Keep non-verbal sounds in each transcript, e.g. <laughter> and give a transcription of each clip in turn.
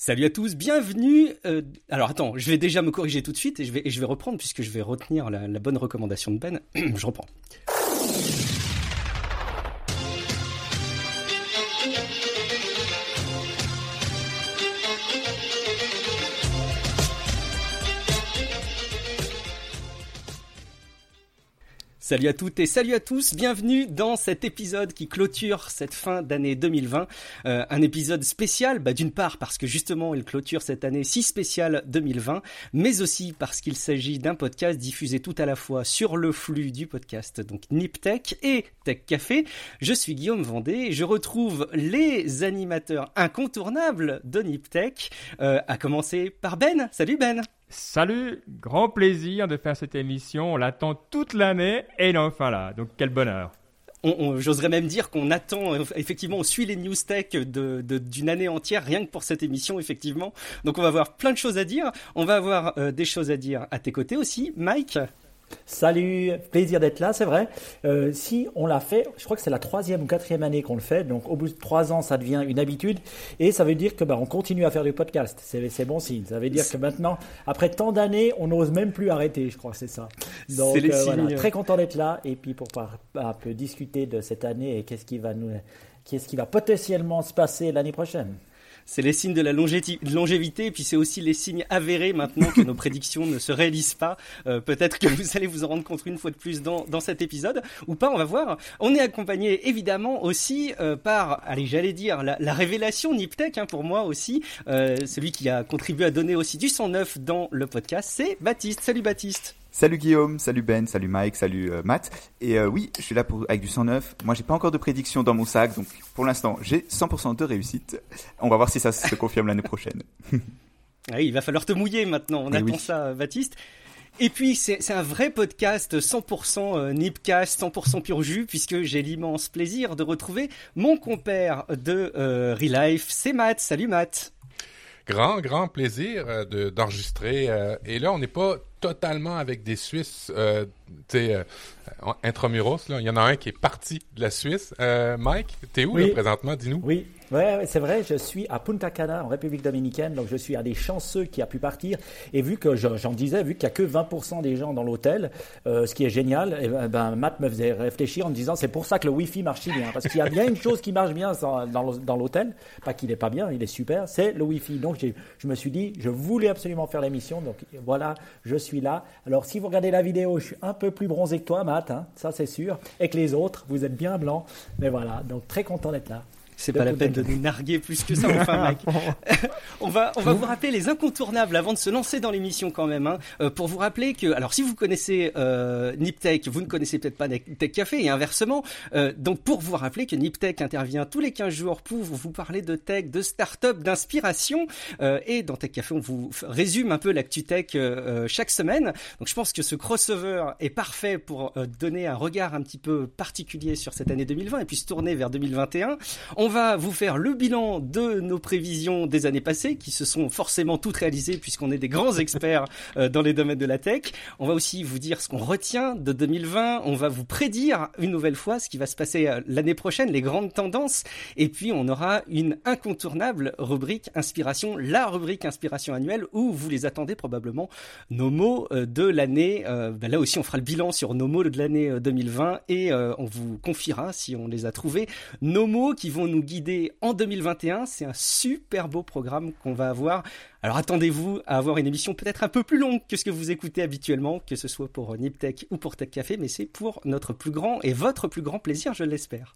Salut à tous, bienvenue. Euh, alors attends, je vais déjà me corriger tout de suite et je vais, reprendre puisque je vais retenir la bonne recommandation de Ben. <clears throat> je reprends. Salut à toutes et salut à tous, bienvenue dans cet épisode qui clôture cette fin d'année 2020. Euh, un épisode spécial, bah, d'une part parce que justement il clôture cette année si spéciale 2020, mais aussi parce qu'il s'agit d'un podcast diffusé tout à la fois sur le flux du podcast, donc NipTech et Tech Café. Je suis Guillaume Vendée et je retrouve les animateurs incontournables de NipTech, euh, à commencer par Ben. Salut Ben Salut, grand plaisir de faire cette émission. On l'attend toute l'année et est enfin là. Donc quel bonheur. J'oserais même dire qu'on attend, effectivement, on suit les news tech d'une année entière, rien que pour cette émission, effectivement. Donc on va avoir plein de choses à dire. On va avoir euh, des choses à dire à tes côtés aussi. Mike Salut, plaisir d'être là, c'est vrai. Euh, si on l'a fait, je crois que c'est la troisième ou quatrième année qu'on le fait, donc au bout de trois ans, ça devient une habitude, et ça veut dire que bah, on continue à faire du podcast. C'est bon signe. Ça veut dire que maintenant, après tant d'années, on n'ose même plus arrêter. Je crois, c'est ça. Donc euh, voilà, très content d'être là, et puis pour un peu discuter de cette année et qu'est-ce qui va nous, qu'est-ce qui va potentiellement se passer l'année prochaine c'est les signes de la longévité, et puis c'est aussi les signes avérés maintenant que nos <laughs> prédictions ne se réalisent pas. Euh, peut-être que vous allez vous en rendre compte une fois de plus dans, dans cet épisode, ou pas, on va voir. On est accompagné évidemment aussi euh, par, allez, j'allais dire, la, la révélation Niptech, hein, pour moi aussi, euh, celui qui a contribué à donner aussi du sang neuf dans le podcast, c'est Baptiste. Salut Baptiste Salut Guillaume, salut Ben, salut Mike, salut euh, Matt. Et euh, oui, je suis là pour, avec du 109. Moi, j'ai pas encore de prédiction dans mon sac, donc pour l'instant, j'ai 100% de réussite. On va voir si ça se confirme l'année prochaine. <laughs> Ah il va falloir te mouiller maintenant. On attend ça, Baptiste. Et puis c'est un vrai podcast 100% euh, Nipcast, 100% pur jus, puisque j'ai l'immense plaisir de retrouver mon compère de euh, Relife, c'est Matt. Salut Matt. Grand, grand plaisir d'enregistrer. et là, on n'est pas totalement avec des Suisses, euh, tu sais, euh, intramuros. Là. Il y en a un qui est parti de la Suisse. Euh, Mike, t'es où là, présentement? Dis-nous. Oui, Ouais, c'est vrai, je suis à Punta Cana, en République Dominicaine, donc je suis un des chanceux qui a pu partir. Et vu que, j'en disais, vu qu'il n'y a que 20% des gens dans l'hôtel, euh, ce qui est génial, et eh ben, ben, Matt me faisait réfléchir en me disant c'est pour ça que le Wi-Fi marche bien. Parce qu'il y a bien une chose qui marche bien dans l'hôtel, pas qu'il n'est pas bien, il est super, c'est le Wi-Fi. Donc je me suis dit, je voulais absolument faire l'émission, donc voilà, je suis là. Alors si vous regardez la vidéo, je suis un peu plus bronzé que toi, Matt, hein, ça c'est sûr, et que les autres, vous êtes bien blancs. Mais voilà, donc très content d'être là. C'est pas la peine de nous narguer plus que ça, enfin, <laughs> Mike. <laughs> on va, on va vous rappeler les incontournables avant de se lancer dans l'émission quand même, hein, euh, pour vous rappeler que, alors si vous connaissez euh, Niptech, vous ne connaissez peut-être pas Tech Café et inversement. Euh, donc pour vous rappeler que Niptech intervient tous les 15 jours pour vous parler de tech, de start-up, d'inspiration. Euh, et dans Tech Café, on vous résume un peu l'actu tech euh, chaque semaine. Donc je pense que ce crossover est parfait pour donner un regard un petit peu particulier sur cette année 2020 et puis se tourner vers 2021. On on va vous faire le bilan de nos prévisions des années passées, qui se sont forcément toutes réalisées puisqu'on est des grands <laughs> experts euh, dans les domaines de la tech. On va aussi vous dire ce qu'on retient de 2020. On va vous prédire une nouvelle fois ce qui va se passer euh, l'année prochaine, les grandes tendances. Et puis on aura une incontournable rubrique inspiration, la rubrique inspiration annuelle où vous les attendez probablement nos mots euh, de l'année. Ben là aussi on fera le bilan sur nos mots de l'année 2020 et on vous confiera si on les a trouvés nos mots qui vont nous guider en 2021. C'est un super beau programme qu'on va avoir. Alors attendez-vous à avoir une émission peut-être un peu plus longue que ce que vous écoutez habituellement, que ce soit pour Niptech ou pour Tech Café, mais c'est pour notre plus grand et votre plus grand plaisir, je l'espère.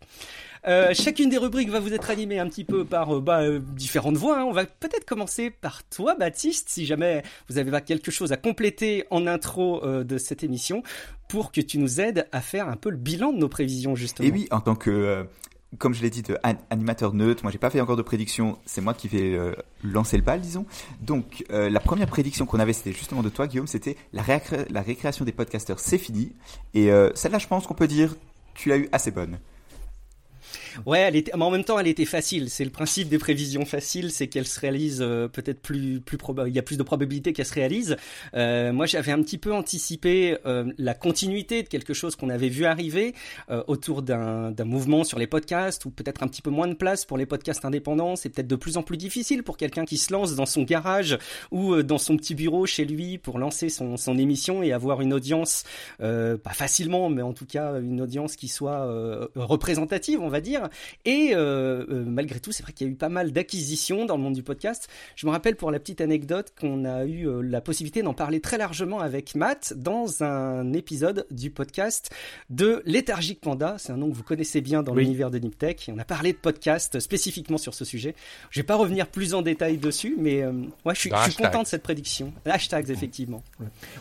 Euh, chacune des rubriques va vous être animée un petit peu par euh, bah, euh, différentes voix. Hein. On va peut-être commencer par toi, Baptiste, si jamais vous avez quelque chose à compléter en intro de cette émission, pour que tu nous aides à faire un peu le bilan de nos prévisions justement. Et oui, en tant que comme je l'ai dit, de animateur neutre. Moi, j'ai pas fait encore de prédiction. C'est moi qui vais euh, lancer le bal, disons. Donc, euh, la première prédiction qu'on avait, c'était justement de toi, Guillaume. C'était la, récréation des podcasteurs, c'est fini. Et euh, celle-là, je pense qu'on peut dire, tu l'as eu assez bonne. Ouais, elle était, mais en même temps, elle était facile. C'est le principe des prévisions faciles, c'est qu'elles se réalisent euh, peut-être plus, plus probable. Il y a plus de probabilité qu'elles se réalisent. Euh, moi, j'avais un petit peu anticipé euh, la continuité de quelque chose qu'on avait vu arriver euh, autour d'un, mouvement sur les podcasts, ou peut-être un petit peu moins de place pour les podcasts indépendants. C'est peut-être de plus en plus difficile pour quelqu'un qui se lance dans son garage ou euh, dans son petit bureau chez lui pour lancer son, son émission et avoir une audience, euh, pas facilement, mais en tout cas une audience qui soit représentative, on va dire. Et euh, euh, malgré tout, c'est vrai qu'il y a eu pas mal d'acquisitions dans le monde du podcast. Je me rappelle pour la petite anecdote qu'on a eu euh, la possibilité d'en parler très largement avec Matt dans un épisode du podcast de Léthargique Panda. C'est un nom que vous connaissez bien dans Oui. l'univers de Niptech. On a parlé de podcast spécifiquement sur ce sujet. Je vais pas revenir plus en détail dessus, mais euh, ouais, je suis, je suis content de cette prédiction. Hashtags, effectivement.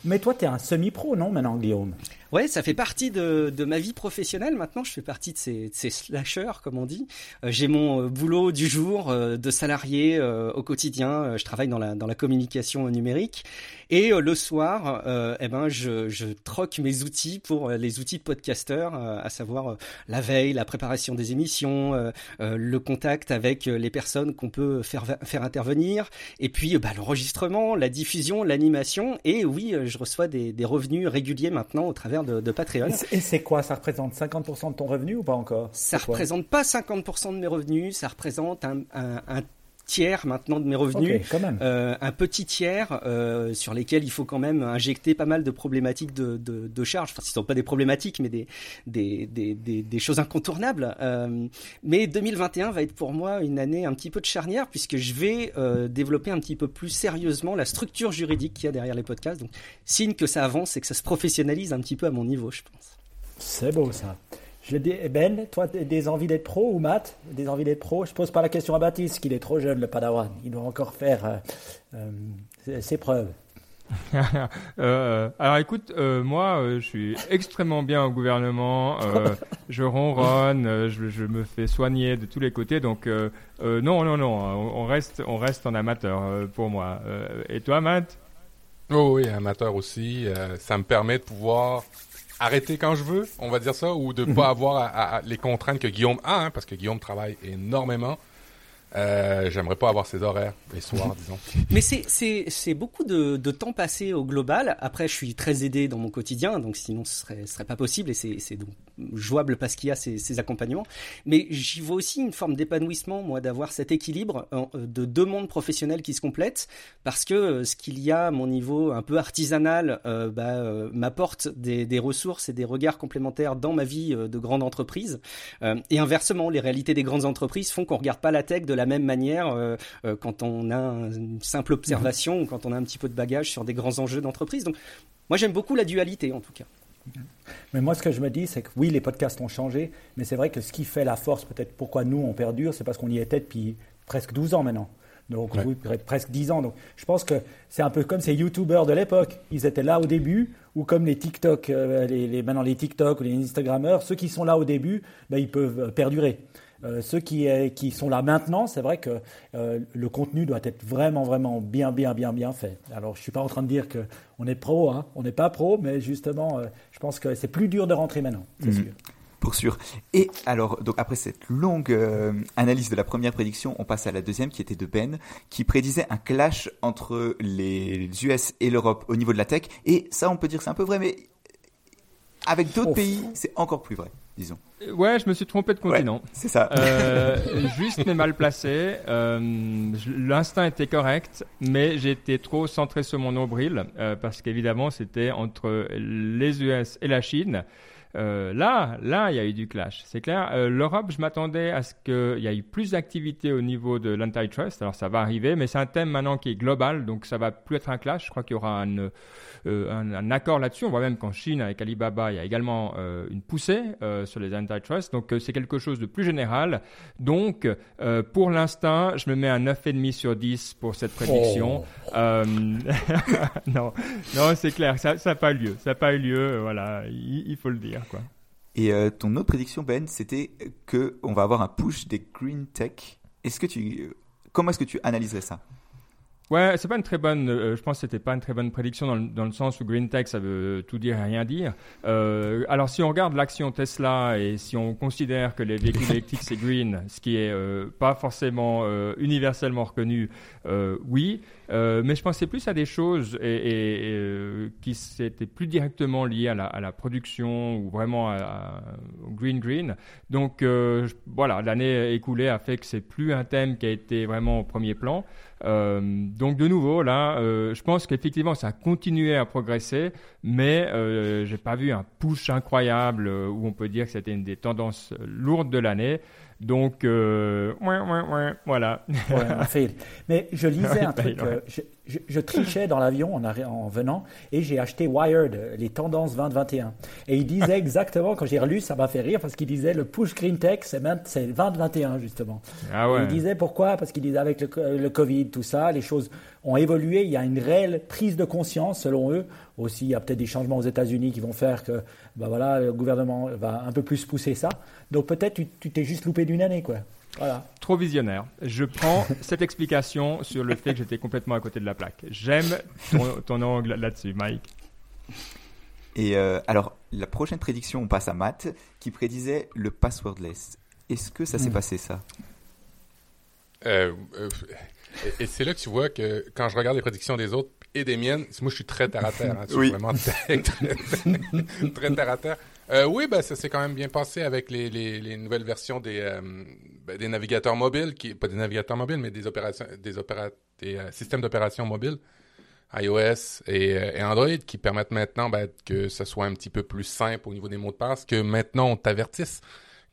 Mais toi, tu es un semi-pro, non, maintenant, Guillaume? Ouais, ça fait partie de, de ma vie professionnelle maintenant. Je fais partie de ces, de ces slashers, comme on dit. Euh, J'ai mon euh, boulot du jour euh, de salarié euh, au quotidien. Je travaille dans la, dans la communication numérique. Et euh, le soir, euh, eh ben, je, je troque mes outils pour euh, les outils de podcasteur, euh, à savoir euh, la veille, la préparation des émissions, euh, euh, le contact avec les personnes qu'on peut faire, faire intervenir, et puis bah, l'enregistrement, la diffusion, l'animation. Et oui, je reçois des, des revenus réguliers maintenant au travers de, de Patreon. Et c'est- quoi? Ça représente 50% de ton revenu ou pas encore? Ça représente pas 50% de mes revenus, ça représente un, un- un tiers maintenant de mes revenus. Ok, quand même. Euh, un petit tiers euh, sur lesquels il faut quand même injecter pas mal de problématiques de, de, de charges. Enfin, ce ne sont pas des problématiques, mais des, des, des, des, des choses incontournables. Euh, mais 2021 va être pour moi une année un petit peu de charnière puisque je vais développer un petit peu plus sérieusement la structure juridique qu'il y a derrière les podcasts. Donc, signe que ça avance et que ça se professionnalise un petit peu à mon niveau, je pense. C'est beau ça. Je dis, Ben, toi, des- des envies d'être pro ou Matt Des envies d'être pro? Je pose pas la question à Baptiste, qu'il est trop jeune, le padawan. Il doit encore faire euh, euh, ses- preuves. <laughs> Euh, alors écoute, euh, moi, euh, je suis extrêmement bien au gouvernement. euh, <laughs> je ronronne, euh, je, je me fais soigner de tous les côtés. Donc euh, euh, non, non, non, on, on reste, on reste en amateur euh, pour moi. Euh, et toi, Matt? Oh oui, amateur aussi. euh, ça me permet de pouvoir arrêter quand je veux, on va dire ça, ou de pas avoir à- à- à les contraintes que Guillaume a, hein, parce que Guillaume travaille énormément. Euh, J'aimerais pas avoir ses horaires les soirs, disons. <laughs> Mais c'est beaucoup de, temps passé au global. Après, je suis très aidé dans mon quotidien, donc sinon ce serait ce serait pas possible et c'est donc jouable parce qu'il y a ces, ces accompagnements. Mais j'y vois aussi une forme d'épanouissement, moi, d'avoir cet équilibre euh, de deux mondes professionnels qui se complètent, parce que euh, ce qu'il y a à mon niveau un peu artisanal bah, m'apporte des, ressources et des regards complémentaires dans ma vie de grande entreprise. Et inversement, les réalités des grandes entreprises font qu'on regarde pas la tech de la même manière euh, euh, quand on a un- une simple observation ou quand on a un petit peu de bagage sur des grands enjeux d'entreprise. Donc, moi, j'aime beaucoup la dualité, en tout cas. Mais moi, ce que je me dis, c'est que oui, les podcasts ont changé, mais c'est vrai que ce qui fait la force, peut-être pourquoi nous, on perdure, c'est parce qu'on y était depuis presque 12 ans maintenant. Donc, Ouais. oui, pre- presque 10 ans. Donc, je pense que c'est un peu comme ces YouTubers de l'époque. Ils étaient là au début, ou comme les TikTok, euh, les, les- maintenant les TikTok ou les Instagrammeurs, ceux qui sont là au début, ben, ils peuvent perdurer. Euh, ceux qui, euh, qui sont là maintenant, c'est vrai que euh, le contenu doit être vraiment, vraiment bien, bien, bien, bien fait. Alors, je suis pas en train de dire que on est pro, hein. on n'est pas pro, mais justement, euh, je pense que c'est plus dur de rentrer maintenant, c'est Mhm. sûr. Pour sûr. Et alors, donc après cette longue analyse de la première prédiction, on passe à la deuxième qui était de Ben, qui prédisait un clash entre les US et l'Europe au niveau de la tech. Et ça, on peut dire que c'est un peu vrai, mais avec d'autres pays, c'est encore plus vrai, disons. Ouais, je me suis trompé de continent. C'est ça. Euh, <laughs> juste mais mal placé. Euh, L'instinct était correct, mais j'étais trop centré sur mon nombril euh, parce qu'évidemment c'était entre les US et la Chine. Euh, là, là, il y a eu du clash, c'est clair. Euh, L'Europe, je m'attendais à ce qu'il y ait plus d'activité au niveau de l'antitrust. Alors ça va arriver, mais c'est un thème maintenant qui est global, donc ça va plus être un clash. Je crois qu'il y aura un, euh, un, un accord là-dessus. On voit même qu'en Chine, avec Alibaba, il y a également une poussée sur les antitrust. Donc c'est quelque chose de plus général. Donc pour l'instant, je me mets un 9,5 sur 10 pour cette prédiction. Euh, <laughs> non, non, c'est clair, ça n'a pas eu lieu. Ça n'a pas eu lieu, voilà, il, il faut le dire. Et euh, ton autre prédiction, Ben, c'était que on va avoir un push des green tech. Tu, comment est-ce que tu analyserais ça? Ouais, c'est pas une très bonne. Euh, je pense que c'était pas une très bonne prédiction dans le, dans le, sens où green tech ça veut tout dire et rien dire. Euh, alors si on regarde l'action Tesla et si on considère que les véhicules <laughs> électriques c'est green, ce qui est euh, pas forcément euh, universellement reconnu, euh, oui. mais je pensais plus à des choses et, et, et qui étaient plus directement liées à la, à la production ou vraiment à, à green green. Donc voilà, l'année écoulée a fait que c'est plus un thème qui a été vraiment au premier plan. Euh, donc de nouveau, là, euh, je pense qu'effectivement, ça a continué à progresser, mais euh, j'ai pas vu un push incroyable où on peut dire que c'était une des tendances lourdes de l'année. Donc, ouais, ouais, ouais, voilà. Ouais, Mais je lisais <laughs> un truc, je, je, je, trichais dans l'avion en, en, venant et j'ai acheté Wired, les tendances 2021. Et il disait <laughs> exactement, quand j'ai relu, ça m'a fait rire parce qu'il disait le push green tech, c'est 2021 justement. Ah ouais. il disait pourquoi? Parce qu'il disait avec le, le, Covid, tout ça, les choses ont évolué. Il y a une réelle prise de conscience, selon eux. Aussi, il y a peut-être des changements aux États-Unis qui vont faire que bah voilà, le gouvernement va un peu plus pousser ça. Donc peut-être tu t'es juste loupé d'une année, quoi. Voilà. Trop visionnaire. Je prends <laughs> cette explication sur le fait que j'étais complètement à côté de la plaque. J'aime ton, ton, angle là-dessus, Mike. Et euh, alors, la prochaine prédiction, on passe à Matt, qui prédisait le passwordless. Est-ce que ça s'est mmh. passé, ça? Euh, euh, Et, et c'est là que tu vois que quand je regarde les prédictions des autres et des miennes, moi je suis très terre à terre. Hein, oui. vraiment très, très, très terre à terre. Euh, oui, ben, ça s'est quand même bien passé avec les, les, les nouvelles versions des, euh, ben, des navigateurs mobiles, qui, pas des navigateurs mobiles, mais des, opérations, des, opéra des euh, systèmes d'opération mobiles, iOS et, euh, et, Android, qui permettent maintenant ben, que ce soit un petit peu plus simple au niveau des mots de passe, que maintenant on t'avertisse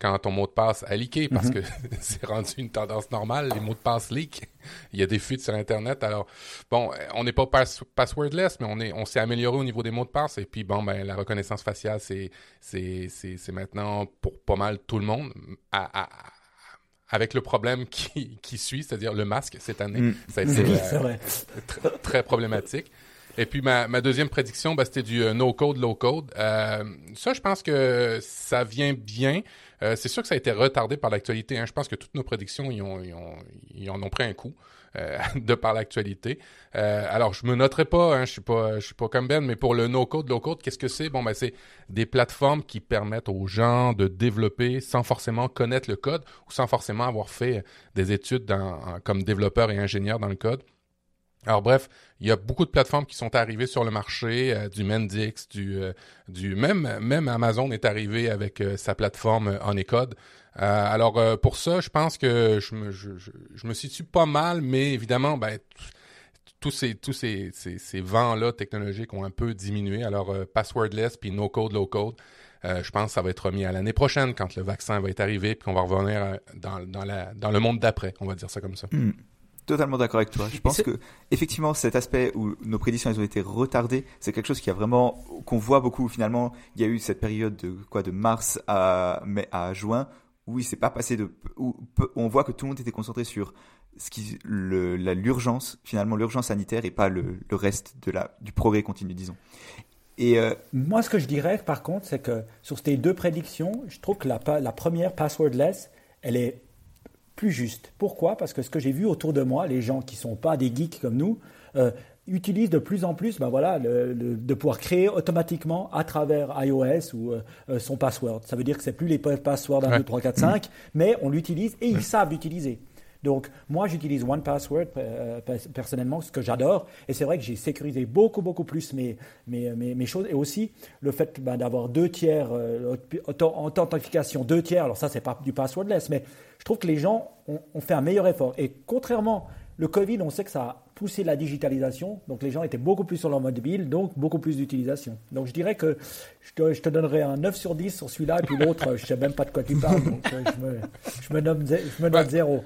quand ton mot de passe a leaké parce mm -hmm. que <laughs> c'est rendu une tendance normale, les mots de passe leak. Il y a des fuites sur Internet. Alors, bon, on n'est pas pass passwordless, mais on est, on s'est amélioré au niveau des mots de passe. Et puis, bon, ben, la reconnaissance faciale, c'est, c'est, c'est, maintenant pour pas mal tout le monde. À, à, avec le problème qui, qui suit, c'est-à-dire le masque cette année. Mm. Ça a été euh, très, très problématique. Et puis ma, ma deuxième prédiction, ben, c'était du euh, no code, low code. Euh, ça, je pense que ça vient bien. Euh, c'est sûr que ça a été retardé par l'actualité. Hein. Je pense que toutes nos prédictions, ils, ont, ils, ont, ils en ont pris un coup euh, <laughs> de par l'actualité. Euh, alors, je me noterai pas, hein, je suis pas, je suis pas comme Ben, mais pour le no-code, low-code, qu'est-ce que c'est? Bon, ben c'est des plateformes qui permettent aux gens de développer sans forcément connaître le code ou sans forcément avoir fait des études dans, comme développeur et ingénieur dans le code. Alors bref, il y a beaucoup de plateformes qui sont arrivées sur le marché, euh, du Mendix, du, euh, du même même Amazon est arrivé avec euh, sa plateforme Honeycode. Alors pour ça, je pense que je me je, je, je, me situe pas mal, mais évidemment, ben tous ces tous ces, ces, ces vents là technologiques ont un peu diminué. Alors passwordless puis no code low code. Euh, je pense que ça va être remis à l'année prochaine quand le vaccin va être arrivé puis qu'on va revenir dans, dans, la, dans le monde d'après, on va dire ça comme ça. Mm totalement d'accord avec toi. Je pense que effectivement cet aspect où nos prédictions elles ont été retardées, c'est quelque chose qui a vraiment qu'on voit beaucoup finalement. Il y a eu cette période de quoi de mars à mai à juin où il s'est pas passé de on voit que tout le monde était concentré sur ce qui l'urgence finalement l'urgence sanitaire et pas le, le, reste de la du progrès continu disons. Et euh... moi ce que je dirais par contre c'est que sur ces deux prédictions, je trouve que la la première passwordless, elle est plus juste. Pourquoi? Parce que ce que j'ai vu autour de moi, les gens qui ne sont pas des geeks comme nous, euh, utilisent de plus en plus ben voilà, le, le, de pouvoir créer automatiquement à travers iOS ou euh, son password. Ça veut dire que c'est plus les passwords 1, 2, 3, 4, 5, mais on l'utilise et ils savent l'utiliser. Donc, moi, j'utilise One Password euh, personnellement, ce que j'adore. Et c'est vrai que j'ai sécurisé beaucoup, beaucoup plus mes, mes, mes, mes, choses. Et aussi, le fait ben, d'avoir deux tiers, euh, authentification deux tiers. Alors, ça, c'est pas du passwordless, mais je trouve que les gens ont, ont, fait un meilleur effort. Et contrairement, le Covid, on sait que ça a poussé la digitalisation. Donc, les gens étaient beaucoup plus sur leur mobile, donc beaucoup plus d'utilisation. Donc, je dirais que je te, je te, donnerais un 9 sur 10 sur celui-là. Et puis l'autre, je sais même pas de quoi tu parles. Donc, euh, je me, je me, nomme, je me note zéro.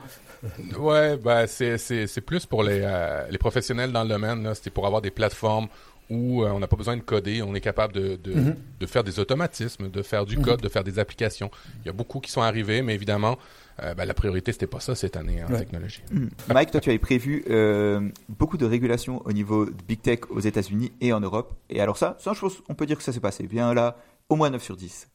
Ouais, bah c'est c'est plus pour les euh, les professionnels dans le domaine. C'était pour avoir des plateformes où euh, on n'a pas besoin de coder, on est capable de de, mm -hmm. de faire des automatismes, de faire du code, mm -hmm. de faire des applications. Il y a beaucoup qui sont arrivés, mais évidemment. Euh, ben, la priorité, c'était pas ça cette année en ouais. technologie. Mmh. <laughs> Mike, toi, tu avais prévu euh, beaucoup de régulations au niveau de Big Tech aux États-Unis et en Europe. Et alors ça, ça, on peut dire que ça s'est passé. Bien là, au moins 9 sur 10.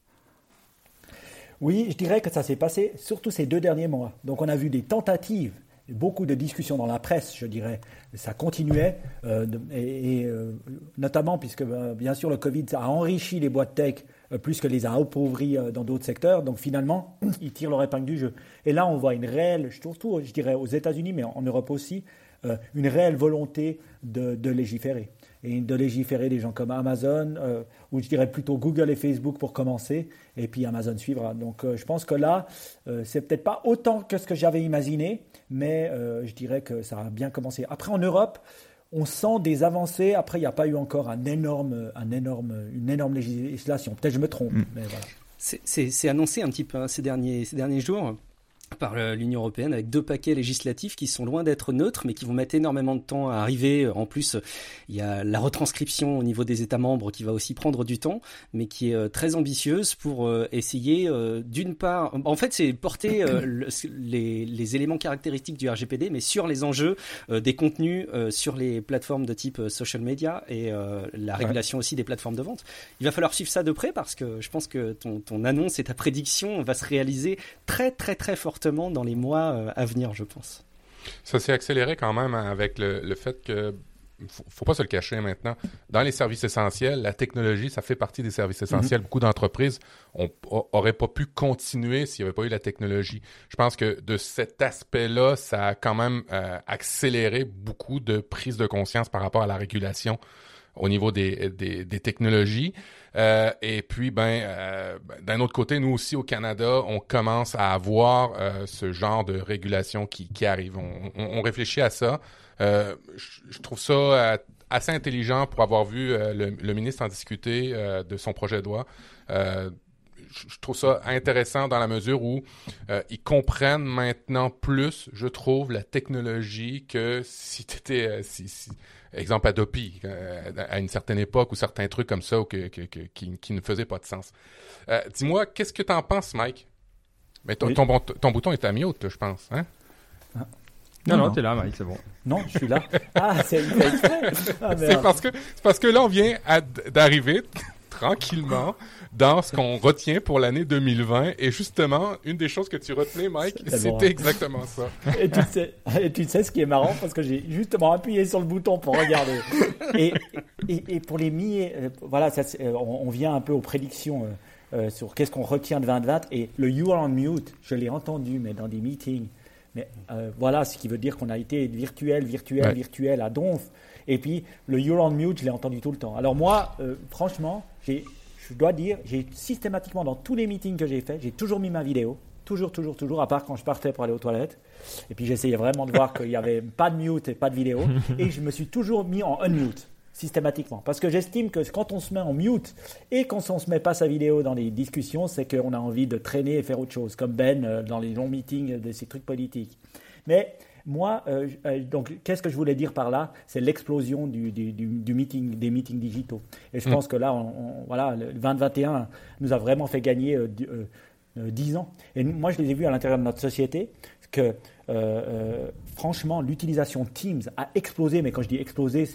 Oui, je dirais que ça s'est passé surtout ces deux derniers mois. Donc on a vu des tentatives beaucoup de discussions dans la presse, je dirais. Ça continuait, euh, et, euh, notamment puisque, euh, bien sûr, le Covid a enrichi les boîtes tech plus que les a appauvris dans d'autres secteurs. Donc finalement, <clears throat> ils tirent leur épingle du jeu. Et là, on voit une réelle, surtout, je dirais, aux États-Unis, mais en Europe aussi, une réelle volonté de légiférer et de légiférer des gens comme Amazon, euh, ou je dirais plutôt Google et Facebook pour commencer, et puis Amazon suivra. Donc euh, je pense que là, euh, c'est peut-être pas autant que ce que j'avais imaginé, mais je dirais que ça a bien commencé. Après en Europe, on sent des avancées. Après, il n'y a pas eu encore un énorme, un énorme, une énorme législation. Peut-être je me trompe, mm. mais voilà. C'est annoncé un petit peu hein, ces, derniers, ces derniers jours par l'Union européenne avec deux paquets législatifs qui sont loin d'être neutres mais qui vont mettre énormément de temps à arriver. En plus, il y a la retranscription au niveau des États membres qui va aussi prendre du temps mais qui est euh, très ambitieuse pour euh, essayer euh, d'une part, en fait c'est porter les, les, éléments caractéristiques du RGPD mais sur les enjeux des contenus sur les plateformes de type social media et la régulation aussi des plateformes de vente. Il va falloir suivre ça de près parce que je pense que ton, ton annonce et ta prédiction va se réaliser très très très fort dans les mois euh, à venir, je pense. Ça s'est accéléré quand même avec le, fait que faut, faut pas se le cacher maintenant. Dans les services essentiels, la technologie, ça fait partie des services essentiels. Mm-hmm. Beaucoup d'entreprises n'auraient pas pu continuer s'il n'y avait pas eu la technologie. Je pense que de cet aspect-là, ça a quand même euh, accéléré beaucoup de prise de conscience par rapport à la régulation au niveau des, des, technologies. Euh, et puis, ben, euh, ben, d'un autre côté, nous aussi au Canada, on commence à avoir euh, ce genre de régulation qui, arrive. On, réfléchit à ça. Je, trouve ça assez intelligent pour avoir vu le, ministre en discuter de son projet de loi je trouve ça intéressant dans la mesure où ils comprennent maintenant plus, je trouve, la technologie que si tu si, exemple Adobe euh, à une certaine époque ou certains trucs comme ça qui, ne faisaient pas de sens. Euh, dis-moi, qu'est-ce que tu en penses, Mike? Mais ton, ton, bouton est à mute, je pense. Hein? Ah. Non, non, tu t'es là, Mike, c'est bon. Non, je suis là. <laughs> Ah, c'est ah, <laughs> parce que, parce que là, on vient d'arriver <laughs> tranquillement dans ce qu'on retient pour l'année 2020. Et justement, une des choses que tu retenais, Mike, c'était exactement ça. <laughs> Et tu, sais, et tu sais ce qui est marrant, parce que j'ai justement appuyé sur le bouton pour regarder. <laughs> Et, et, pour les mi... Euh, voilà, ça, euh, on, vient un peu aux prédictions euh, sur qu'est-ce qu'on retient de 2020. Et le You are on mute, je l'ai entendu, mais dans des meetings. Mais voilà, ce qui veut dire qu'on a été virtuel, virtuel, virtuel à Donf. Et puis, le You're on mute, je l'ai entendu tout le temps. Alors moi, franchement, j'ai je dois dire, j'ai systématiquement dans tous les meetings que j'ai faits, j'ai toujours mis ma vidéo. Toujours, toujours, toujours, à part quand je partais pour aller aux toilettes. Et puis j'essayais vraiment de voir qu'il n'y avait <laughs> pas de mute et pas de vidéo. Et je me suis toujours mis en unmute, systématiquement. Parce que j'estime que quand on se met en mute et quand on se met pas sa vidéo dans les discussions, c'est qu'on a envie de traîner et faire autre chose, comme Ben euh, dans les longs meetings de ces trucs politiques. Mais moi, euh, euh, donc, qu'est-ce que je voulais dire par là? C'est l'explosion du, du, meeting, des meetings digitaux. Et je mm. pense que là, on, voilà, le 2021 nous a vraiment fait gagner euh, 10 ans. Et moi, je les ai vus à l'intérieur de notre société que, franchement, l'utilisation Teams a explosé. Mais quand je dis explosé,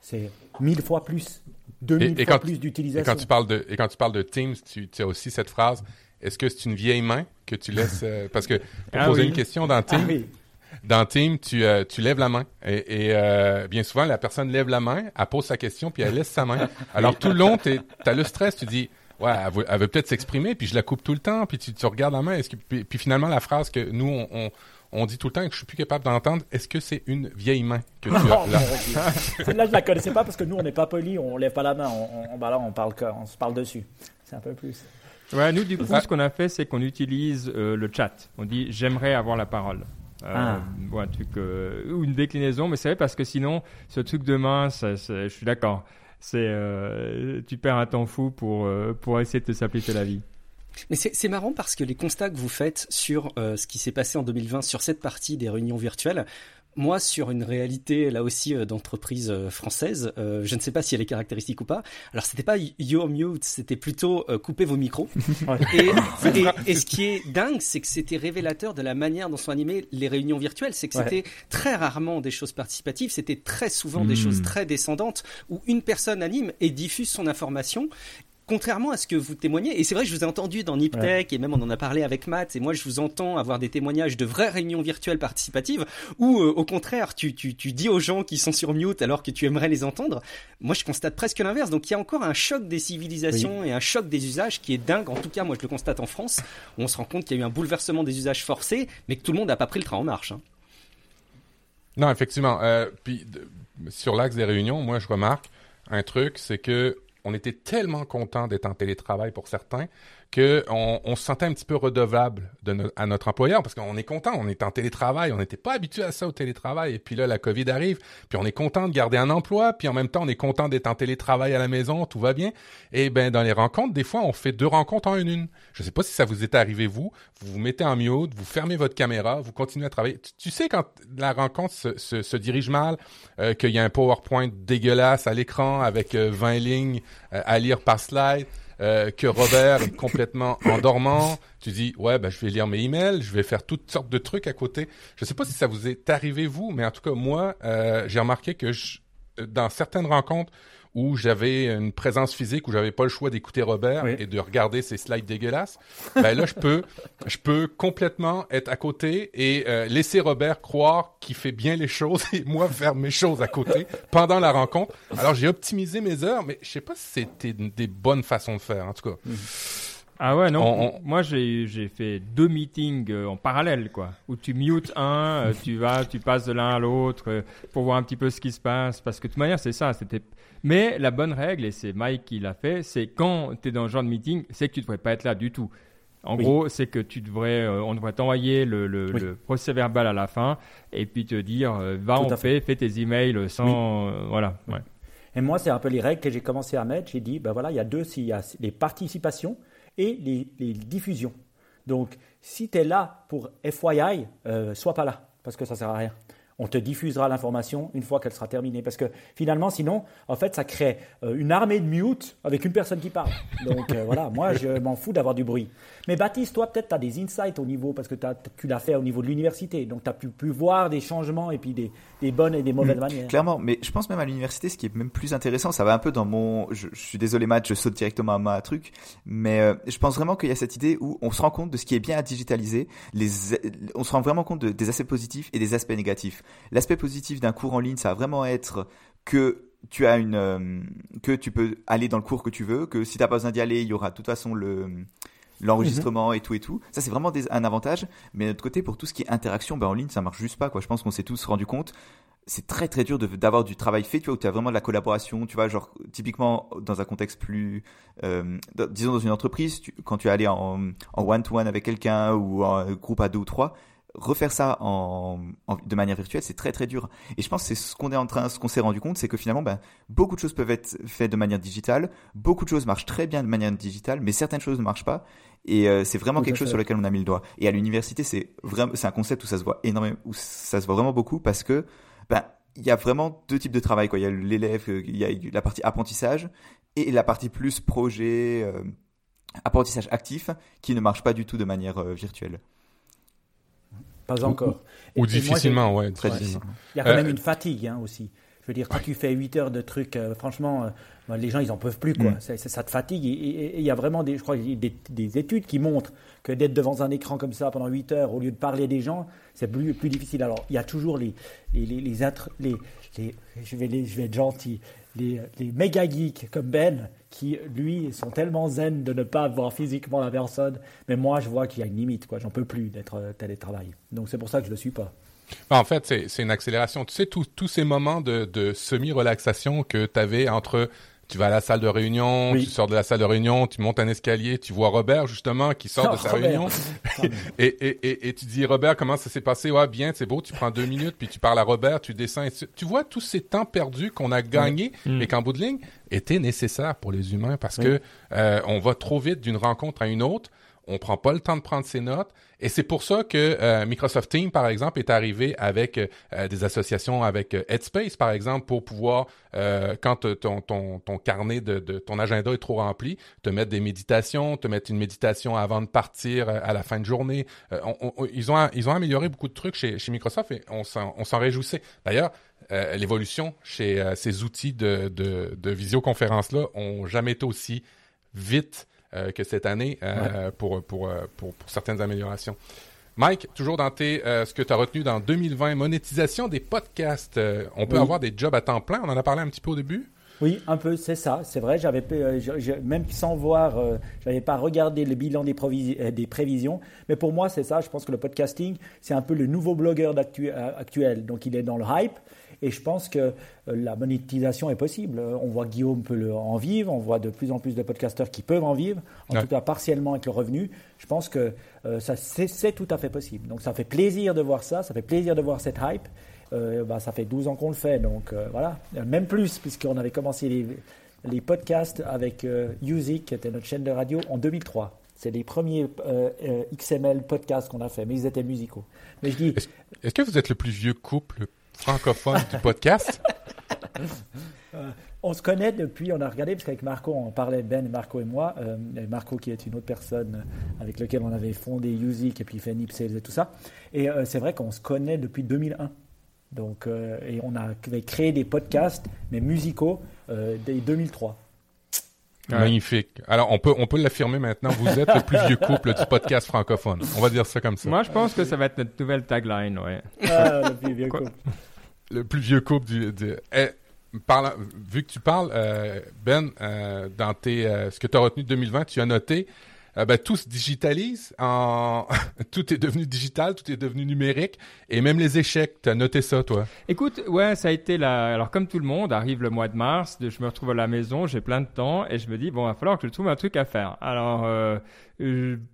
c'est mille fois plus. 2000 fois plus d'utilisation. Et quand tu parles de, et quand tu parles de Teams, tu, as aussi cette phrase. Est-ce que c'est une vieille main que tu laisses Parce que pour ah poser une question dans Teams, ah dans Team, tu, euh, tu lèves la main. Et, euh, bien souvent, la personne lève la main, elle pose sa question, puis elle laisse sa main. <laughs> Alors tout le long, tu as le stress, tu dis, ouais, elle veut, peut-être s'exprimer, puis je la coupe tout le temps, puis tu, tu regardes la main. Est-ce que, puis, finalement, la phrase que nous, on, on, dit tout le temps et que je suis plus capable d'entendre, est-ce que c'est une vieille main que tu as là? Celle-là, je la connaissais pas parce que nous, on n'est pas poli, on lève pas la main, on, bah là, on parle, on se parle dessus. C'est un peu plus. Ouais, nous, du coup, ce qu'on a fait, c'est qu'on utilise euh, le chat. On dit, j'aimerais avoir la parole. Euh, ah. ou un truc euh, ou une déclinaison mais c'est vrai parce que sinon ce truc de main ça, je suis d'accord c'est euh, tu perds un temps fou pour pour essayer de te simplifier la vie mais c'est marrant parce que les constats que vous faites sur ce qui s'est passé en 2020 sur cette partie des réunions virtuelles, moi, sur une réalité là aussi euh, d'entreprise euh, française, euh, je ne sais pas si elle est caractéristique ou pas. Alors, c'était pas your mute, c'était plutôt couper vos micros. <laughs> et, et, ce qui est dingue, c'est que c'était révélateur de la manière dont sont animées les réunions virtuelles. C'est que c'était très rarement des choses participatives, c'était très souvent des choses hmm. très descendantes où une personne anime et diffuse son information contrairement à ce que vous témoignez, et c'est vrai, je vous ai entendu dans Niptech, et même on en a parlé avec Matt, et moi je vous entends avoir des témoignages de vraies réunions virtuelles participatives, où euh, au contraire, tu, tu, tu dis aux gens qui sont sur mute alors que tu aimerais les entendre. Moi je constate presque l'inverse, donc il y a encore un choc des civilisations et un choc des usages qui est dingue, en tout cas moi je le constate en France, où on se rend compte qu'il y a eu un bouleversement des usages forcés, mais que tout le monde n'a pas pris le train en marche. Hein. Non, effectivement. Euh, puis sur l'axe des réunions, moi je remarque un truc, c'est que on était tellement content d'être en télétravail pour certains qu'on on se sentait un petit peu redevable de à notre employeur parce qu'on est content, on est en télétravail, on n'était pas habitué à ça au télétravail. Et puis là, la COVID arrive, puis on est content de garder un emploi, puis en même temps, on est content d'être en télétravail à la maison, tout va bien. Et ben dans les rencontres, des fois, on fait deux rencontres en une une. Je sais pas si ça vous est arrivé vous, vous vous mettez en mute, vous fermez votre caméra, vous continuez à travailler. Tu, sais quand la rencontre se dirige mal, euh, qu'il y a un PowerPoint dégueulasse à l'écran avec 20 euh, lignes euh, à lire par slide. Euh, que Robert est complètement endormant. Tu dis ouais ben je vais lire mes emails, je vais faire toutes sortes de trucs à côté. Je sais pas si ça vous est arrivé vous, mais en tout cas moi euh, j'ai remarqué que je, dans certaines rencontres où j'avais une présence physique, où j'avais pas le choix d'écouter Robert et de regarder ses slides dégueulasses, ben là je peux, <laughs> je peux complètement être à côté et euh, laisser Robert croire qu'il fait bien les choses et moi faire mes choses à côté pendant la rencontre. Alors j'ai optimisé mes heures, mais je sais pas si c'était des bonnes façons de faire en tout cas. Ah ouais, non. Moi, j'ai, j'ai fait deux meetings euh, en parallèle, quoi. Où tu mutes un, euh, tu vas, tu passes de l'un à l'autre pour voir un petit peu ce qui se passe. Parce que de toute manière, c'est ça. C'était mais la bonne règle, et c'est Mike qui l'a fait, c'est quand tu es dans ce genre de meeting, c'est que tu ne devrais pas être là du tout. En gros, c'est que tu devrais, euh, on devrait t'envoyer le, le, procès verbal à la fin et puis te dire, euh, va en fait, fais tes emails sans, euh, voilà. Et moi, c'est un peu les règles que j'ai commencé à mettre. J'ai dit, ben voilà, il y a deux, il y a les participations et les, diffusions. Donc, si tu es là pour FYI, sois pas là parce que ça sert à rien on te diffusera l'information une fois qu'elle sera terminée. Parce que finalement, sinon, en fait, ça crée euh, une armée de mute avec une personne qui parle. Donc euh, voilà, moi, je m'en fous d'avoir du bruit. Mais Baptiste, toi, peut-être, tu as des insights au niveau, parce que tu l'as fait au niveau de l'université. Donc tu as pu, pu, voir des changements et puis des, des bonnes et des mauvaises mm. manières. Clairement, mais je pense même à l'université, ce qui est même plus intéressant, ça va un peu dans mon. Je, suis désolé, Matt, je saute directement à ma truc, mais euh, je pense vraiment qu'il y a cette idée où on se rend compte de ce qui est bien à digitaliser. Les, on se rend vraiment compte des aspects positifs et des aspects négatifs. L'aspect positif d'un cours en ligne, ça va vraiment être que tu as une euh, que tu peux aller dans le cours que tu veux, que si tu n'as pas besoin d'y aller, il y aura de toute façon le l'enregistrement et tout et tout. Ça, c'est vraiment un avantage. Mais de notre côté, pour tout ce qui est interaction, ben, en ligne, ça marche juste pas, quoi. Je pense qu'on s'est tous rendu compte. C'est très très dur d'avoir du travail fait, tu où tu as vraiment de la collaboration, tu vois, genre typiquement dans un contexte plus, euh, disons dans une entreprise, quand tu es allé en one-to-one avec quelqu'un ou en groupe à deux ou trois, refaire ça en, de manière virtuelle, c'est très très dur. Et je pense que c'est ce qu'on est en train, ce qu'on s'est rendu compte, c'est que finalement, ben, beaucoup de choses peuvent être faites de manière digitale, beaucoup de choses marchent très bien de manière digitale, mais certaines choses ne marchent pas. Et euh, c'est vraiment quelque chose sur lequel on a mis le doigt. Et à l'université, c'est vraiment, c'est un concept où ça se voit énormément, où ça se voit vraiment beaucoup parce que, ben, il y a vraiment deux types de travail, quoi. Il y a l'élève, euh, il y a la partie apprentissage et la partie plus projet, euh, apprentissage actif, qui ne marche pas du tout de manière virtuelle. Pas encore. Ou, difficilement, ouais, très difficilement. Il y a quand même une fatigue hein, aussi. Je veux dire, quand tu fais 8 heures de trucs, franchement, ben, les gens, ils en peuvent plus, quoi. Mm. Ça, te fatigue. Et il y a vraiment des, je crois, des, études qui montrent que d'être devant un écran comme ça pendant 8 heures, au lieu de parler des gens, c'est plus, plus difficile. Alors, il y a toujours les, les, les, les, les, je, vais je vais être gentil, les, méga geeks comme Ben, qui, lui, sont tellement zen de ne pas voir physiquement la personne. Mais moi, je vois qu'il y a une limite, quoi. J'en peux plus d'être euh, télétravail. Donc, c'est pour ça que je le suis pas. En fait, c'est une accélération. Tu sais, tous ces moments de, de semi-relaxation que tu avais entre tu vas à la salle de réunion, tu sors de la salle de réunion, tu montes un escalier, tu vois Robert justement qui sort de <laughs> sa réunion. <laughs> Et, et, et, et, tu dis Robert comment ça s'est passé? Ouais bien, c'est beau, tu prends deux minutes puis tu parles à Robert, tu descends. tu vois tous ces temps perdus qu'on a gagnés mais mm. qu'en bout de ligne étaient nécessaires pour les humains parce que euh, on va trop vite d'une rencontre à une autre on prend pas le temps de prendre ses notes. Et c'est pour ça que euh, Microsoft Teams, par exemple, est arrivé avec euh, des associations avec euh, Headspace, par exemple, pour pouvoir, quand ton, ton, ton carnet de, de, ton agenda est trop rempli, te mettre des méditations, te mettre une méditation avant de partir à la fin de journée. ils, ont, ils ont amélioré beaucoup de trucs chez, chez Microsoft et on s'en réjouissait. D'ailleurs, l'évolution chez ces outils de, de, de visioconférence-là ont jamais été aussi vite que cette année pour, pour, pour, pour certaines améliorations. Mike, toujours dans tes, ce que tu as retenu dans 2020, monétisation des podcasts. on peut avoir des jobs à temps plein. On en a parlé un petit peu au début. Oui, un peu, c'est ça, c'est vrai. J'avais euh, même sans voir, euh, je n'avais pas regardé le bilan des, euh, des prévisions, mais pour moi, c'est ça. Je pense que le podcasting, c'est un peu le nouveau blogueur actuel. Donc, il est dans le hype, et je pense que la monétisation est possible. On voit Guillaume peut en vivre, on voit de plus en plus de podcasteurs qui peuvent en vivre, en tout cas partiellement avec le revenu. Je pense que ça c'est tout à fait possible. Donc, ça fait plaisir de voir ça, ça fait plaisir de voir cette hype. Euh, bah, ça fait 12 ans qu'on le fait, donc euh, voilà, même plus, puisqu'on avait commencé les, les podcasts avec euh, Music, qui était notre chaîne de radio, en 2003. C'est les premiers XML podcasts qu'on a fait, mais ils étaient musicaux. Mais je dis. Est-ce que vous êtes le plus vieux couple francophone du podcast On se connaît depuis, on a regardé, parce qu'avec Marco, on parlait, Ben, Marco et moi, Marco qui est une autre personne avec laquelle on avait fondé Music et puis fait Nipsales et tout ça. Et c'est vrai qu'on se connaît depuis 2001. Donc, euh, et on a créé des podcasts, mais musicaux, euh, dès 2003. Magnifique. Alors, on peut, on peut l'affirmer maintenant, vous êtes le plus vieux couple du podcast francophone. On va dire ça comme ça. Moi, je pense que ça va être notre nouvelle tagline, ouais. Ah, le plus vieux couple. Le plus vieux couple du... du eh, vu que tu parles, euh, Ben, dans tes, ce que tu as retenu de 2020, tu as noté euh, ben, tout se digitalise. En... <laughs> tout est devenu digital, tout est devenu numérique. Et même les échecs, tu as noté ça, toi? Écoute, ouais, ça a été la... Alors, comme tout le monde, arrive le mois de mars, je me retrouve à la maison, j'ai plein de temps, et je me dis, bon, il va falloir que je trouve un truc à faire. Alors... Euh,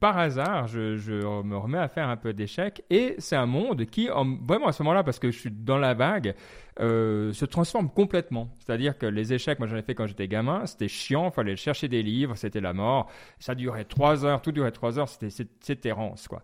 par hasard, je, je, me remets à faire un peu d'échecs et c'est un monde qui, en, vraiment à ce moment-là, parce que je suis dans la vague, euh, se transforme complètement. C'est-à-dire que les échecs, moi j'en ai fait quand j'étais gamin, c'était chiant, il fallait chercher des livres, c'était la mort. Ça durait trois heures, tout durait trois heures, c'était errance, quoi.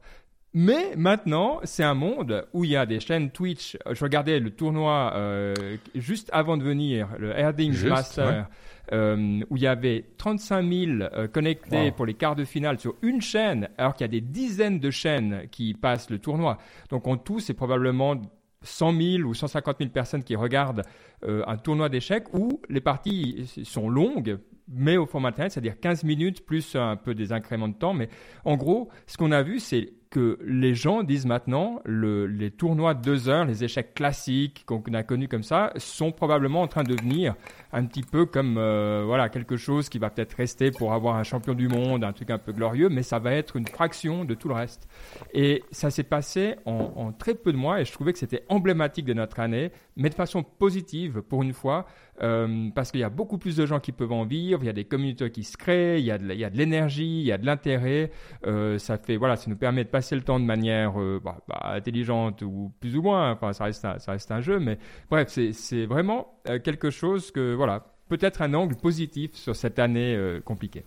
Mais maintenant, c'est un monde où il y a des chaînes Twitch. Je regardais le tournoi euh, juste avant de venir, le Erdings Master. Euh, où il y avait 35 000 euh, connectés pour les quarts de finale sur une chaîne, alors qu'il y a des dizaines de chaînes qui passent le tournoi. Donc en tout, c'est probablement 100 000 ou 150 000 personnes qui regardent euh, un tournoi d'échecs où les parties sont longues, mais au format internet, c'est-à-dire 15 minutes plus un peu des incréments de temps. Mais en gros, ce qu'on a vu, c'est que les gens disent maintenant le, les tournois de deux heures, les échecs classiques qu'on a connus comme ça, sont probablement en train de devenir un petit peu comme euh, voilà quelque chose qui va peut-être rester pour avoir un champion du monde, un truc un peu glorieux, mais ça va être une fraction de tout le reste. Et ça s'est passé en, en, très peu de mois et je trouvais que c'était emblématique de notre année, mais de façon positive pour une fois. Euh, parce qu'il y a beaucoup plus de gens qui peuvent en vivre, il y a des communautés qui se créent, il y a de, l'énergie, il y a de l'intérêt. Euh, ça fait, voilà, ça nous permet de passer le temps de manière euh, bah, bah, intelligente ou plus ou moins. Enfin, ça reste un, ça reste un jeu, mais bref, c'est vraiment quelque chose que, voilà, peut-être un angle positif sur cette année compliquée.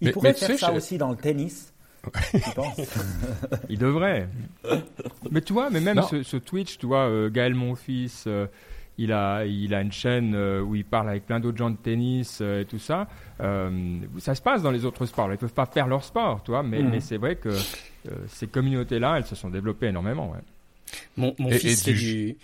Il pourrait faire ça aussi dans le tennis. <laughs> il devrait. Mais tu vois, mais même ce, Twitch, tu vois, Gaël Monfils, il a, il a une chaîne euh, où il parle avec plein d'autres gens de tennis euh, et tout ça. Euh, ça se passe dans les autres sports. Ils ne peuvent pas faire leur sport, toi, mais, mmh. mais c'est vrai que ces communautés-là, elles se sont développées énormément. Ouais. Mon, mon fils fait du,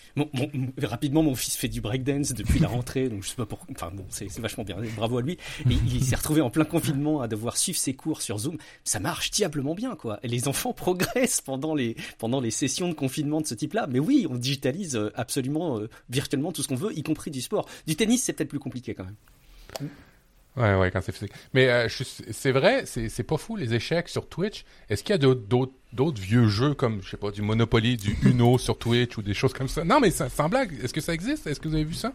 rapidement mon fils fait du breakdance depuis la rentrée donc je sais pas pourquoi enfin bon c'est vachement bien bravo à lui. Et il s'est retrouvé en plein confinement à devoir suivre ses cours sur Zoom. Ça marche diablement bien quoi. Et les enfants <laughs> progressent pendant les pendant les sessions de confinement de ce type-là. Mais oui on digitalise euh, absolument euh, virtuellement tout ce qu'on veut y compris du sport. Du tennis c'est peut-être plus compliqué quand même Ouais, ouais, quand c'est physique. Mais euh, c'est vrai, c'est pas fou les échecs sur Twitch. Est-ce qu'il y a d'autres vieux jeux comme, je sais pas, du Monopoly, du <laughs> Uno sur Twitch ou des choses comme ça? Non, mais sans blague, est-ce que ça existe? Est-ce que vous avez vu ça?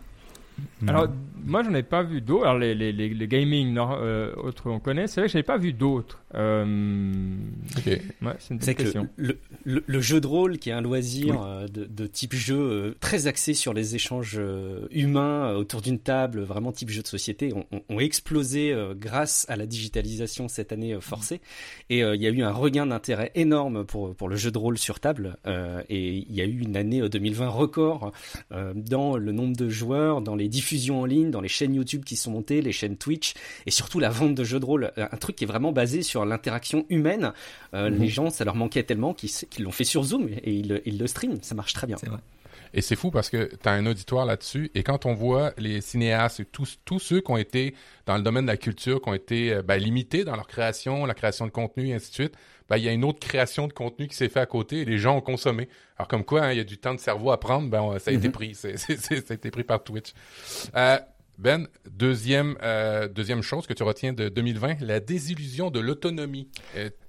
Alors, moi, j'en ai pas vu d'autres. Alors, les, les, les, gaming euh, autres, on connaît. C'est vrai que j'avais pas vu d'autres. Euh... Ouais, c'est une question. Le, le, le, jeu de rôle, qui est un loisir euh, de, de, type jeu euh, très axé sur les échanges humains autour d'une table, vraiment type jeu de société, ont, ont explosé grâce à la digitalisation cette année forcée. Et il y a eu un regain d'intérêt énorme pour, pour le jeu de rôle sur table. et il y a eu une année 2020 record dans le nombre de joueurs, dans les diffusions en ligne, dans les chaînes YouTube qui sont montées, les chaînes Twitch, et surtout la vente de jeux de rôle. Euh, un truc qui est vraiment basé sur l'interaction humaine. Euh, mhm. Les gens, ça leur manquait tellement qu'ils l'ont fait sur Zoom et ils, le streament. Ça marche très bien. Vrai. Et c'est fou parce que tu as un auditoire là-dessus. Et quand on voit les cinéastes et tous, tous ceux qui ont été dans le domaine de la culture, qui ont été euh, ben, limités dans leur création, la création de contenu et ainsi de suite, ben, il y a une autre création de contenu qui s'est fait à côté et les gens ont consommé. Alors comme quoi, hein, il y a du temps de cerveau à prendre, ben, ça a été mhm. pris. C'est, ça a été pris par Twitch. Euh, ben, deuxième, euh, deuxième chose que tu retiens de 2020, la désillusion de l'autonomie.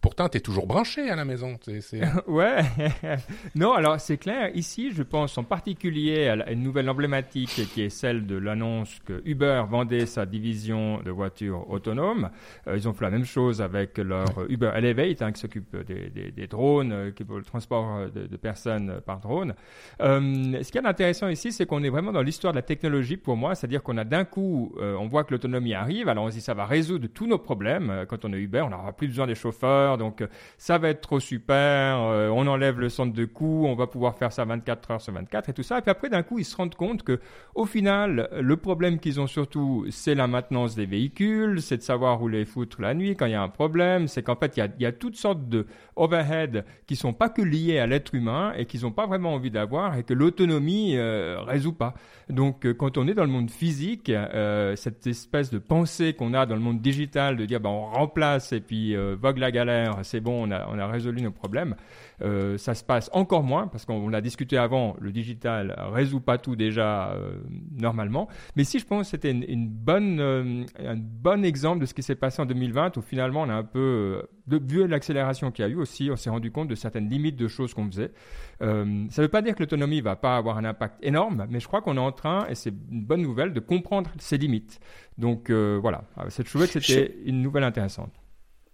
Pourtant, tu es toujours branché à la maison. C'est, <laughs> ouais. <laughs> non, alors c'est clair. Ici, je pense en particulier à une nouvelle emblématique qui est celle de l'annonce que Uber vendait sa division de voitures autonomes. Euh, ils ont fait la même chose avec leur Uber Elevate, hein, qui s'occupe des, des, des, drones, euh, qui pour le transport de, de personnes par drone. Euh, ce qui est intéressant ici, c'est qu'on est vraiment dans l'histoire de la technologie pour moi, c'est-à-dire qu'on a d'un coup, euh, on voit que l'autonomie arrive, alors on se dit ça va résoudre tous nos problèmes. Euh, quand on est Uber, on n'aura plus besoin des chauffeurs, donc euh, ça va être trop super, on enlève le centre de coût, on va pouvoir faire ça 24 heures sur 24 et tout ça. Et puis après, d'un coup, ils se rendent compte que au final, le problème qu'ils ont surtout, c'est la maintenance des véhicules, c'est de savoir où les foutre la nuit quand il y a un problème, c'est qu'en fait, il y a, toutes sortes de overhead qui sont pas que liés à l'être humain et qu'ils n'ont pas vraiment envie d'avoir et que l'autonomie résout pas. Donc, quand on est dans le monde physique, euh, cette espèce de pensée qu'on a dans le monde digital de dire bah, on remplace et puis euh, vogue la galère, c'est bon, on a, on a résolu nos problèmes. Euh, ça se passe encore moins parce qu'on l'a discuté avant, le digital résout pas tout déjà euh, normalement. Mais si je pense que c'était une, bonne, euh, un bon exemple de ce qui s'est passé en 2020 où finalement on a un peu, de, vu l'accélération qu'il y a eu aussi, on s'est rendu compte de certaines limites de choses qu'on faisait. ça ne veut pas dire que l'autonomie va pas avoir un impact énorme, mais je crois qu'on est en train, et c'est une bonne nouvelle, de comprendre ses limites. Donc voilà, je trouvais que c'était une nouvelle intéressante.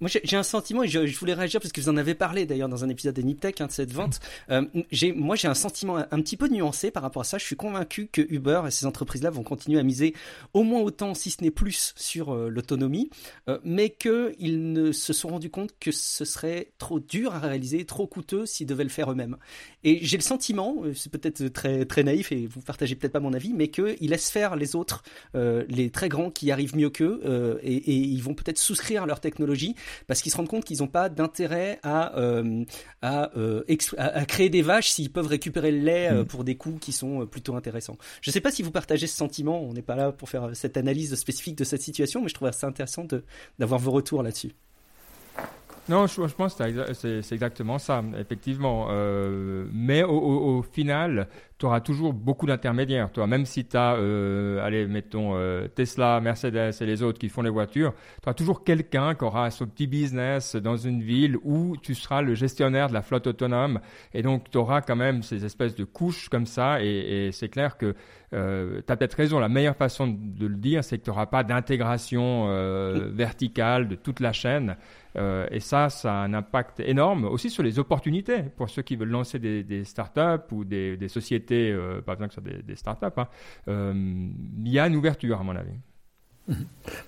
Moi, j'ai un sentiment, et je, voulais réagir parce que vous en avez parlé d'ailleurs dans un épisode de Niptech, hein, de cette vente. Euh, moi, j'ai un sentiment un, petit peu nuancé par rapport à ça. Je suis convaincu que Uber et ces entreprises-là vont continuer à miser au moins autant, si ce n'est plus, sur euh, l'autonomie, euh, mais qu'ils ne se sont rendus compte que ce serait trop dur à réaliser, trop coûteux s'ils devaient le faire eux-mêmes. Et j'ai le sentiment, c'est peut-être très, très naïf et vous partagez peut-être pas mon avis, mais qu'ils laissent faire les autres, les très grands qui arrivent mieux qu'eux, et ils vont peut-être souscrire à leur technologie parce qu'ils se rendent compte qu'ils n'ont pas d'intérêt à, euh, euh, à, créer des vaches s'ils peuvent récupérer le lait euh, mm. pour des coûts qui sont plutôt intéressants. Je ne sais pas si vous partagez ce sentiment, on n'est pas là pour faire cette analyse spécifique de cette situation, mais je trouve ça intéressant d'avoir vos retours là-dessus. Non, je, pense que c'est exactement ça, effectivement. mais au, final, tu auras toujours beaucoup d'intermédiaires. Même si tu as, euh, allez, mettons euh, Tesla, Mercedes et les autres qui font les voitures, tu auras toujours quelqu'un qui aura son petit business dans une ville où tu seras le gestionnaire de la flotte autonome. Et donc, tu auras quand même ces espèces de couches comme ça. Et, et c'est clair que euh, tu as peut-être raison. La meilleure façon de le dire, c'est que tu n'auras pas d'intégration euh, verticale de toute la chaîne. Euh, et ça, ça a un impact énorme aussi sur les opportunités pour ceux qui veulent lancer des, des startups ou des, des sociétés euh, pas besoin que ce soit des, des startups, hein. euh, il y a une ouverture, à mon avis. <laughs>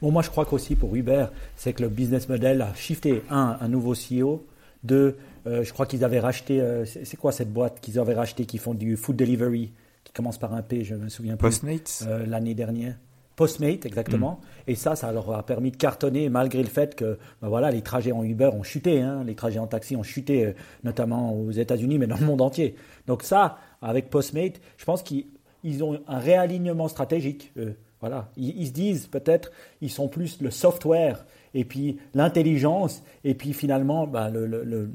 Bon, moi, je crois qu'aussi pour Uber, c'est que le business model a shifté. Un, un nouveau CEO. Deux, euh, je crois qu'ils avaient racheté. c'est quoi cette boîte qu'ils avaient racheté qui font du food delivery, qui commence par un P, je me souviens plus. Postmates L'année dernière. Postmate, exactement. Mm. Et ça, ça leur a permis de cartonner malgré le fait que ben voilà, les trajets en Uber ont chuté, hein, les trajets en taxi ont chuté, notamment aux États-Unis, mais dans le monde entier. Donc ça, avec Postmate, je pense qu'ils ont un réalignement stratégique. Voilà. Ils, se disent peut-être, ils sont plus le software et puis l'intelligence, et puis finalement, ben, le,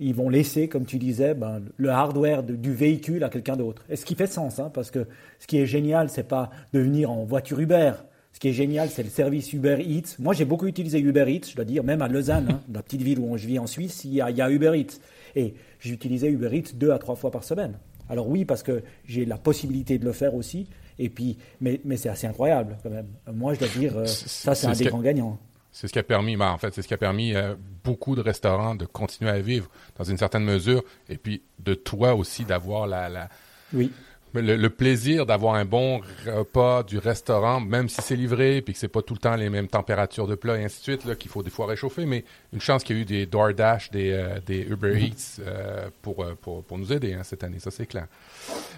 ils vont laisser, comme tu disais, ben, le hardware du véhicule à quelqu'un d'autre. Et ce qui fait sens, hein, parce que ce qui est génial, c'est pas de venir en voiture Uber. Ce qui est génial, c'est le service Uber Eats. Moi, j'ai beaucoup utilisé Uber Eats, je dois dire, même à Lausanne, hein, la petite ville où je vis en Suisse, il y a, il y a Uber Eats. Et j'utilisais Uber Eats deux à trois fois par semaine. Alors oui, parce que j'ai la possibilité de le faire aussi. Et puis, mais, mais c'est assez incroyable quand même. Moi, je dois dire, euh, ça, c'est un des grands gagnants. C'est ce qui a permis, ben, en fait, c'est ce qui a permis euh, beaucoup de restaurants de continuer à vivre dans une certaine mesure, et puis de toi aussi d'avoir la, la, oui. le, plaisir d'avoir un bon repas du restaurant, même si c'est livré, puis que c'est pas tout le temps les mêmes températures de plat et ainsi de suite, là, qu'il faut des fois réchauffer, mais une chance qu'il y a eu des DoorDash, des, euh, des Uber mm-hmm. Eats euh, pour, euh, pour, pour, nous aider hein, cette année, ça c'est clair.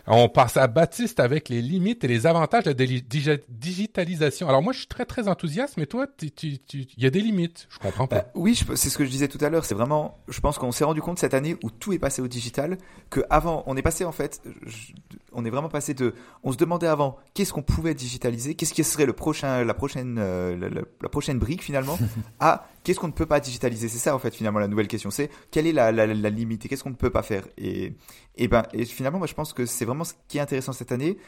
On passe à Baptiste avec les limites et les avantages de la digitalisation. Alors moi, je suis très très enthousiaste, mais toi, il y a des limites. Je comprends pas. oui, c'est ce que je disais tout à l'heure. C'est vraiment, je pense qu'on s'est rendu compte cette année où tout est passé au digital, que avant, on est passé en fait on est vraiment passé de, on se demandait avant qu'est-ce qu'on pouvait digitaliser, qu'est-ce qui serait le prochain, la prochaine, euh, la, prochaine brique finalement, <laughs> à qu'est-ce qu'on ne peut pas digitaliser? C'est ça en fait finalement la nouvelle question. C'est quelle est la, la, la limite et qu'est-ce qu'on ne peut pas faire? Et, et ben, et finalement, moi je pense que c'est vraiment ce qui est intéressant cette année.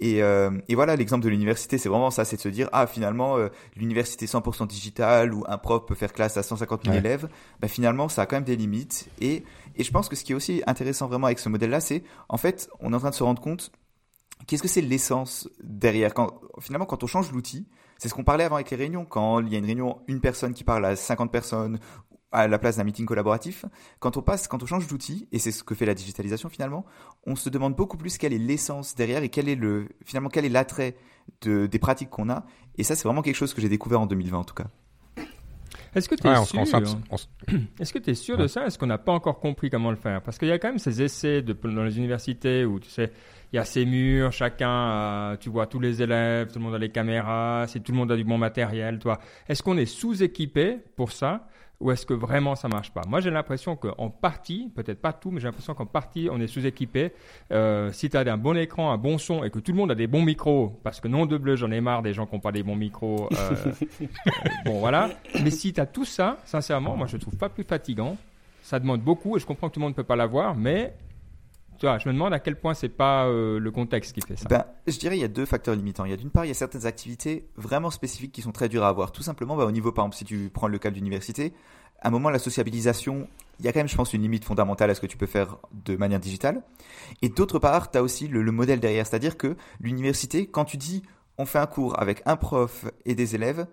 Et, euh, et, voilà, l'exemple de l'université, c'est vraiment ça, c'est de se dire, ah finalement, euh, l'université 100% digitale, où un prof peut faire classe à 150 000 élèves, ben, finalement, ça a quand même des limites. Et, et je pense que ce qui est aussi intéressant vraiment avec ce modèle-là, c'est, en fait, on est en train de se rendre compte, qu'est-ce que c'est l'essence derrière quand, Finalement, quand on change l'outil, c'est ce qu'on parlait avant avec les réunions, quand il y a une réunion, une personne qui parle à 50 personnes, à la place d'un meeting collaboratif, quand on passe, quand on change d'outil, et c'est ce que fait la digitalisation finalement, on se demande beaucoup plus quelle est l'essence derrière et quel est le, finalement, quel est l'attrait de, des pratiques qu'on a. Et ça, c'est vraiment quelque chose que j'ai découvert en 2020 en tout cas. Est-ce que tu es, tu es sûr? de ça? Est-ce qu'on n'a pas encore compris comment le faire? Parce qu'il y a quand même ces essais de, dans les universités où tu sais, il y a ces murs, chacun, tu vois tous les élèves, tout le monde a les caméras, si tout le monde a du bon matériel, toi. Est-ce qu'on est sous-équipé pour ça? Ou est-ce que vraiment ça marche pas? Moi, j'ai l'impression qu'en partie, peut-être pas tout, mais j'ai l'impression qu'en partie, on est sous-équipé. Euh, si tu as un bon écran, un bon son et que tout le monde a des bons micros, parce que non de bleu, j'en ai marre des gens qui n'ont pas des bons micros. Euh, <laughs> euh, bon, voilà. Mais si tu as tout ça, sincèrement, moi, je ne trouve pas plus fatigant. Ça demande beaucoup et je comprends que tout le monde ne peut pas l'avoir, mais je me demande à quel point c'est pas le contexte qui fait ça. Ben, je dirais il y a deux facteurs limitants. Il y a d'une part, il y a certaines activités vraiment spécifiques qui sont très dures à avoir. Tout simplement, ben, au niveau, par exemple, si tu prends le cas d'université, à un moment, la sociabilisation, il y a quand même, je pense, une limite fondamentale à ce que tu peux faire de manière digitale. Et d'autre part, tu as aussi le, modèle derrière. C'est-à-dire que l'université, quand tu dis on fait un cours avec un prof et des élèves,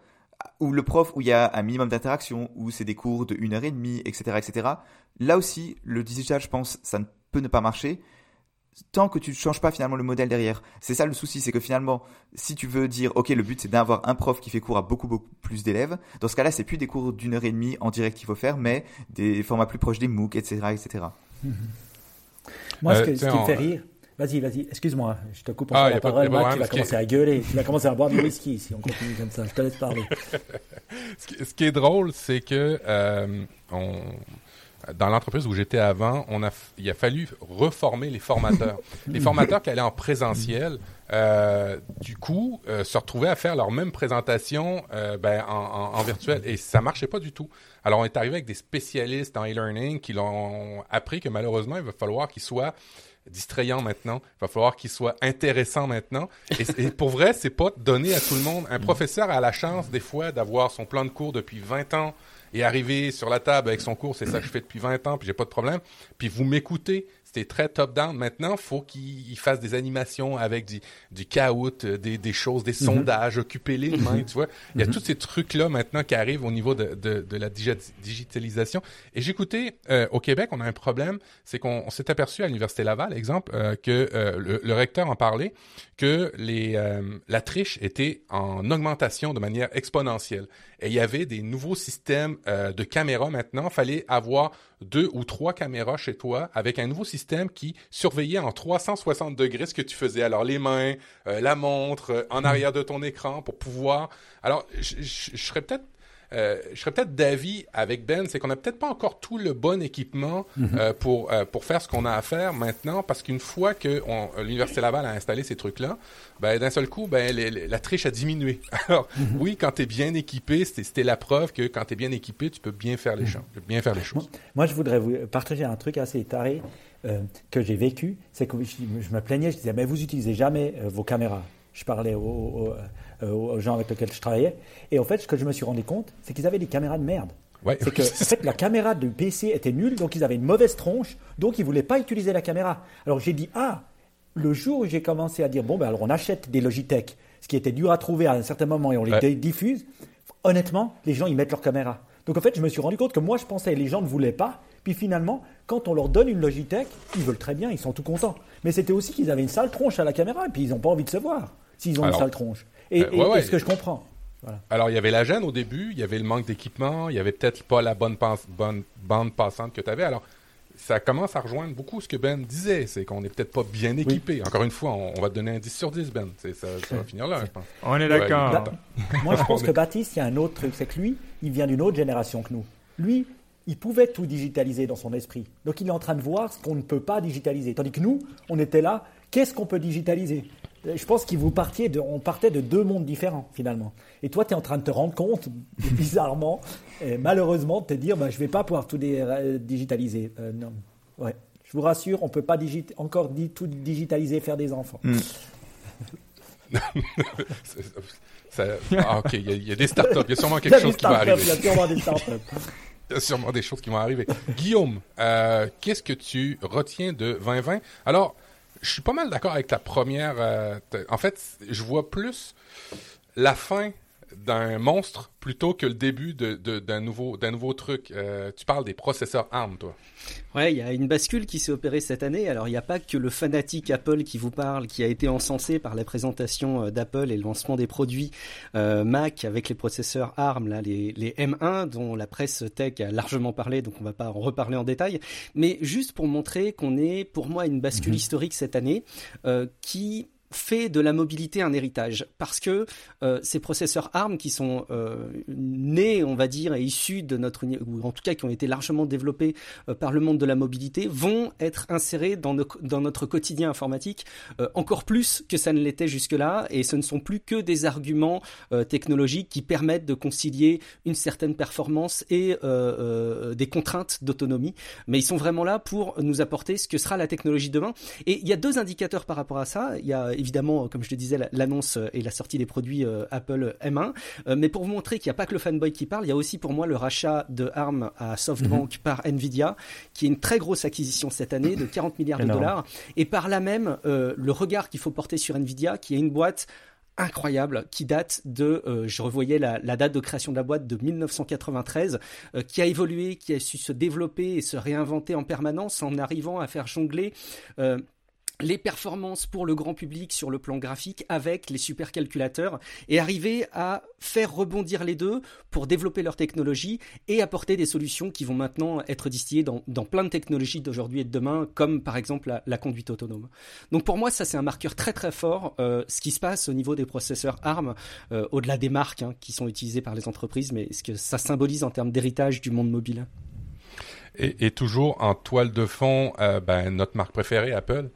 ou le prof où il y a un minimum d'interaction, où c'est des cours de une heure et demie, etc., etc. Là aussi, le digital, je pense, ça ne peut ne pas marcher tant que tu ne changes pas finalement le modèle derrière. C'est ça le souci, c'est que finalement, si tu veux dire, ok, le but c'est d'avoir un prof qui fait cours à beaucoup, beaucoup plus d'élèves, dans ce cas-là, c'est plus des cours d'une heure et demie en direct qu'il faut faire, mais des formats plus proches des MOOC, etc. etc. Moi, ce, euh, qui me fait rire, vas-y, vas-y, excuse-moi, je te coupe en ah, la parole, Matt, tu vas commencer à gueuler, tu vas commencer à boire du whisky si on continue comme ça, je te laisse parler. <laughs> ce, qui, est drôle, c'est que euh, on dans l'entreprise où j'étais avant, on a, il a fallu reformer les formateurs. <laughs> les formateurs qui allaient en présentiel, euh, du coup, euh, se retrouvaient à faire leur même présentation euh, ben, en, en, virtuel. Et ça marchait pas du tout. Alors, on est arrivé avec des spécialistes en e-learning qui l'ont appris que malheureusement, il va falloir qu'ils soient distrayants maintenant. Il va falloir qu'ils soient intéressants maintenant. Et, et pour vrai, c'est pas donné à tout le monde. Un professeur a la chance, des fois, d'avoir son plan de cours depuis 20 ans et arriver sur la table avec son cours, c'est ça que je fais depuis 20 ans, puis j'ai pas de problème. Puis vous m'écoutez, c'était très top-down. Maintenant, faut qu'il fasse des animations avec du, du caout, euh, des, des choses, des mhm. sondages, occuper les mains, tu vois. Il y a mhm. tous ces trucs-là maintenant qui arrivent au niveau de, de, de la digitalisation. Et j'écoutais, euh, au Québec, on a un problème, c'est qu'on s'est aperçu à l'Université Laval, exemple, euh, que euh, le, le, recteur en parlait, que les, la triche était en augmentation de manière exponentielle. Et il y avait des nouveaux systèmes de caméras maintenant. Fallait avoir deux ou trois caméras chez toi avec un nouveau système qui surveillait en 360 degrés ce que tu faisais. Alors les mains, euh, la montre, euh, en arrière de ton écran pour pouvoir. Alors je, serais peut-être euh, je serais peut-être d'avis avec Ben, c'est qu'on n'a peut-être pas encore tout le bon équipement mhm. pour pour faire ce qu'on a à faire maintenant, parce qu'une fois que l'université Laval a installé ces trucs-là, ben, d'un seul coup, ben, la triche a diminué. <laughs> Alors, mhm. oui, quand tu es bien équipé, c'était la preuve que quand tu es bien équipé, tu peux bien faire les, mhm. choses, bien faire les choses. Moi, je voudrais vous partager un truc assez taré euh, que j'ai vécu. C'est que je, me plaignais, je disais, mais vous utilisez jamais euh, vos caméras. Je parlais euh, aux, gens avec lesquels je travaillais. Et en fait, ce que je me suis rendu compte, c'est qu'ils avaient des caméras de merde. Ouais. C'est que en fait, la caméra du PC était nulle, donc ils avaient une mauvaise tronche, donc ils voulaient pas utiliser la caméra. Alors j'ai dit, ah, le jour où j'ai commencé à dire, bon, ben alors on achète des Logitech, ce qui était dur à trouver à un certain moment et on les diffuse, honnêtement, les gens, ils mettent leur caméra. Donc en fait, je me suis rendu compte que moi, je pensais que les gens ne voulaient pas. Puis finalement, quand on leur donne une Logitech, ils veulent très bien, ils sont tout contents. Mais c'était aussi qu'ils avaient une sale tronche à la caméra et puis ils n'ont pas envie de se voir s'ils ont une sale tronche. Et, euh, ce que je comprends. Alors, il y avait la gêne au début, il y avait le manque d'équipement, il y avait peut-être pas la bonne, bonne bande passante que tu avais. Alors, ça commence à rejoindre beaucoup ce que Ben disait, c'est qu'on n'est peut-être pas bien équipé. Encore une fois, on, va te donner un 10 sur 10, Ben. Ça, ça, va finir là, je pense. On est d'accord. Bah, moi, je pense <laughs> que Baptiste, il y a un autre truc, c'est que lui, il vient d'une autre génération que nous. Lui, il pouvait tout digitaliser dans son esprit. Donc il est en train de voir ce qu'on ne peut pas digitaliser. Tandis que nous, on était là, qu'est-ce qu'on peut digitaliser? Je pense qu'il vous partiez de, on partait de deux mondes différents finalement. Et toi, tu es en train de te rendre compte, <laughs> bizarrement, et malheureusement, de te dire, bah, je vais pas pouvoir tout euh, digitaliser. Euh, non. Ouais. Je vous rassure, on peut pas encore tout digitaliser, faire des enfants. Hmm. <laughs> ah, ok, il y, a des startups, il y a sûrement quelque <laughs> chose qui va arriver. Il y a sûrement des startups. Il y a sûrement des choses qui vont arriver. Guillaume, euh, qu'est-ce que tu retiens de 2020 Alors, je suis pas mal d'accord avec ta première. Euh, en fait, je vois plus la fin d'un monstre plutôt que le début d'un de, nouveau, nouveau truc. Euh, tu parles des processeurs ARM, toi. Ouais, il y a une bascule qui s'est opérée cette année. Alors, il n'y a pas que le fanatique Apple qui vous parle, qui a été encensé par la présentation euh, d'Apple et le lancement des produits euh, Mac avec les processeurs ARM, là, les, les, M1, dont la presse tech a largement parlé, donc on va pas en reparler en détail. Mais juste pour montrer qu'on est, pour moi, une bascule mhm. historique cette année, qui fait de la mobilité un héritage parce que euh, ces processeurs ARM qui sont euh, nés, on va dire, et issus de notre ou en tout cas qui ont été largement développés euh, par le monde de la mobilité vont être insérés dans, dans notre quotidien informatique encore plus que ça ne l'était jusque-là et ce ne sont plus que des arguments technologiques qui permettent de concilier une certaine performance et des contraintes d'autonomie. Mais ils sont vraiment là pour nous apporter ce que sera la technologie demain. Et il y a deux indicateurs par rapport à ça. Il y a évidemment, comme je te disais, l'annonce et la sortie des produits euh, Apple M1. Euh, mais pour vous montrer qu'il n'y a pas que le fanboy qui parle, il y a aussi pour moi le rachat de ARM à SoftBank mhm. par Nvidia, qui est une très grosse acquisition cette année de 40 milliards de dollars. Et par là même, euh, le regard qu'il faut porter sur Nvidia, qui est une boîte incroyable qui date de, je revoyais la, date de création de la boîte de 1993, qui a évolué, qui a su se développer et se réinventer en permanence en arrivant à faire jongler les performances pour le grand public sur le plan graphique avec les supercalculateurs et arriver à faire rebondir les deux pour développer leur technologie et apporter des solutions qui vont maintenant être distillées dans, plein de technologies d'aujourd'hui et de demain, comme par exemple la, conduite autonome. Donc pour moi, ça c'est un marqueur très très fort, euh, ce qui se passe au niveau des processeurs ARM, euh, au-delà des marques hein, qui sont utilisées par les entreprises, mais ce que ça symbolise en termes d'héritage du monde mobile. Et, toujours en toile de fond, euh, ben, notre marque préférée, Apple.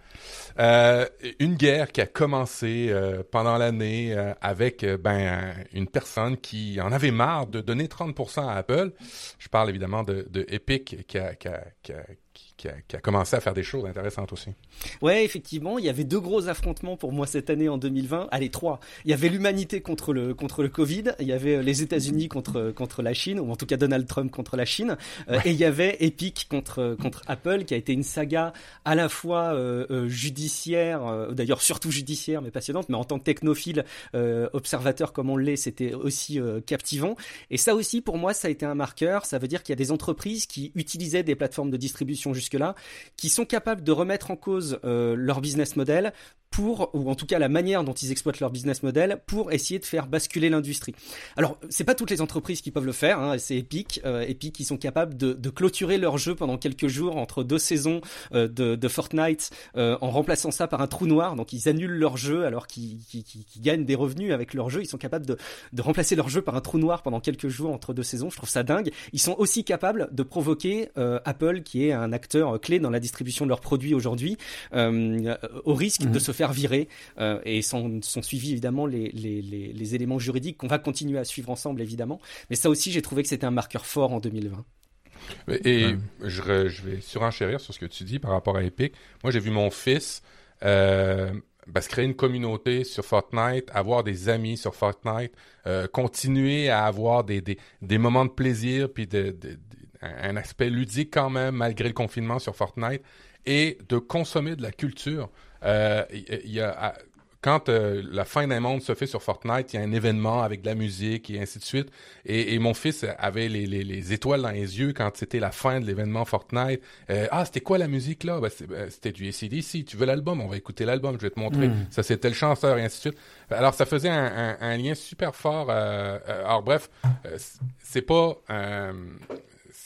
Euh, une guerre qui a commencé euh, pendant l'année euh, avec ben une personne qui en avait marre de donner 30% à Apple. Je parle évidemment de, de Epic qui a, qui a, qui a qui a, commencé à faire des choses intéressantes aussi. Ouais, effectivement, il y avait deux gros affrontements pour moi cette année en 2020. Allez, trois. Il y avait l'humanité contre le contre le Covid, il y avait euh, les États-Unis contre contre la Chine, ou en tout cas Donald Trump contre la Chine, euh, et il y avait Epic contre contre Apple, qui a été une saga à la fois euh, judiciaire, d'ailleurs surtout judiciaire, mais passionnante, mais en tant que technophile, observateur comme on l'est, c'était aussi captivant. Et ça aussi, pour moi, ça a été un marqueur. Ça veut dire qu'il y a des entreprises qui utilisaient des plateformes de distribution jusqu'à là qui sont capables de remettre en cause euh, leur business model pour, ou en tout cas la manière dont ils exploitent leur business model, pour essayer de faire basculer l'industrie. Alors, c'est pas toutes les entreprises qui peuvent le faire, hein, c'est Epic, euh, Epic qui sont capables de, de, clôturer leur jeu pendant quelques jours entre deux saisons euh, de, de, Fortnite euh, en remplaçant ça par un trou noir, donc ils annulent leur jeu alors qu'ils gagnent des revenus avec leur jeu, ils sont capables de, de remplacer leur jeu par un trou noir pendant quelques jours entre deux saisons, je trouve ça dingue. Ils sont aussi capables de provoquer Apple, qui est un acteur clé dans la distribution de leurs produits aujourd'hui, au risque de mhm. se faire faire virer euh, et sont, sont suivis évidemment les, les, les, éléments juridiques qu'on va continuer à suivre ensemble évidemment. Mais ça aussi, j'ai trouvé que c'était un marqueur fort en 2020. Et je, je, vais surenchérir sur ce que tu dis par rapport à Epic. Moi, j'ai vu mon fils euh, bah, se créer une communauté sur Fortnite, avoir des amis sur Fortnite, euh, continuer à avoir des, des, des, moments de plaisir, puis de, un aspect ludique quand même, malgré le confinement sur Fortnite, et de consommer de la culture. Euh, il y a quand euh, la fin d'un monde se fait sur Fortnite, il y a un événement avec de la musique et ainsi de suite. Et, et mon fils avait les, les, les, étoiles dans les yeux quand c'était la fin de l'événement Fortnite. Euh, ah, c'était quoi la musique là? Ben, ben c'était du ACDC. Tu veux l'album? On va écouter l'album. Je vais te montrer. Hmm. Ça, c'était le chanteur et ainsi de suite. Alors, ça faisait un, un, un lien super fort. Euh, alors, bref, c'est pas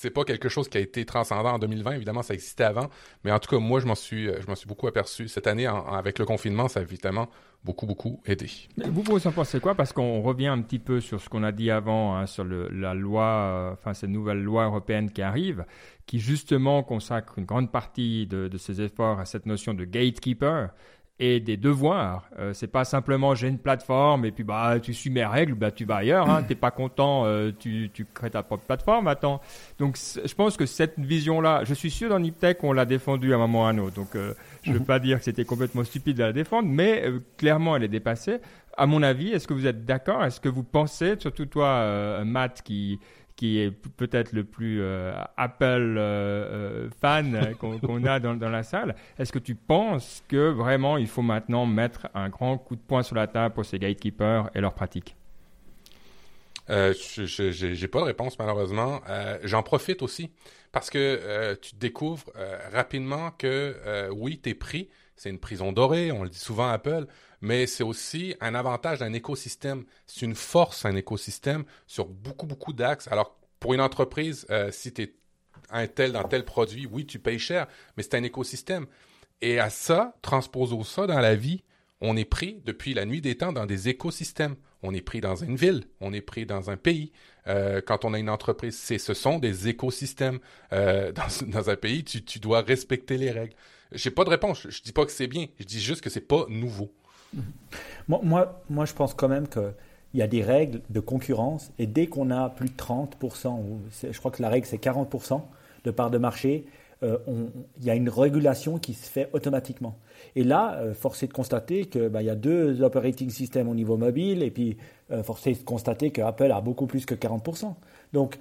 c'est pas quelque chose qui a été transcendant en 2020. Évidemment, ça existait avant. Mais en tout cas, moi, je m'en suis, je m'en suis beaucoup aperçu. Cette année, avec le confinement, ça a évidemment beaucoup, beaucoup aidé. vous, vous en pensez quoi? Parce qu'on revient un petit peu sur ce qu'on a dit avant, hein, sur la loi, euh, enfin, cette nouvelle loi européenne qui arrive, qui justement consacre une grande partie de, de ses efforts à cette notion de gatekeeper. Et des devoirs. Euh, c'est pas simplement j'ai une plateforme et puis bah tu suis mes règles, bah tu vas ailleurs. Hein, <clears throat> T'es pas content, euh, tu, tu crées ta propre plateforme. Attends. Donc je pense que cette vision-là, je suis sûr dans Niptech on l'a défendue à un moment ou à un autre. Donc euh, je veux mhm. pas dire que c'était complètement stupide de la défendre, mais euh, clairement elle est dépassée. À mon avis, est-ce que vous êtes d'accord? Est-ce que vous pensez, surtout toi, Matt, qui qui est peut-être le plus euh, Apple euh, euh, fan <laughs> qu'on a dans, dans, la salle. Est-ce que tu penses que vraiment il faut maintenant mettre un grand coup de poing sur la table pour ces gatekeepers et leurs pratiques? Euh, J'ai pas de réponse malheureusement. J'en profite aussi parce que tu découvres rapidement que oui, t'es pris. C'est une prison dorée, on le dit souvent à Apple, mais c'est aussi un avantage d'un écosystème. C'est une force, un écosystème sur beaucoup, beaucoup d'axes. Alors, pour une entreprise, euh, si tu es un tel dans tel produit, oui, tu payes cher, mais c'est un écosystème. Et à ça, transposons ça dans la vie. On est pris depuis la nuit des temps dans des écosystèmes. On est pris dans une ville, on est pris dans un pays. Euh, quand on a une entreprise, c'est ce sont des écosystèmes. Euh, <laughs> dans, un pays, tu dois respecter les règles. J'ai pas de réponse. Je dis pas que c'est bien. Je dis juste que c'est pas nouveau. Moi, moi, je pense quand même qu'il y a des règles de concurrence et dès qu'on a plus de 30%, ou je crois que la règle c'est 40% de part de marché, euh, il y a une régulation qui se fait automatiquement. Et là, euh, force est de constater qu'il bah, y a deux operating systems au niveau mobile et puis euh, force est de constater que Apple a beaucoup plus que 40%. Donc,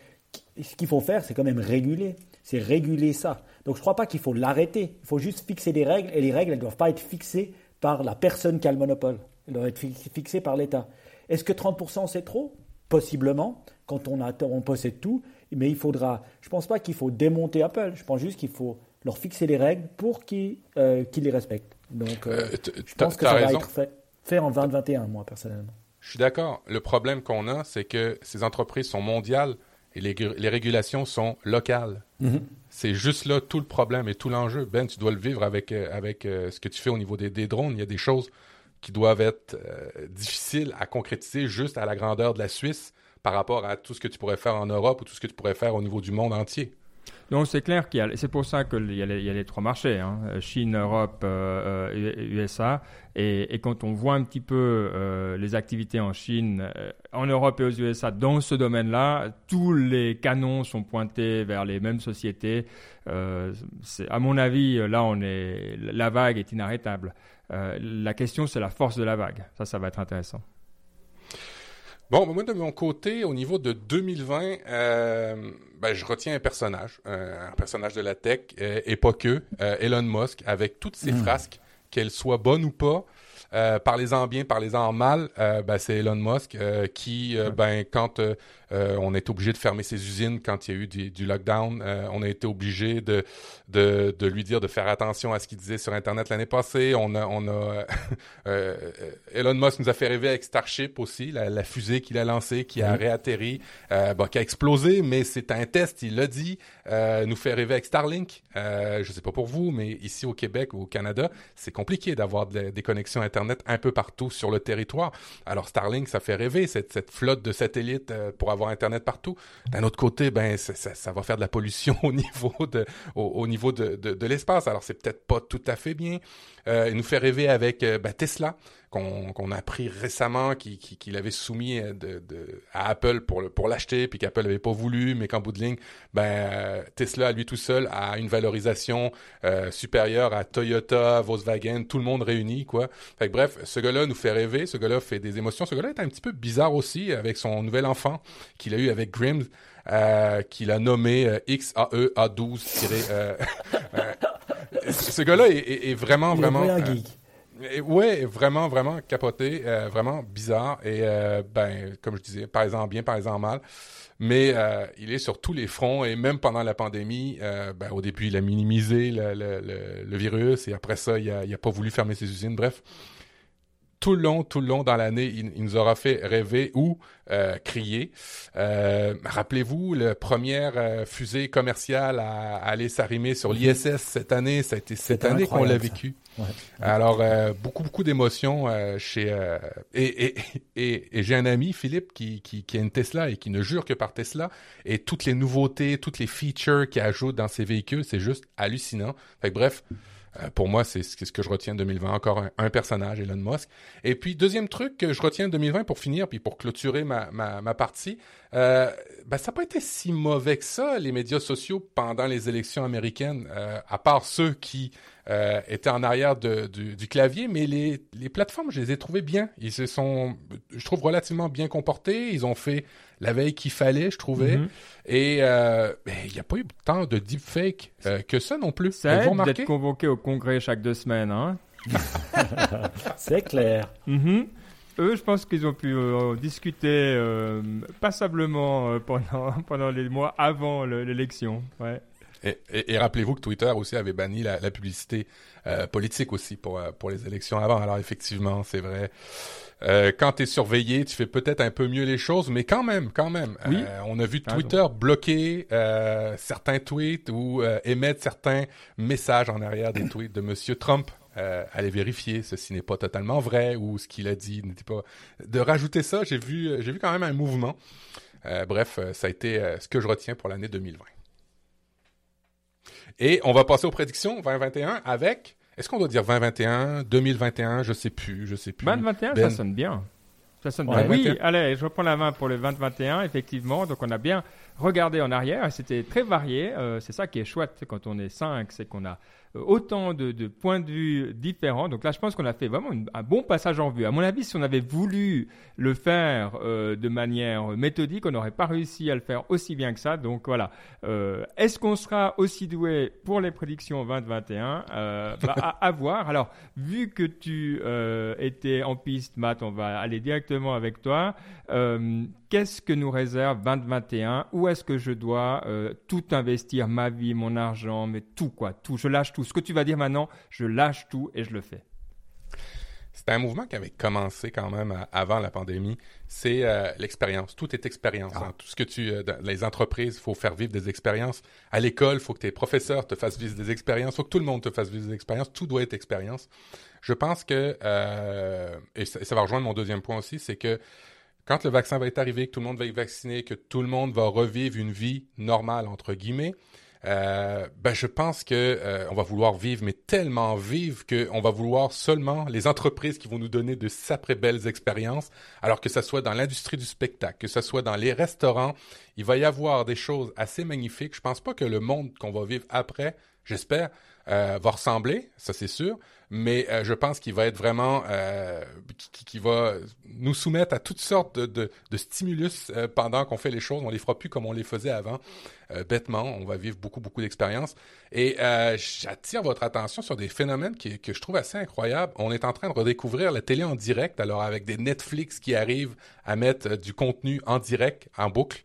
ce qu'il faut faire, c'est quand même réguler. C'est réguler ça. Donc, je ne crois pas qu'il faut l'arrêter. Il faut juste fixer des règles et les règles, elles ne doivent pas être fixées par la personne qui a le monopole. Elle doit être fixée par l'État. Est-ce que 30% c'est trop? Possiblement, quand on, a, on possède tout, mais il faudra. Je ne pense pas qu'il faut démonter Apple. Je pense juste qu'il faut leur fixer les règles pour qu'ils euh, les respectent. Donc, euh, euh, je pense que ça va être fait, fait en 2021, moi personnellement. Je suis d'accord. Le problème qu'on a, c'est que ces entreprises sont mondiales et les, les régulations sont locales. Mm-hmm. C'est juste là tout le problème et tout l'enjeu. Ben, tu dois le vivre avec, euh, avec euh, ce que tu fais au niveau des, des, drones. Il y a des choses qui doivent être euh, difficiles à concrétiser juste à la grandeur de la Suisse par rapport à tout ce que tu pourrais faire en Europe ou tout ce que tu pourrais faire au niveau du monde entier. Donc c'est clair qu'il y a, c'est pour ça qu'il y, y a les trois marchés, hein, Chine, Europe, USA. Et, et, quand on voit un petit peu euh, les activités en Chine, euh, en Europe et aux USA dans ce domaine-là, tous les canons sont pointés vers les mêmes sociétés. Euh, à mon avis, là, on est, la vague est inarrêtable. la question, c'est la force de la vague. Ça, ça va être intéressant. Bon, moi de mon côté, au niveau de 2020, euh, ben, je retiens un personnage, un personnage de la tech, et pas que, Elon Musk, avec toutes ses hmm. frasques qu'elle soit bonne ou pas, euh, parlez-en bien, parlez-en mal, euh, ben, c'est Elon Musk euh, qui, euh, ben, quand euh, on été obligé de fermer ses usines quand il y a eu du, lockdown. Euh, on a été obligé de, de, de, lui dire de faire attention à ce qu'il disait sur Internet l'année passée. On a, on a <laughs> euh, Elon Musk nous a fait rêver avec Starship aussi, la, fusée qu'il a lancée, qui a réatterri, bon, qui a explosé, mais c'est un test, il l'a dit. nous fait rêver avec Starlink. je sais pas pour vous, mais ici au Québec ou au Canada, c'est compliqué d'avoir des connexions Internet un peu partout sur le territoire. Alors Starlink, ça fait rêver, cette, cette flotte de satellites pour avoir Internet partout. D'un autre côté, ben ça, va faire de la pollution <laughs> au niveau de au, niveau de, de, de l'espace. Alors c'est peut-être pas tout à fait bien. Euh, il nous fait rêver avec euh, ben, Tesla qu'on a appris récemment qu'il qui, avait soumis euh, de, de, à Apple pour, pour l'acheter, puis qu'Apple n'avait pas voulu, mais qu'en bout de ligne, ben, euh, Tesla, lui tout seul, a une valorisation euh, supérieure à Toyota, Volkswagen, tout le monde réuni, quoi. Fait que, bref, ce gars-là nous fait rêver, ce gars-là fait des émotions. Ce gars-là est un petit peu bizarre aussi avec son nouvel enfant qu'il a eu avec Grimm, euh, qu'il a nommé euh, XAEA12. <laughs> ce gars-là est, est, vraiment, vraiment... ouais, vraiment, vraiment capoté, euh, vraiment bizarre. Et euh, ben, comme je disais, par exemple bien, par exemple mal. Mais euh, il est sur tous les fronts et même pendant la pandémie, ben, au début, il a minimisé le, le, le, virus et après ça, il a, il a pas voulu fermer ses usines. Bref, tout le long, tout le long dans l'année, il, nous aura fait rêver ou euh, crier. Euh, rappelez-vous, la première euh, fusée commerciale à, aller s'arrimer sur l'ISS cette année, ça a été cette année qu'on l'a vécu. Alors, beaucoup, beaucoup d'émotions chez... et, et, et, et j'ai un ami, Philippe, qui, qui, qui a une Tesla et qui ne jure que par Tesla. Et toutes les nouveautés, toutes les features qu'il ajoute dans ses véhicules, c'est juste hallucinant. Fait que, bref... Euh, pour moi, c'est ce que je retiens de 2020. Encore un, personnage, Elon Musk. Et puis, deuxième truc que je retiens de 2020 pour finir, puis pour clôturer ma, ma, ma partie, euh, ben, ça n'a pas été si mauvais que ça, les médias sociaux, pendant les élections américaines, euh, à part ceux qui euh, étaient en arrière de, du, du, clavier, mais les, les plateformes, je les ai trouvées bien. Ils se sont, je trouve, relativement bien comportés. Ils ont fait la veille qu'il fallait, je trouvais. Mm-hmm. Et euh, ben, il n'y a pas eu tant de deepfake euh, que ça non plus. Ça aide d'être convoqué au congrès chaque deux semaines, hein? <laughs> C'est clair. Mm-hmm. Eux, je pense qu'ils ont pu euh, discuter euh, passablement euh, pendant, <laughs> pendant les mois avant l'élection. Ouais. Et, et, rappelez-vous que Twitter aussi avait banni la, la publicité politique aussi pour, pour les élections avant. Alors effectivement, c'est vrai. Euh, quand tu es surveillé, tu fais peut-être un peu mieux les choses, mais quand même, quand même. Oui. on a vu Twitter bloquer certains tweets ou émettre certains messages en arrière des tweets de Monsieur Trump euh, aller vérifier ceci n'est pas totalement vrai ou ce qu'il a dit n'était pas. De rajouter ça, j'ai vu, j'ai vu quand même un mouvement. Euh, bref, euh, ça a été euh, ce que je retiens pour l'année 2020. Et on va passer aux prédictions 2021 avec. Est-ce qu'on doit dire 2021, 2021, je sais plus, je sais plus. 2021, ça ben. sonne bien. Ça sonne bien. Oui, allez, je reprends la main pour le 2021, effectivement. Donc on a bien regardé en arrière, c'était très varié. c'est ça qui est chouette quand on est 5, c'est qu'on a autant de, de, points de vue différents. Donc là, je pense qu'on a fait vraiment un bon passage en vue. À mon avis, si on avait voulu le faire euh, de manière méthodique, on n'aurait pas réussi à le faire aussi bien que ça. Donc voilà. Euh, Est-ce qu'on sera aussi doué pour les prédictions 2021 euh, bah, à, à, voir. Alors, vu que tu euh, étais en piste, Matt, on va aller directement avec toi. Euh, qu'est-ce que nous réserve 2021 Où est-ce que je dois euh, tout investir, ma vie, mon argent, mais tout quoi, tout. Je lâche tout. Ce que tu vas dire maintenant, je lâche tout et je le fais. C'est un mouvement qui avait commencé quand même avant la pandémie. C'est euh, l'expérience. Tout est expérience. Ah. Hein. Tout ce que tu, dans les entreprises, il faut faire vivre des expériences. À l'école, il faut que tes professeurs te fassent vivre des expériences. Il faut que tout le monde te fasse vivre des expériences. Tout doit être expérience. Je pense que, et ça, et ça va rejoindre mon deuxième point aussi, c'est que quand le vaccin va être arrivé, que tout le monde va être vacciné, que tout le monde va revivre une vie normale entre guillemets, euh, ben je pense que euh, on va vouloir vivre, mais tellement vivre qu'on va vouloir seulement les entreprises qui vont nous donner de sacrées belles expériences, alors que ça soit dans l'industrie du spectacle, que ça soit dans les restaurants, il va y avoir des choses assez magnifiques. Je pense pas que le monde qu'on va vivre après, j'espère, euh, va ressembler, ça c'est sûr, mais euh, je pense qu'il va être vraiment, euh, qui, va nous soumettre à toutes sortes de, de, de stimulus euh, pendant qu'on fait les choses. On les fera plus comme on les faisait avant, bêtement. On va vivre beaucoup, beaucoup d'expériences. Et j'attire votre attention sur des phénomènes qui, que je trouve assez incroyables. On est en train de redécouvrir la télé en direct, alors avec des Netflix qui arrivent à mettre du contenu en direct, en boucle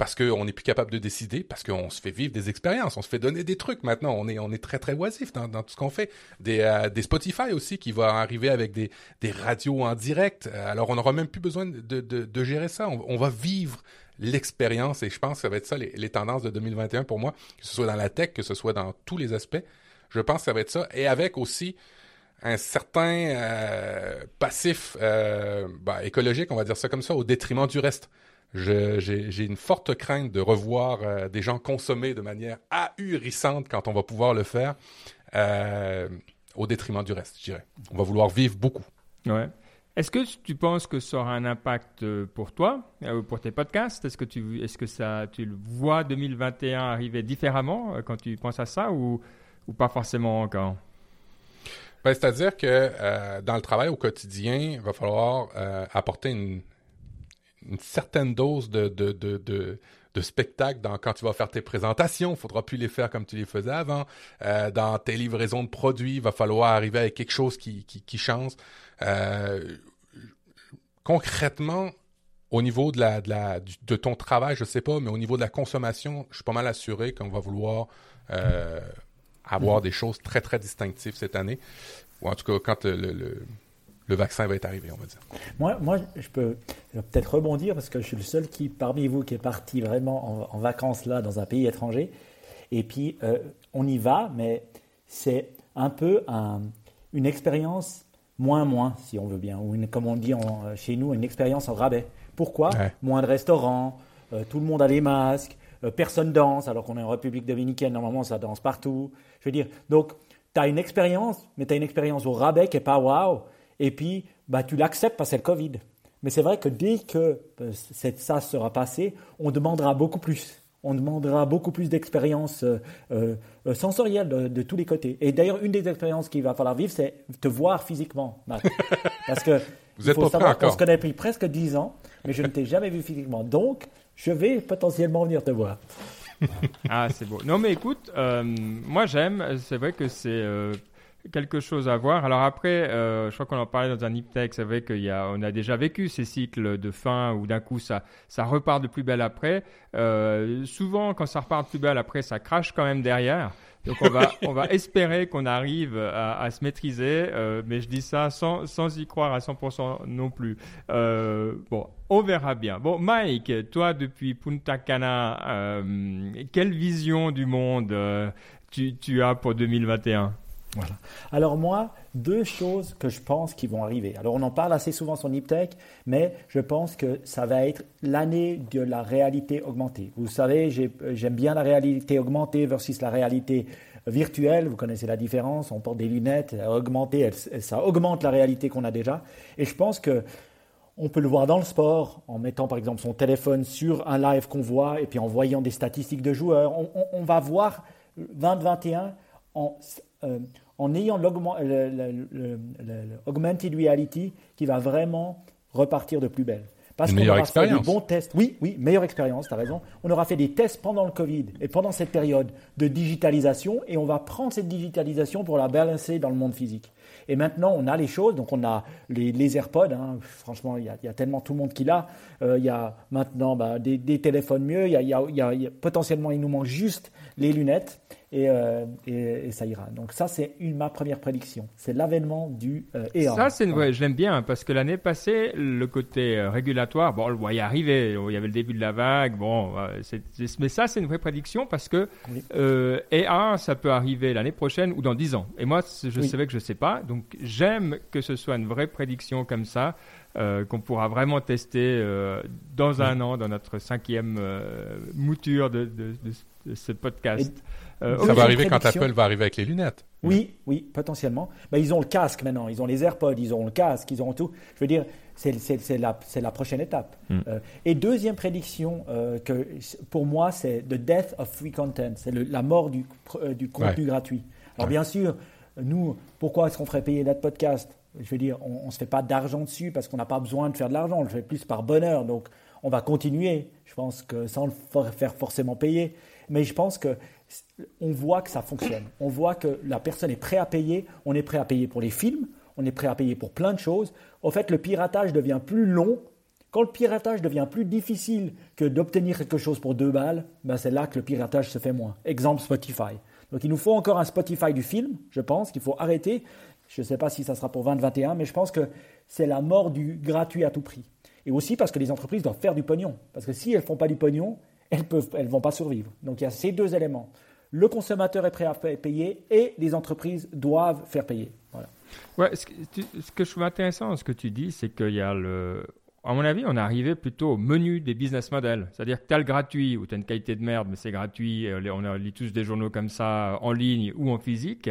parce qu'on n'est plus capable de décider, parce qu'on se fait vivre des expériences, on se fait donner des trucs maintenant, on est, on est très très oisif dans, dans tout ce qu'on fait. Des, euh, des Spotify aussi qui va arriver avec des, des radios en direct, alors on n'aura même plus besoin de, de, gérer ça, on va vivre l'expérience et je pense que ça va être ça les, tendances de 2021 pour moi, que ce soit dans la tech, que ce soit dans tous les aspects, je pense que ça va être ça, et avec aussi un certain euh, passif euh, bah, écologique, on va dire ça comme ça, au détriment du reste j'ai une forte crainte de revoir euh, des gens consommer de manière ahurissante quand on va pouvoir le faire, au détriment du reste, je dirais. On va vouloir vivre beaucoup. Est-ce que tu penses que ça aura un impact euh, pour toi, pour tes podcasts? Est-ce que tu, est-ce que ça, tu le vois 2021 arriver différemment quand tu penses à ça ou, ou pas forcément encore? Ben, C'est-à-dire que dans le travail au quotidien, il va falloir apporter une, une certaine dose de, de, de, de spectacle dans, quand tu vas faire tes présentations. Il faudra plus les faire comme tu les faisais avant. Euh, dans tes livraisons de produits, il va falloir arriver avec quelque chose qui, qui, qui change. Euh, concrètement, au niveau de, la, de, la, de ton travail, je sais pas, mais au niveau de la consommation, je suis pas mal assuré qu'on va vouloir euh, avoir mm-hmm. des choses très, très distinctives cette année. Ou en tout cas, quand le, le le vaccin va être arrivé, on va dire. Moi, moi je peux peut-être rebondir parce que je suis le seul qui, parmi vous, qui est parti vraiment en, vacances là, dans un pays étranger. Et puis, euh, on y va, mais c'est un peu un, une expérience moins-moins, si on veut bien, ou une, comme on dit en, chez nous, une expérience en rabais. Pourquoi? Moins de restaurants, euh, tout le monde a les masques, euh, personne danse, alors qu'on est en République dominicaine, normalement ça danse partout. Je veux dire, donc tu as une expérience, mais tu as une expérience au rabais qui n'est pas waouh. Et puis, bah, tu l'acceptes parce que c'est le Covid. Mais c'est vrai que dès que euh, ça sera passé, on demandera beaucoup plus. On demandera beaucoup plus d'expériences euh, euh, sensorielles de, tous les côtés. Et d'ailleurs, une des expériences qu'il va falloir vivre, c'est te voir physiquement, <laughs> Parce que Vous êtes faut savoir qu'on se connaît depuis presque 10 ans, mais je ne t'ai jamais vu physiquement. Donc, je vais potentiellement venir te voir. ah, c'est beau. Non, mais écoute, moi j'aime. C'est vrai que c'est quelque chose à voir. Alors après, euh, je crois qu'on en parlait dans un iptech, c'est vrai qu'on a, on a déjà vécu ces cycles de fin où d'un coup ça, ça repart de plus belle après. Euh, souvent, quand ça repart de plus belle après, ça crache quand même derrière. Donc on va, <laughs> on va espérer qu'on arrive à, se maîtriser, euh, mais je dis ça sans, sans y croire à 100% non plus. bon, on verra bien. Bon, Mike, toi depuis Punta Cana, quelle vision du monde tu, tu as pour 2021 voilà. Alors moi, deux choses que je pense qui vont arriver. Alors on en parle assez souvent sur Niptech, mais je pense que ça va être l'année de la réalité augmentée. Vous savez, j'aime bien la réalité augmentée versus la réalité virtuelle. Vous connaissez la différence. On porte des lunettes augmentées, ça augmente la réalité qu'on a déjà. Et je pense que on peut le voir dans le sport, en mettant par exemple son téléphone sur un live qu'on voit et puis en voyant des statistiques de joueurs. On, on va voir 2021 en euh, en ayant l'augmented reality qui va vraiment repartir de plus belle. Parce qu'on aura fait des bons tests. Oui, oui, meilleure expérience, tu as raison. On aura fait des tests pendant le Covid et pendant cette période de digitalisation et on va prendre cette digitalisation pour la balancer dans le monde physique. Et maintenant, on a les choses. Donc, on a les, AirPods. Hein. Franchement, il y, a, tellement tout le monde qui l'a. Euh, il y a maintenant bah, des, téléphones mieux. Il y a, potentiellement, il nous manque juste les lunettes. Euh, et, ça ira. Donc ça, c'est une ma première prédiction. C'est l'avènement du euh, Ça, c'est une vraie, je l'aime bien parce que l'année passée, le côté euh, régulatoire, bon, on voyait arriver. Il y avait le début de la vague. Bon, mais ça, c'est une vraie prédiction parce que oui. ça peut arriver l'année prochaine ou dans 10 ans. Et moi, je savais que je sais pas. Donc j'aime que ce soit une vraie prédiction comme ça. qu'on pourra vraiment tester dans un an, dans notre cinquième mouture de, de, de, ce podcast. Euh, ça va arriver quand Apple va arriver avec les lunettes. Oui, oui, potentiellement. Ben, ils ont le casque maintenant, ils ont les AirPods, ils ont le casque, ils ont tout. Je veux dire, c'est la, la, prochaine étape. Hmm. Euh, et deuxième prédiction, euh, que pour moi, c'est the death of free content, c'est la mort du, du contenu gratuit. Alors bien sûr, nous, pourquoi est-ce qu'on ferait payer notre podcast? Je veux dire, on ne se fait pas d'argent dessus parce qu'on n'a pas besoin de faire de l'argent, on le fait plus par bonheur. Donc, on va continuer, je pense que sans le faire forcément payer. Mais je pense que on voit que ça fonctionne. On voit que la personne est prête à payer. On est prêt à payer pour les films. On est prêt à payer pour plein de choses. En fait, le piratage devient plus long. Quand le piratage devient plus difficile que d'obtenir quelque chose pour deux balles, ben c'est là que le piratage se fait moins. Exemple Spotify. Donc il nous faut encore un Spotify du film, je pense qu'il faut arrêter. Je ne sais pas si ça sera pour 2021, mais je pense que c'est la mort du gratuit à tout prix. Et aussi parce que les entreprises doivent faire du pognon. Parce que si elles ne font pas du pognon, elles ne elles vont pas survivre. Donc il y a ces deux éléments. Le consommateur est prêt à payer et les entreprises doivent faire payer. Voilà. Ouais, ce, que, je trouve intéressant ce que tu dis, c'est qu'il y a le. À mon avis, on est arrivé plutôt au menu des business models. C'est-à-dire que tu as le gratuit, ou tu as une qualité de merde, mais c'est gratuit. Euh, on lit tous des journaux comme ça, en ligne ou en physique.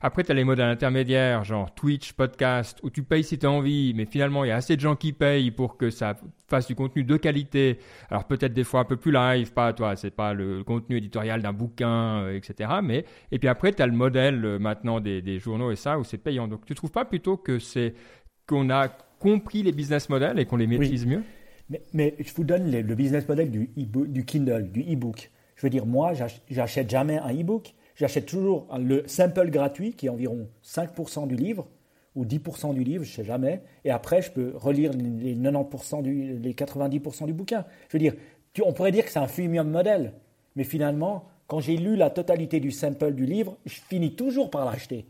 Après, tu as les modèles intermédiaires, genre Twitch, podcast, où tu payes si tu as envie, mais finalement, il y a assez de gens qui payent pour que ça fasse du contenu de qualité. Alors peut-être des fois un peu plus live, pas toi, c'est pas le contenu éditorial d'un bouquin, euh, etc. Mais et puis après, tu as le modèle euh, maintenant des, journaux et ça où c'est payant. Donc tu trouves pas plutôt que c'est qu'on a compris les business models et qu'on les maîtrise mieux? Mais, je vous donne le, business model du, e du Kindle, du e-book. Je veux dire, moi, j'achète jamais un e-book J'achète toujours le sample gratuit qui est environ 5% du livre ou 10% du livre, je ne sais jamais. Et après, je peux relire les 90%, du, les 90% du bouquin. Je veux dire, on pourrait dire que c'est un freemium modèle. Mais finalement, quand j'ai lu la totalité du sample du livre, je finis toujours par l'acheter.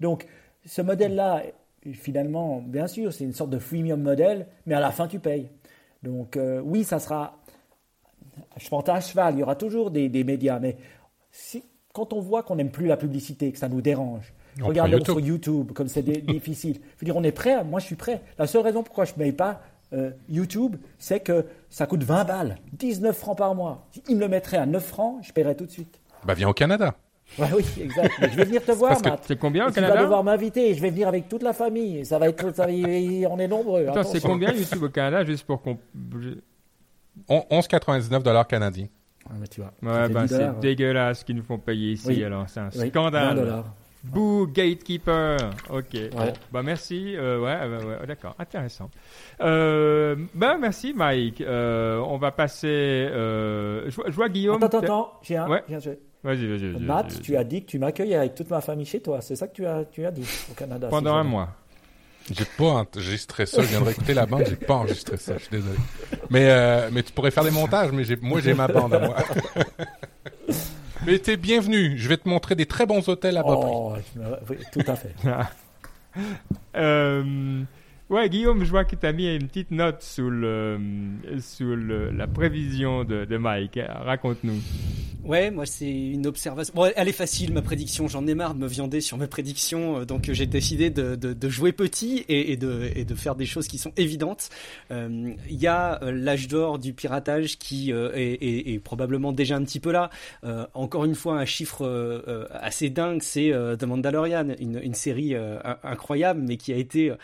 Donc, ce modèle-là, finalement, bien sûr, c'est une sorte de freemium modèle, mais à la fin, tu payes. Donc, euh, oui, ça sera. Je pense à cheval, il y aura toujours des, des médias, mais si, quand on voit qu'on n'aime plus la publicité, que ça nous dérange, regardez sur YouTube, comme c'est <laughs> difficile. Je veux dire, on est prêt, moi je suis prêt. La seule raison pourquoi je ne paye pas euh, YouTube, c'est que ça coûte 20 balles, 19 francs par mois. S'il me le mettrait à 9 francs, je paierais tout de suite. Bah viens au Canada. Ouais, oui, exact. Mais je vais venir te <laughs> voir, Matt. c'est combien au Tu vas Canada devoir m'inviter et je vais venir avec toute la famille. Ça va être, ça va- on est nombreux. Attends, c'est combien YouTube au Canada juste pour qu'on. On- 11,99 dollars canadiens. Ouais, mais tu vois. ça Ouais, ben 10 c'est dégueulasse ce qu'ils nous font payer ici. Oui. Alors c'est un Oui, 20 scandale. Boo, gatekeeper. Ok. Bon, bah merci. Euh, ouais, ouais, ouais, d'accord. Intéressant. Euh, ben merci, Mike. Euh, on va passer. Euh, je, vois- je vois Guillaume. Attends, attends, attends. J'ai un. Ouais. j'ai un. Vas-y, vas-y. vas-y, Matt, vas-y. tu as dit que tu m'accueilles avec toute ma famille chez toi. C'est ça que tu as, tu as dit au Canada. Pendant si un mois. J'ai pas enregistré ça. Je viens de réécouter la bande. J'ai pas enregistré ça. Je suis désolé. Mais, euh, mais tu pourrais faire des montages. Mais j'ai, moi, j'ai ma bande à moi. <laughs> mais t'es bienvenu. Je vais te montrer des très bons hôtels à bas prix. Oh, oui, tout à fait. <laughs> Euh, ouais, Guillaume, je vois que tu as mis une petite note sous, le, sous la prévision de, Mike. Raconte-nous. Ouais, moi c'est une observation. Bon, elle est facile ma prédiction. J'en ai marre de me viander sur mes prédictions, euh, donc euh, j'ai décidé de, de, jouer petit et, de, et de faire des choses qui sont évidentes. Euh, Il y a l'âge d'or du piratage qui est, est- probablement déjà un petit peu là. Encore une fois, un chiffre assez dingue, c'est The Mandalorian, une, une série in- incroyable, mais qui a été euh,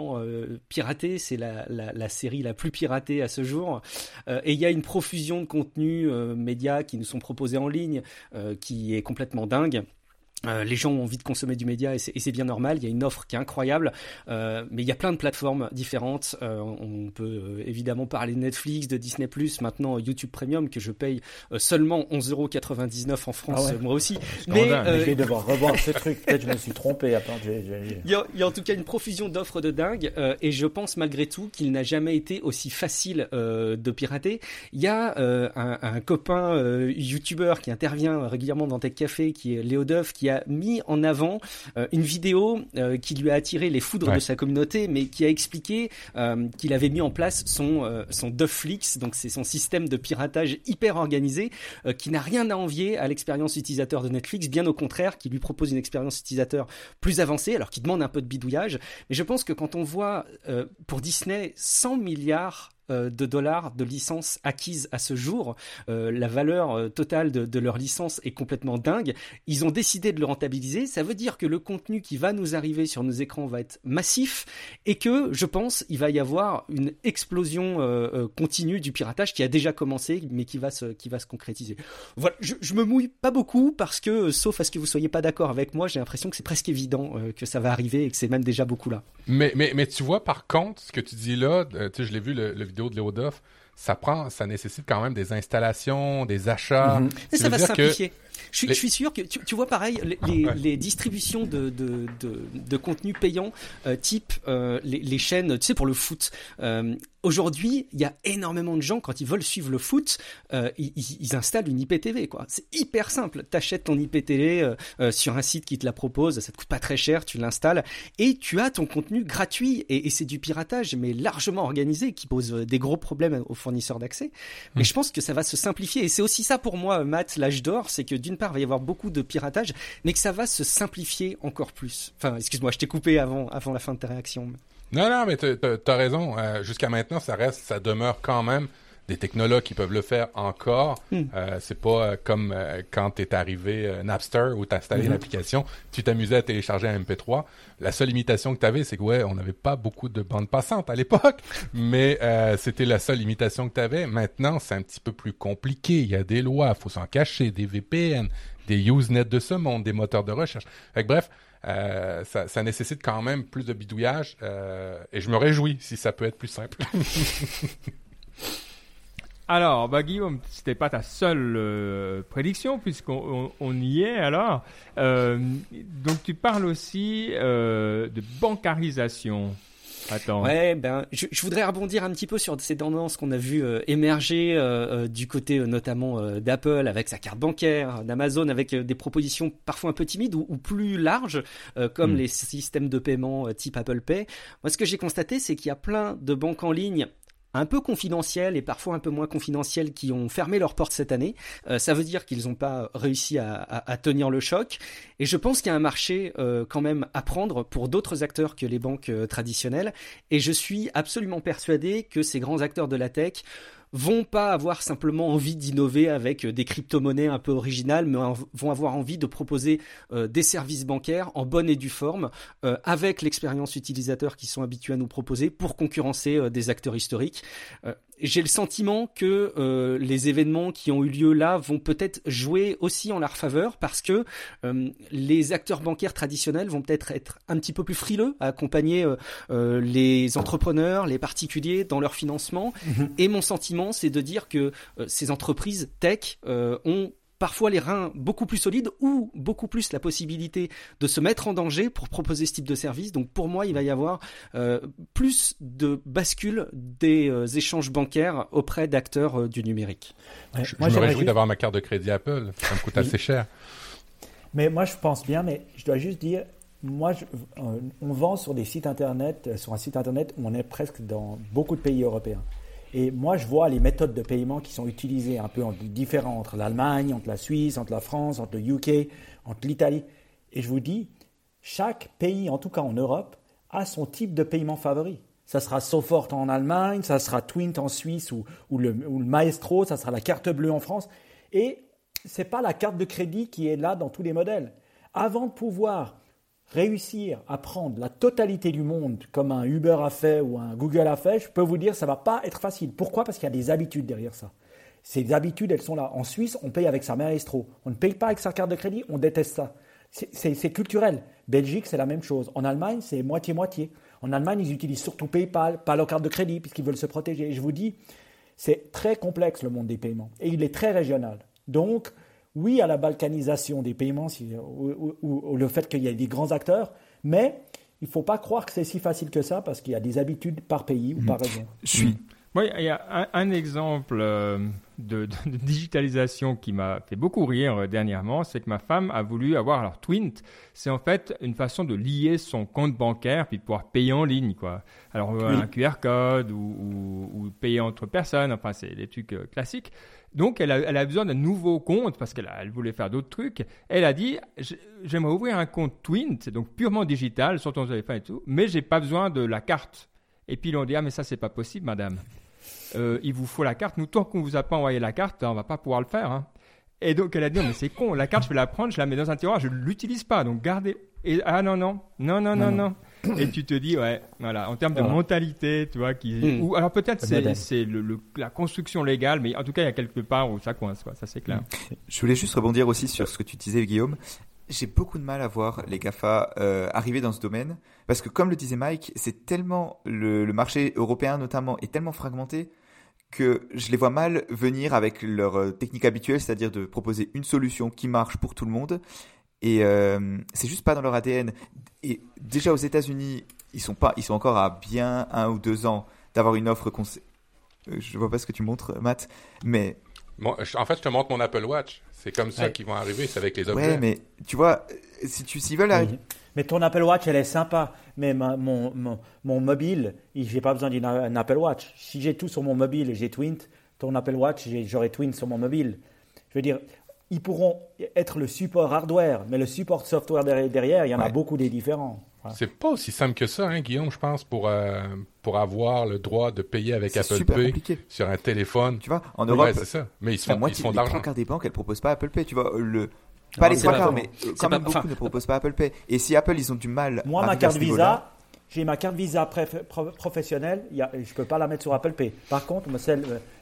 euh, piratée. C'est la, série la plus piratée à ce jour. Euh, et il y a une profusion de contenus euh, médias qui nous sont proposés en ligne, qui est complètement dingue. Euh, les gens ont envie de consommer du média et c'est et c'est bien normal. Il y a une offre qui est incroyable, euh, mais il y a plein de plateformes différentes. Euh, on peut euh, évidemment parler de Netflix, de Disney+, maintenant YouTube Premium que je paye euh, seulement 11,99€ en France, Ah ouais. moi aussi. Scandale. Mais euh, Je vais devoir revoir ce truc. Peut-être que je me suis trompé. Attends, j'ai- j'ai- j'ai- il y, a, il y a en tout cas une profusion d'offres de dingue euh, et je pense malgré tout qu'il n'a jamais été aussi facile euh, de pirater. Il y a euh, un, un copain euh, youtubeur qui intervient régulièrement dans Tech Café qui est Léo Duff qui a mis en avant euh, une vidéo euh, qui lui a attiré les foudres Ouais. de sa communauté mais qui a expliqué euh, qu'il avait mis en place son, son Dufflix, donc c'est son système de piratage hyper organisé qui n'a rien à envier à l'expérience utilisateur de Netflix, bien au contraire, qui lui propose une expérience utilisateur plus avancée, alors qui demande un peu de bidouillage. Mais je pense que quand on voit pour Disney 100 milliards de dollars de licences acquises à ce jour, euh, la valeur euh, totale de, leur licence est complètement dingue. Ils ont décidé de le rentabiliser. Ça veut dire que le contenu qui va nous arriver sur nos écrans va être massif et que, je pense, il va y avoir une explosion euh, euh, continue du piratage qui a déjà commencé, mais qui va se, qui va se concrétiser. Voilà, je, je me mouille pas beaucoup parce que, euh, sauf à ce que vous soyez pas d'accord avec moi, j'ai l'impression que c'est presque évident euh, que ça va arriver et que c'est même déjà beaucoup là. Mais, mais, mais tu vois, par contre, ce que tu dis là, euh, tu je l'ai vu, le, le vidéo de Léo Duff, ça prend, ça nécessite quand même des installations, des achats. Mais Ça ça veut va dire que-. Je suis, les- je suis sûr que tu, tu vois pareil les, les, Ouais. les distributions de, de, de, de contenu payant euh, type euh, les, les chaînes tu sais pour le foot. Euh, aujourd'hui il y a énormément de gens quand ils veulent suivre le foot euh, ils, ils- installent une IPTV quoi. C'est hyper simple. T'achètes ton IPTV euh, euh, sur un site qui te la propose ça te coûte pas très cher tu l'installes et tu as ton contenu gratuit. Et, et c'est du piratage mais largement organisé qui pose des gros problèmes aux fournisseurs d'accès. Mais je pense que ça va se simplifier. Et c'est aussi ça pour moi Matt l'âge d'or c'est que d'une part il va y avoir beaucoup de piratage mais que ça va se simplifier encore plus enfin excuse-moi je t'ai coupé avant avant la fin de ta réaction Non, non, mais t'as- t'as raison. Euh, Jusqu'à maintenant, ça reste, ça demeure quand même des technologues qui peuvent le faire encore. Hmm. Euh, c'est pas euh, comme euh, quand t'es arrivé euh, Napster où t'as installé Mhm. l'application, tu t'amusais à télécharger un MP3. La seule limitation que t'avais, c'est que ouais, on n'avait pas beaucoup de bandes passantes à l'époque, <laughs> mais euh, c'était la seule limitation que t'avais. Maintenant, c'est un petit peu plus compliqué. Il y a des lois, faut s'en cacher, des VPN, des Usenet de ce monde, des moteurs de recherche. Fait que bref. euh, ça, ça nécessite quand même plus de bidouillage euh, et je me réjouis si ça peut être plus simple. <laughs> Alors, bah, Guillaume, c'était pas ta seule euh, prédiction, puisqu'on on, on y est alors. Euh, donc, tu parles aussi euh, de bancarisation. Attends. Ouais, ben, je, je voudrais rebondir un petit peu sur ces tendances qu'on a vu euh, émerger euh, euh, du côté notamment d'Apple avec sa carte bancaire, d'Amazon avec des propositions parfois un peu timides ou, ou plus larges, comme Mm. les systèmes de paiement type Apple Pay. Moi, ce que j'ai constaté, c'est qu'il y a plein de banques en ligne un peu confidentielles et parfois un peu moins confidentielles qui ont fermé leurs portes cette année. Euh, ça veut dire qu'ils n'ont pas réussi à, tenir le choc. Et je pense qu'il y a un marché euh, quand même à prendre pour d'autres acteurs que les banques euh, traditionnelles. Et je suis absolument persuadé que ces grands acteurs de la tech vont pas avoir simplement envie d'innover avec des crypto-monnaies un peu originales, mais vont avoir envie de proposer des services bancaires en bonne et due forme, avec l'expérience utilisateur qu'ils sont habitués à nous proposer pour concurrencer des acteurs historiques j'ai le sentiment que euh, les événements qui ont eu lieu là vont peut-être jouer aussi en leur faveur parce que euh, les acteurs bancaires traditionnels vont peut-être être un petit peu plus frileux à accompagner euh, les entrepreneurs, les particuliers dans leur financement. Mhm. Et mon sentiment, c'est de dire que ces entreprises tech ont parfois les reins beaucoup plus solides ou beaucoup plus la possibilité de se mettre en danger pour proposer ce type de service. Donc pour moi, il va y avoir euh, plus de bascule des euh, échanges bancaires auprès d'acteurs euh, du numérique. je, moi, me réjouis d'avoir ma carte de crédit Apple. Ça me coûte assez cher. Mais moi, je pense bien, mais je dois juste dire, moi, on vend sur des sites internet, sur un site internet où on est presque dans beaucoup de pays européens. Et moi, je vois les méthodes de paiement qui sont utilisées un peu différentes entre l'Allemagne, entre la Suisse, entre la France, entre le UK, entre l'Italie. Et je vous dis, chaque pays, en tout cas en Europe, a son type de paiement favori. Ça sera Sofort en Allemagne, ça sera Twint en Suisse ou, le, ou le Maestro, ça sera la carte bleue en France. Et ce n'est pas la carte de crédit qui est là dans tous les modèles. Avant de pouvoir réussir à prendre la totalité du monde comme un Uber a fait ou un Google a fait, je peux vous dire, ça va pas être facile. Pourquoi? Parce qu'il y a des habitudes derrière ça. Ces habitudes, elles sont là. En Suisse, on paye avec sa maestro. On ne paye pas avec sa carte de crédit, on déteste ça. C'est culturel. Belgique, c'est la même chose. En Allemagne, c'est moitié-moitié. En Allemagne, ils utilisent surtout PayPal, pas leur carte de crédit, puisqu'ils veulent se protéger. Et je vous dis, c'est très complexe le monde des paiements. Et il est très régional. Donc, oui à la balkanisation des paiements ou, le fait qu'il y ait des grands acteurs, mais il ne faut pas croire que c'est si facile que ça parce qu'il y a des habitudes par pays ou par mm. région. Je suis. Oui, il y a un, exemple euh, de, digitalisation qui m'a fait beaucoup rire euh, dernièrement, c'est que ma femme a voulu avoir alors Twint, c'est en fait une façon de lier son compte bancaire puis de pouvoir payer en ligne quoi. Alors euh, un QR code ou, ou, payer entre personnes, enfin c'est des trucs classiques. Donc, elle a, besoin d'un nouveau compte parce qu'elle elle voulait faire d'autres trucs. Elle a dit J'aimerais ouvrir un compte Twint, donc purement digital, sur ton téléphone et tout, mais j'ai pas besoin de la carte. Et puis, ils ont dit Ah, mais ça, c'est pas possible, madame. Euh, il vous faut la carte. Nous, tant qu'on vous a pas envoyé la carte, on va pas pouvoir le faire. Hein. Et donc, elle a dit Mais c'est con, la carte, je vais la prendre, je la mets dans un tiroir, je ne l'utilise pas. Donc, gardez. Et, ah non, non, non, non, non, non et tu te dis, ouais, voilà, en termes de mentalité, tu vois, qui, hmm. ou alors peut-être c'est, c'est le, la construction légale, mais en tout cas, il y a quelque part où ça coince, quoi, ça c'est clair. Hmm. Je voulais juste rebondir aussi sur ce que tu disais, Guillaume. J'ai beaucoup de mal à voir les GAFA euh, arriver dans ce domaine, parce que comme le disait Mike, c'est tellement, le, le marché européen notamment est tellement fragmenté que je les vois mal venir avec leur euh, technique habituelle, c'est-à-dire de proposer une solution qui marche pour tout le monde et euh, c'est juste pas dans leur ADN. Et déjà aux États-Unis, ils sont pas, ils sont encore à bien un ou deux ans d'avoir une offre. Euh, je vois pas ce que tu montres, Matt, mais. Bon, en fait, je te montre mon Apple Watch. C'est comme ça qu'ils vont arriver, c'est avec les objets. Ouais, mais tu vois, si tu s'ils veulent arriver. Mais ton Apple Watch, elle est sympa. Mais mon, mon, mon, mobile, j'ai pas besoin d'un Apple Watch. Si j'ai tout sur mon mobile et j'ai Twint, ton Apple Watch, j'aurai Twint sur mon mobile. Je veux dire, ils pourront être le support hardware, mais le support software derrière, il y en a beaucoup des différents. C'est pas aussi simple que ça, hein, Guillaume, je pense, pour, euh, pour avoir le droit de payer avec Apple Pay sur un téléphone. Tu vois, en Europe, c'est ça. Mais ils se font, ils font d'argent. Les trois des banques, elles proposent pas Apple Pay. Tu vois, le, pas les trois quarts, mais quand même beaucoup ne proposent pas Apple Pay. Et si Apple, ils ont du mal. Moi, ma carte Visa, j'ai ma carte Visa professionnelle, je ne peux pas la mettre sur Apple Pay. Par contre,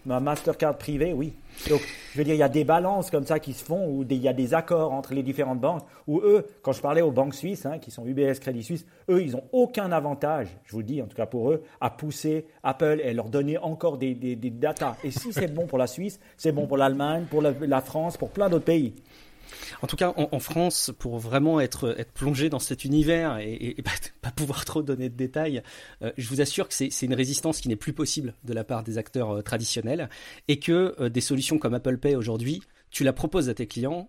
ma Mastercard privée, oui. Donc, je veux dire, il y a des balances comme ça qui se font, où il y a des accords entre les différentes banques, où eux, quand je parlais aux banques suisses, hein, qui sont UBS, Crédit Suisse, eux, ils n'ont aucun avantage, je vous le dis, en tout cas pour eux, à pousser Apple et leur donner encore des, des, datas. Et si c'est bon pour la Suisse, c'est bon pour l'Allemagne, pour la France, pour plein d'autres pays. En tout cas, en, France, pour vraiment être, plongé dans cet univers et, et, <laughs> pas, pouvoir trop donner de détails, euh, je vous assure que c'est une résistance qui n'est plus possible de la part des acteurs euh, traditionnels et que euh, des solutions comme Apple Pay aujourd'hui, tu la proposes à tes clients,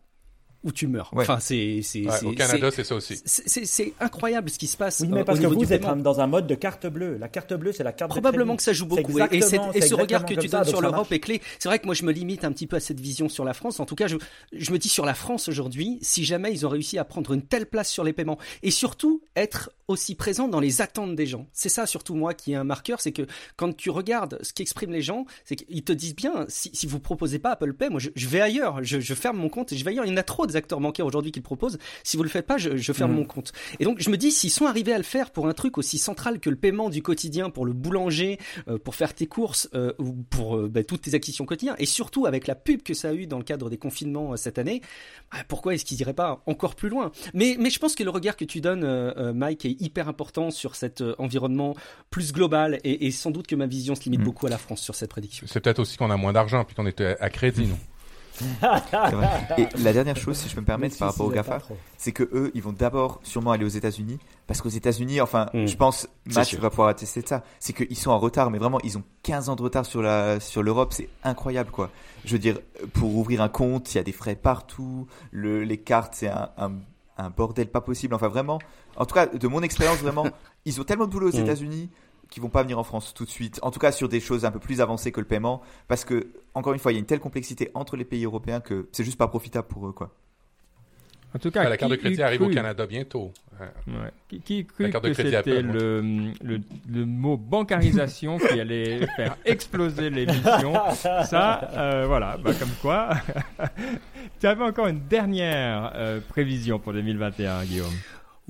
ou tu meurs. Enfin, c'est, au Canada, c'est ça aussi. C'est incroyable ce qui se passe. Oui, mais parce que vous êtes dans un mode de carte bleue. La carte bleue, c'est la carte. Probablement que ça joue beaucoup. Et, et, ce regard que tu donnes sur l'Europe est clé. C'est vrai que moi, je me limite un petit peu à cette vision sur la France. En tout cas, je, je me dis sur la France aujourd'hui, si jamais ils ont réussi à prendre une telle place sur les paiements et surtout être aussi présent dans les attentes des gens. C'est ça surtout moi qui est un marqueur, c'est que quand tu regardes ce qu'expriment les gens, c'est qu'ils te disent bien, si, si vous proposez pas Apple Pay, moi je, je vais ailleurs, je, je, ferme mon compte et je vais ailleurs. Il y en a trop des acteurs bancaires aujourd'hui qui le proposent. Si vous le faites pas, je, je ferme mmh. mon compte. Et donc je me dis, s'ils sont arrivés à le faire pour un truc aussi central que le paiement du quotidien, pour le boulanger, euh, pour faire tes courses euh, ou pour euh, bah, toutes tes acquisitions quotidiennes, et surtout avec la pub que ça a eu dans le cadre des confinements cette année, bah, pourquoi est-ce qu'ils iraient pas encore plus loin? Mais mais je pense que le regard que tu donnes, Mike, est hyper important sur cet environnement plus global et, et, sans doute que ma vision se limite mmh. beaucoup à la France sur cette prédiction. C'est peut-être aussi qu'on a moins d'argent puis qu'on est à crédit, non? <laughs> et la dernière chose, si je peux me permettre, par rapport aux GAFA, c'est que eux, ils vont d'abord sûrement aller aux États-Unis, parce qu'aux États-Unis, enfin, hmm. je pense, Match va pouvoir attester de ça, c'est qu'ils sont en retard, mais vraiment, ils ont 15 ans de retard sur la sur l'Europe, c'est incroyable, quoi. Je veux dire, pour ouvrir un compte, il y a des frais partout, le, les cartes, c'est un, un, un bordel pas possible. Enfin, vraiment, en tout cas, de mon expérience, vraiment, <laughs> ils ont tellement de boulot aux hmm. États-Unis qui vont pas venir en France tout de suite. En tout cas, sur des choses un peu plus avancées que le paiement, parce que encore une fois, il y a une telle complexité entre les pays européens que c'est juste pas profitable pour eux, quoi. En tout cas, la carte de crédit arrive au Canada bientôt. Qui, qui cru que c'était le, le, mot bancarisation qui allait faire <laughs> exploser l'émission Ça, euh, voilà, bah, comme quoi. <laughs> tu avais encore une dernière euh, prévision pour 2021, Guillaume.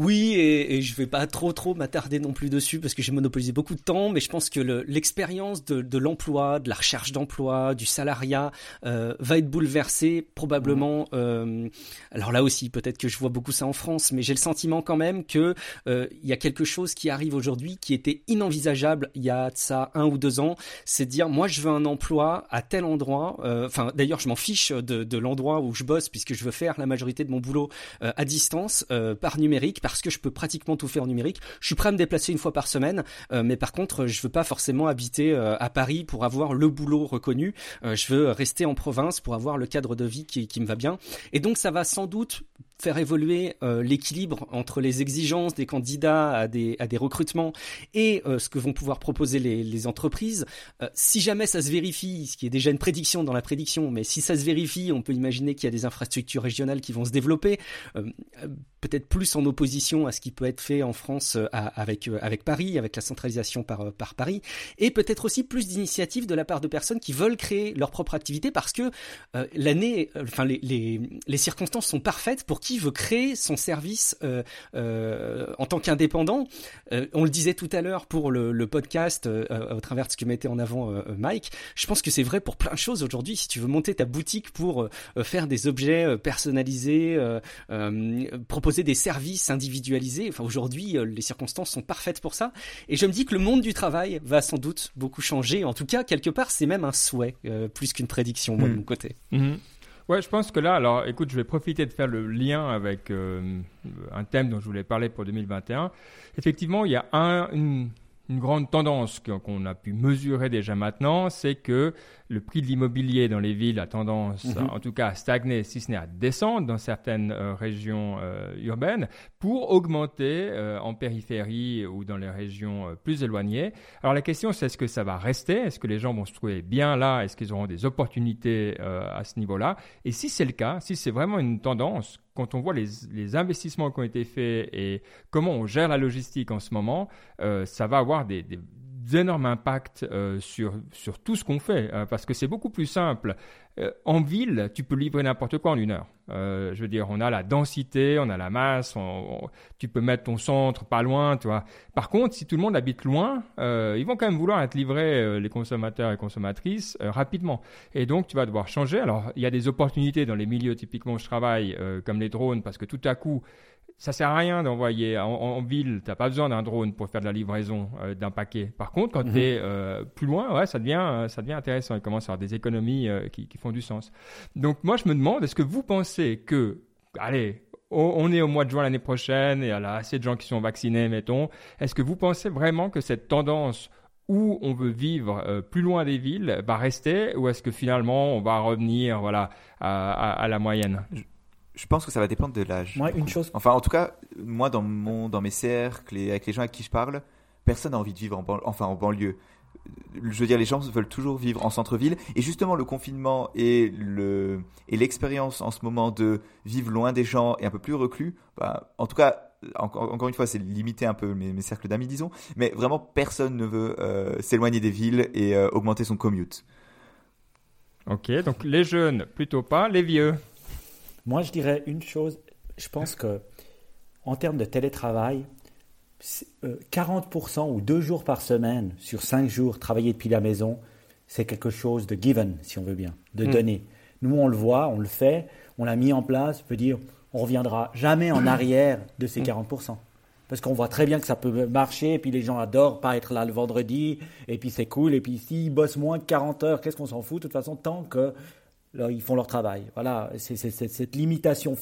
Oui, et, et je vais pas trop trop m'attarder non plus dessus parce que j'ai monopolisé beaucoup de temps, mais je pense que l'expérience de, de l'emploi, de la recherche d'emploi, du salariat euh, va être bouleversée probablement. Euh, alors là aussi, peut-être que je vois beaucoup ça en France, mais j'ai le sentiment quand même que euh, il y a quelque chose qui arrive aujourd'hui qui était inenvisageable il y a ça un ou deux ans, c'est de dire moi je veux un emploi à tel endroit. Euh, enfin d'ailleurs je m'en fiche de, de l'endroit où je bosse puisque je veux faire la majorité de mon boulot euh, à distance par numérique parce que je peux pratiquement tout faire en numérique. Je suis prêt à me déplacer une fois par semaine, euh, mais par contre, je veux pas forcément habiter euh, à Paris pour avoir le boulot reconnu. Euh, je veux rester en province pour avoir le cadre de vie qui me va bien. Et donc, ça va sans doute faire évoluer euh, l'équilibre entre les exigences des candidats à des, recrutements et euh, ce que vont pouvoir proposer les, entreprises. Euh, si jamais ça se vérifie, ce qui est déjà une prédiction dans la prédiction, mais si ça se vérifie, on peut imaginer qu'il y a des infrastructures régionales qui vont se développer, peut-être plus en opposition à ce qui peut être fait en France avec, Paris, avec la centralisation par, par Paris, et peut-être aussi plus d'initiatives de la part de personnes qui veulent créer leur propre activité parce que l'année, enfin les, circonstances sont parfaites pour qui veut créer son service euh, euh, en tant qu'indépendant. Euh, on le disait tout à l'heure pour le, le podcast au travers de ce que mettait en avant Mike. Je pense que c'est vrai pour plein de choses aujourd'hui. Si tu veux monter ta boutique pour faire des objets personnalisés, proposer des services individualisés, enfin aujourd'hui les circonstances sont parfaites pour ça. Et je me dis que le monde du travail va sans doute beaucoup changer. En tout cas, quelque part, c'est même un souhait plus qu'une prédiction moi de hmm. mon côté. Hmm. Ouais, je pense que là, alors écoute, je vais profiter de faire le lien avec euh, un thème dont je voulais parler pour 2021. Effectivement, il y a un, une, une grande tendance qu'on a pu mesurer déjà maintenant, c'est que le prix de l'immobilier dans les villes a tendance, mhm. en tout cas, à stagner, si ce n'est à descendre dans certaines euh, régions euh, urbaines, pour augmenter euh, en périphérie ou dans les régions plus éloignées. Alors la question, c'est est-ce que ça va rester? Est-ce que les gens vont se trouver bien là? Est-ce qu'ils auront des opportunités à ce niveau-là? Et si c'est le cas, si c'est vraiment une tendance, quand on voit les, les, investissements qui ont été faits et comment on gère la logistique en ce moment, ça va avoir des, des d'énormes impacts euh, sur, sur tout ce qu'on fait, euh, parce que c'est beaucoup plus simple. Euh, en ville, tu peux livrer n'importe quoi en une heure. je veux dire, on a la densité, on a la masse, tu peux mettre ton centre pas loin, tu vois. Par contre, si tout le monde habite loin, ils vont quand même vouloir être livrés, les consommateurs et consommatrices, rapidement. Et donc, tu vas devoir changer. Alors, il y a des opportunités dans les milieux typiquement où je travaille, comme les drones, parce que tout à coup, ça sert à rien d'envoyer en, en, ville, t'as pas besoin d'un drone pour faire de la livraison euh, d'un paquet. Par contre, quand mhm. tu es euh, plus loin, ouais, ça devient, euh, ça devient intéressant. Il commence à avoir des économies qui, qui, font du sens. Donc moi, je me demande, est-ce que vous pensez que, allez, on est au mois de juin l'année prochaine et il y a assez de gens qui sont vaccinés, mettons. Est-ce que vous pensez vraiment que cette tendance où on veut vivre plus loin des villes va rester ou est-ce que finalement on va revenir voilà à, à, à la moyenne? Je pense que ça va dépendre de l'âge. Moi, une chose. Enfin, en tout cas, moi, dans, mon, dans mes cercles et avec les gens avec qui je parle, personne n'a envie de vivre en, enfin, en banlieue. Je veux dire, les gens veulent toujours vivre en centre-ville. Et justement, le confinement et le et l'expérience en ce moment de vivre loin des gens et un peu plus reclus, bah, en tout cas, encore, encore une fois, c'est limiter un peu mes, mes cercles d'amis, disons. Mais vraiment, personne ne veut euh, s'éloigner des villes et euh, augmenter son commute. Ok, donc les jeunes, plutôt pas, les vieux. Moi, je dirais une chose. Je pense que, en termes de télétravail, 40% euh, ou deux jours par semaine sur cinq jours travailler depuis la maison, c'est quelque chose de given, si on veut bien, de mm. donner. Nous, on le voit, on le fait, on l'a mis en place, peut dire, on reviendra jamais en arrière de ces 40%. Mm. Parce qu'on voit très bien que ça peut marcher, et puis les gens adorent pas être là le vendredi, et puis c'est cool, et puis s'ils bossent moins de 40 heures, qu'est-ce qu'on s'en fout? De toute façon, tant que ils font leur travail. Voilà, c'est cette limitation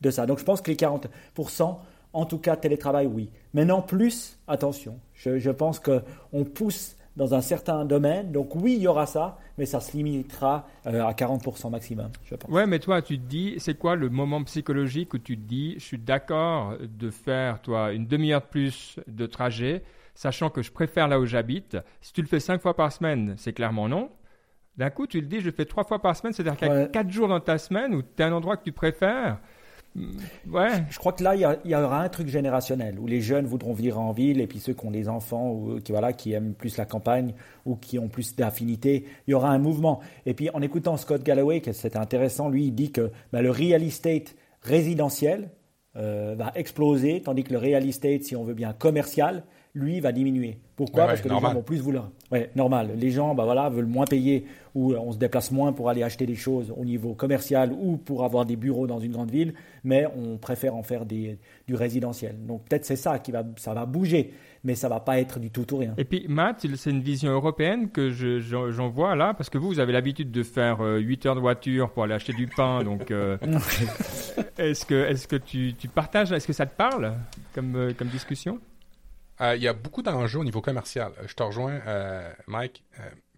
de ça. Donc je pense que les 40%, en tout cas télétravail, oui. Maintenant, plus, attention, je, je pense qu'on pousse dans un certain domaine. Donc oui, il y aura ça, mais ça se limitera euh, à 40% maximum, je pense. Ouais, mais toi, tu te dis, c'est quoi le moment psychologique où tu te dis, je suis d'accord de faire, toi, une demi-heure de plus de trajet, sachant que je préfère là où j'habite. Si tu le fais cinq fois par semaine, c'est clairement non. D'un coup, tu le dis, je le fais trois fois par semaine, c'est-à-dire qu'il y a quatre jours dans ta semaine où tu as un endroit que tu préfères. Mm, ouais. Je crois que là, il y, aura un truc générationnel où les jeunes voudront vivre en ville et puis ceux qui ont des enfants ou qui voilà qui aiment plus la campagne ou qui ont plus d'affinités, il y aura un mouvement. Et puis en écoutant Scott Galloway, c'était intéressant, lui il dit que bah, le real estate résidentiel euh, va exploser, tandis que le real estate, si on veut bien commercial, lui va diminuer. Pourquoi? Parce que les gens vont plus vouloir. Ouais, normal. Les gens, bah voilà, veulent moins payer ou on se déplace moins pour aller acheter des choses au niveau commercial ou pour avoir des bureaux dans une grande ville, mais on préfère en faire des, du résidentiel. Donc peut-être c'est ça qui va, ça va bouger, mais ça va pas être du tout ou rien. Et puis Matt, c'est une vision européenne que j'en vois là, parce que vous, vous avez l'habitude de faire 8 euh, heures de voiture pour aller acheter du pain, donc euh, <laughs> est-ce que, est -ce que tu, tu partages, est-ce que ça te parle comme, euh, comme discussion? Il y a beaucoup d'enjeux au niveau commercial. Je te rejoins, Mike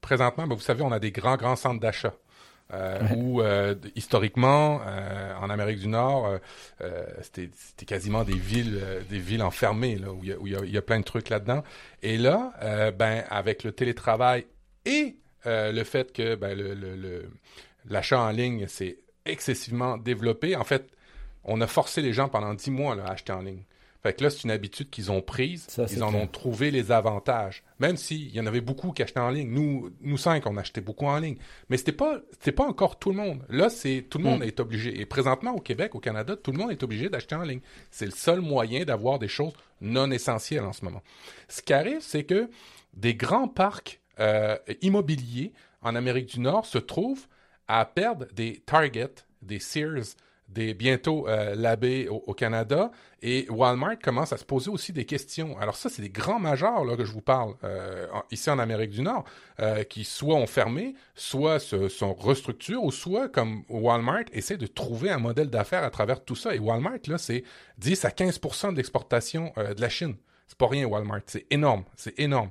présentement, ben, vous savez, on a des grands, grands centres d'achat. Euh, où euh, historiquement euh, en Amérique du Nord c'était quasiment des villes des villes enfermées là, où il y a, plein de trucs là-dedans et là ben avec le télétravail et le fait que ben, le l'achat en ligne s'est excessivement développé en fait on a forcé les gens pendant dix mois à acheter en ligne fait que là, c'est une habitude qu'ils ont prise. ils en ont trouvé les avantages. Même s'il y en avait beaucoup qui achetaient en ligne. Nous, nous cinq, on achetait beaucoup en ligne. Mais c'était pas, c'était pas encore tout le monde. Là, c'est, tout le monde mm. est obligé. Et présentement, au Québec, au Canada, tout le monde est obligé d'acheter en ligne. C'est le seul moyen d'avoir des choses non essentielles en ce moment. Ce qui arrive, c'est que des grands parcs euh, immobiliers en Amérique du Nord se trouvent à perdre des Target, des Sears, des bientôt euh, l'abbé au, Canada et Walmart commence à se poser aussi des questions. Alors ça, c'est des grands majeurs là que je vous parle euh, ici en Amérique du Nord euh, qui soit ont fermé, soit se sont restructurés ou soit comme Walmart essaie de trouver un modèle d'affaires à travers tout ça. Et Walmart là, c'est 10 à 15% de l'exportation de la Chine. C'est pas rien Walmart, c'est énorme, c'est énorme.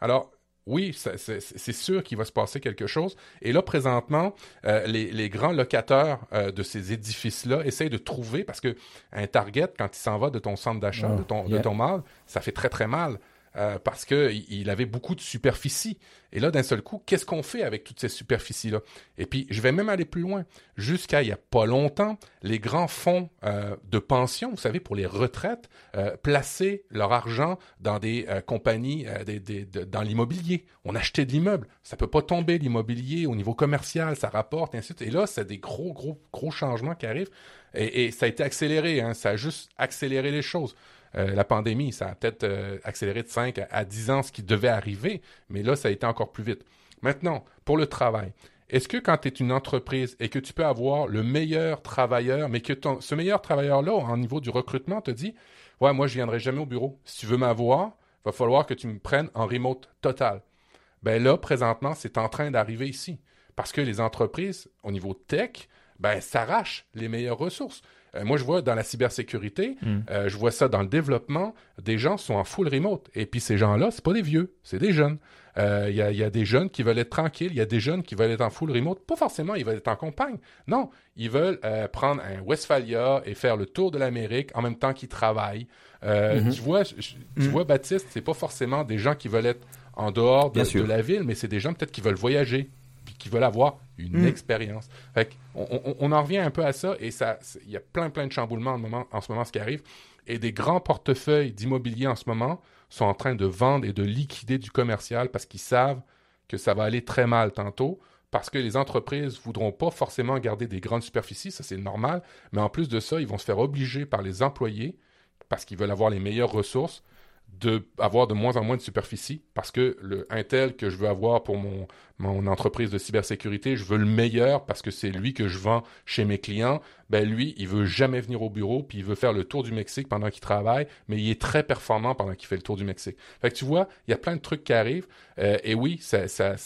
Alors oui, c'est sûr qu'il va se passer quelque chose. Et là, présentement, euh, les, grands locateurs euh, de ces édifices-là essayent de trouver, parce que un target, quand il s'en va de ton centre d'achat, de ton, de ton mall, ça fait très très mal. Euh, parce que il avait beaucoup de superficie. Et là, d'un seul coup, qu'est-ce qu'on fait avec toutes ces superficies-là? Et puis, je vais même aller plus loin. Jusqu'à il y a pas longtemps, les grands fonds euh, de pension, vous savez, pour les retraites, euh, plaçaient leur argent dans des compagnies, des, dans l'immobilier. On achetait de l'immeuble. Ça peut pas tomber l'immobilier au niveau commercial, ça rapporte, et ainsi de suite. Et là, c'est des gros, gros, gros changements qui arrivent. Et, et ça a été accéléré. Hein, ça a juste accéléré les choses. Euh, la pandémie, ça a peut-être euh, accéléré de 5 à, 10 ans ce qui devait arriver, mais là, ça a été encore plus vite. Maintenant, pour le travail, est-ce que quand tu es une entreprise et que tu peux avoir le meilleur travailleur, mais que ce meilleur travailleur-là, au niveau du recrutement, te dit Ouais, moi, je viendrai jamais au bureau. Si tu veux m'avoir, il va falloir que tu me prennes en remote total. Ben là, présentement, c'est en train d'arriver ici. Parce que les entreprises, au niveau tech, ben, s'arrachent les meilleures ressources. Euh, moi, je vois dans la cybersécurité, Mm. euh, je vois ça dans le développement, des gens sont en full remote. Et puis ces gens-là, c'est pas des vieux, c'est des jeunes. Euh, Il y, a, il y a des jeunes qui veulent être tranquilles, il y a des jeunes qui veulent être en full remote. Pas forcément, ils veulent être en compagne. Non, ils veulent euh, prendre un Westphalia et faire le tour de l'Amérique en même temps qu'ils travaillent. Euh, Mhm. Tu vois, je- tu Mhm. vois, Baptiste, c'est pas forcément des gens qui veulent être en dehors de, de la ville, mais c'est des gens peut-être qui veulent voyager, qui veulent avoir une Mhm. expérience. Fait on, on- on en revient un peu à ça, et ça, il y a plein, plein de chamboulements en, moment, en ce moment, ce qui arrive. Et des grands portefeuilles d'immobilier en ce moment sont en train de vendre et de liquider du commercial parce qu'ils savent que ça va aller très mal tantôt, parce que les entreprises voudront pas forcément garder des grandes superficies, ça c'est normal, mais en plus de ça, ils vont se faire obliger par les employés, parce qu'ils veulent avoir les meilleures ressources, de avoir de moins en moins de superficie parce que le Intel que je veux avoir pour mon, mon entreprise de cybersécurité, je veux le meilleur parce que c'est lui que je vends chez mes clients. Ben lui, il veut jamais venir au bureau puis il veut faire le tour du Mexique pendant qu'il travaille, mais il est très performant pendant qu'il fait le tour du Mexique. Fait que tu vois, il y a plein de trucs qui arrivent euh, et oui, ça, ça,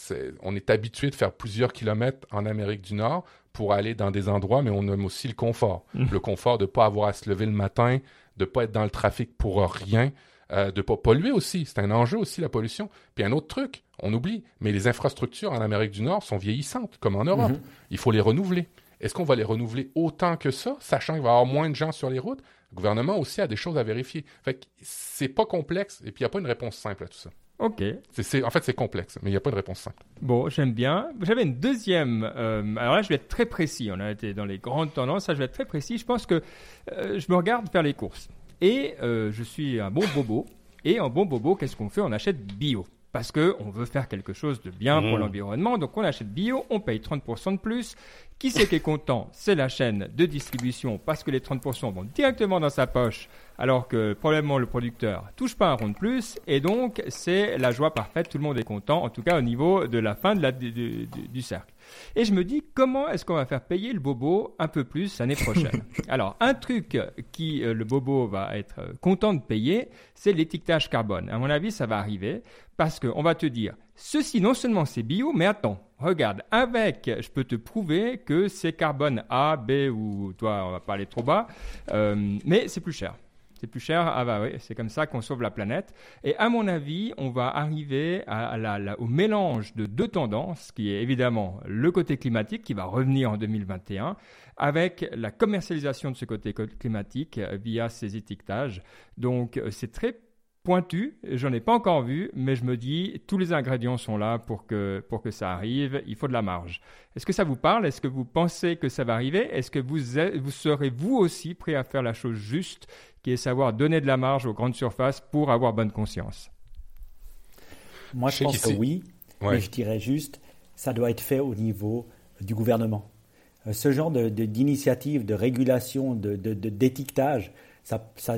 on est habitué de faire plusieurs kilomètres en Amérique du Nord pour aller dans des endroits, mais on aime aussi le confort. Mm. Le confort de pas avoir à se lever le matin, de pas être dans le trafic pour rien, euh, de pas polluer aussi. C'est un enjeu aussi, la pollution. Puis un autre truc, on oublie, mais les infrastructures en Amérique du Nord sont vieillissantes, comme en Europe. Mhm. Il faut les renouveler. Est-ce qu'on va les renouveler autant que ça, sachant qu'il va y avoir moins de gens sur les routes? Le gouvernement aussi a des choses à vérifier. Fait que c'est pas complexe, et puis il n'y a pas une réponse simple à tout ça. Ok. En fait, c'est complexe, mais il n'y a pas de réponse simple. Bon, j'aime bien. J'avais une deuxième. euh, alors là, je vais être très précis. On a été dans les grandes tendances. Là, je vais être très précis. Je pense que euh, je me regarde faire les courses. Et euh, je suis un bon bobo. Et en bon bobo, qu'est-ce qu'on fait? On achète bio. Parce que on veut faire quelque chose de bien pour Mmh. l'environnement. Donc on achète bio, on paye 30% de plus. Qui c'est qui est content? C'est la chaîne de distribution parce que les 30% vont directement dans sa poche alors que probablement le producteur touche pas un rond de plus et donc c'est la joie parfaite, tout le monde est content, en tout cas au niveau de la fin de la, du, du- du cercle. Et je me dis comment est-ce qu'on va faire payer le bobo un peu plus l'année prochaine? <laughs> Alors un truc qui euh, le bobo va être euh, content de payer, c'est l'étiquetage carbone. À mon avis, ça va arriver parce qu'on va te dire ceci non seulement c'est bio, mais attends, regarde, avec, je peux te prouver que c'est carbone A, B ou toi, on va pas aller trop bas, euh, mais c'est plus cher. C'est plus cher, ah bah oui, c'est comme ça qu'on sauve la planète. Et à mon avis, on va arriver au mélange de deux tendances, qui est évidemment le côté climatique, qui va revenir en 2021, avec la commercialisation de ce côté climatique euh, via ces étiquetages. Donc euh, c'est très pointu, j'en ai pas encore vu, mais je me dis, tous les ingrédients sont là pour que, pour que ça arrive, il faut de la marge. Est-ce que ça vous parle? Est-ce que vous pensez que ça va arriver? Est-ce que vous, vous serez vous aussi prêt à faire la chose juste, qui est savoir donner de la marge aux grandes surfaces pour avoir bonne conscience? Moi, Je pense que oui, Ouais. mais je dirais juste, ça doit être fait au niveau du gouvernement. Euh, Ce genre de- de- d'initiative, de, régulation, de, de- de- ça, ça,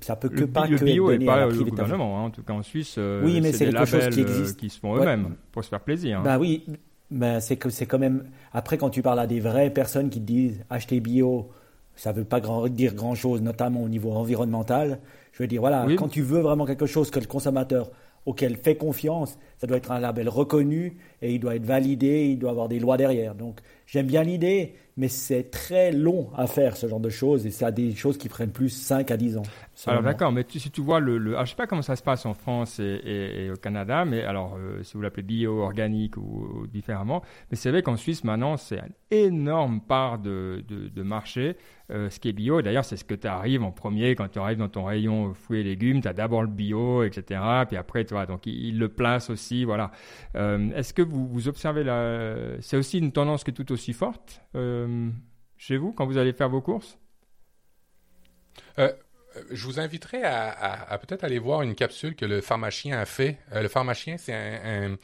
ça peut que Le, pas le que bio être est donné à pas au privée gouvernement, hein. en tout cas en Suisse, euh, Oui, mais c'est des quelque chose qui euh, existe. qui se font Ouais. eux-mêmes pour se faire plaisir. hein. Ben oui, mais c'est que c'est quand même. Après, quand tu parles à des vraies personnes qui te disent acheter bio, ça veut pas grand- dire grand chose, notamment au niveau environnemental. Je veux dire, voilà, Oui. quand tu veux vraiment quelque chose que le consommateur auquel fait confiance, ça doit être un label reconnu et il doit être validé, il doit avoir des lois derrière. Donc, j'aime bien l'idée, mais c'est très long à faire ce genre de choses et c'est à des choses qui prennent plus 5 à 10 ans. Alors d'accord, mais tu- si tu vois le, le alors, je sais pas comment ça se passe en France et, et- et au Canada, mais alors euh, si vous l'appelez bio, organique ou, ou différemment, mais c'est vrai qu'en Suisse maintenant c'est une énorme part de, de, de marché, euh, ce qui est bio. D'ailleurs c'est ce que tu arrives en premier quand tu arrives dans ton rayon fruits et légumes, tu as d'abord le bio, etc. Puis après tu vois, donc il, il le place aussi, voilà. Euh, Est-ce que vous, observez la, c'est aussi une tendance qui est tout aussi forte euh, chez vous quand vous allez faire vos courses? Euh, je vous inviterai à, peut-être aller voir une capsule que le pharmacien a fait. Le pharmacien, c'est un-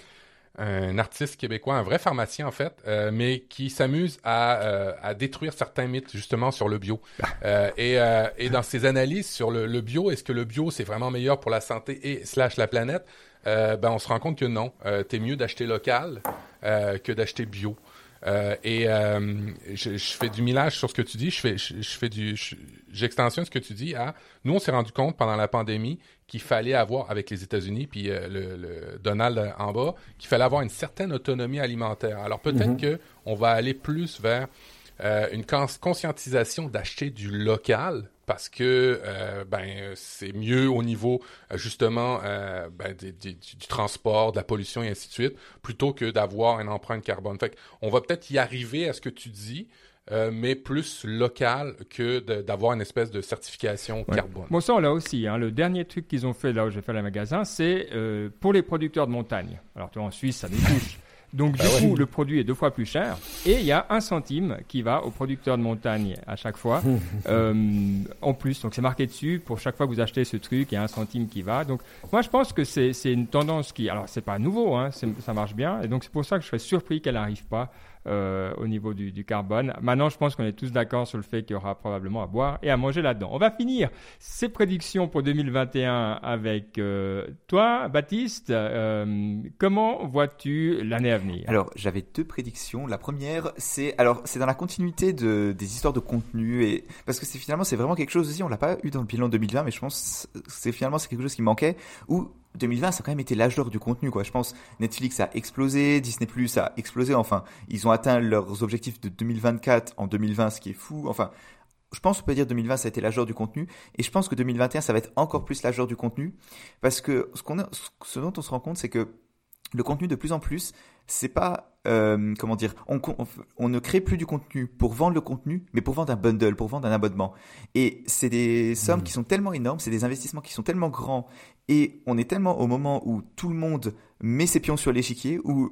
un artiste québécois, un vrai pharmacien en fait, euh, mais qui s'amuse à, euh, à détruire certains mythes justement sur le bio. Euh, et, euh, et dans ses analyses sur le, le bio, est-ce que le bio c'est vraiment meilleur pour la santé et slash la planète? Euh, Ben on se rend compte que non. Euh, T'es mieux d'acheter local euh, que d'acheter bio. Euh, et euh, je, je fais du millage sur ce que tu dis. Je fais, je, je fais du, je- j'extensionne ce que tu dis à. Nous, on s'est rendu compte pendant la pandémie qu'il fallait avoir avec les États-Unis puis euh, le, le Donald en bas qu'il fallait avoir une certaine autonomie alimentaire. Alors peut-être Mhm. que on va aller plus vers euh, une conscientisation d'acheter du local parce que euh, ben c'est mieux au niveau justement euh, ben, du, du, transport, de la pollution et ainsi de suite, plutôt que d'avoir une empreinte carbone. Fait on va peut-être y arriver à ce que tu dis, euh, mais plus local que d'avoir une espèce de certification carbone. Bon, ça, on l'a aussi. Hein. Le dernier truc qu'ils ont fait là où j'ai fait le magasin, c'est euh, pour les producteurs de montagne. Alors, tu vois, en Suisse, ça débouche. Donc, du ah coup, le produit est deux fois plus cher. Et il y a un centime qui va aux producteurs de montagne à chaque fois. <laughs> euh, en plus, donc c'est marqué dessus. Pour chaque fois que vous achetez ce truc, il y a un centime qui va. Donc, moi, je pense que c'est une tendance qui. Alors, c'est pas nouveau, hein, ça marche bien. Et donc, c'est pour ça que je serais surpris qu'elle n'arrive pas euh, au niveau du, carbone. Maintenant, je pense qu'on est tous d'accord sur le fait qu'il y aura probablement à boire et à manger là-dedans. On va finir ces prédictions pour 2021 avec euh, toi, Baptiste. Euh, comment vois-tu l'année à venir? Alors, j'avais deux prédictions. La première, c'est alors c'est dans la continuité de, des histoires de contenu et parce que c'est finalement c'est vraiment quelque chose aussi. On l'a pas eu dans le bilan 2020, mais je pense c'est finalement c'est quelque chose qui manquait 2020, ça a quand même été l'âge d'or du contenu, quoi. Je pense Netflix a explosé, Disney Plus a explosé. Enfin, ils ont atteint leurs objectifs de 2024 en 2020, ce qui est fou. Enfin, je pense qu'on peut dire 2020 ça a été l'âge d'or du contenu et je pense que 2021 ça va être encore plus l'âge d'or du contenu parce que ce qu'on ce dont on se rend compte c'est que le contenu de plus en plus c'est pas euh, comment dire, on, on, ne crée plus du contenu pour vendre le contenu, mais pour vendre un bundle, pour vendre un abonnement. Et c'est des sommes mmh. qui sont tellement énormes, c'est des investissements qui sont tellement grands, et on est tellement au moment où tout le monde met ses pions sur l'échiquier, où,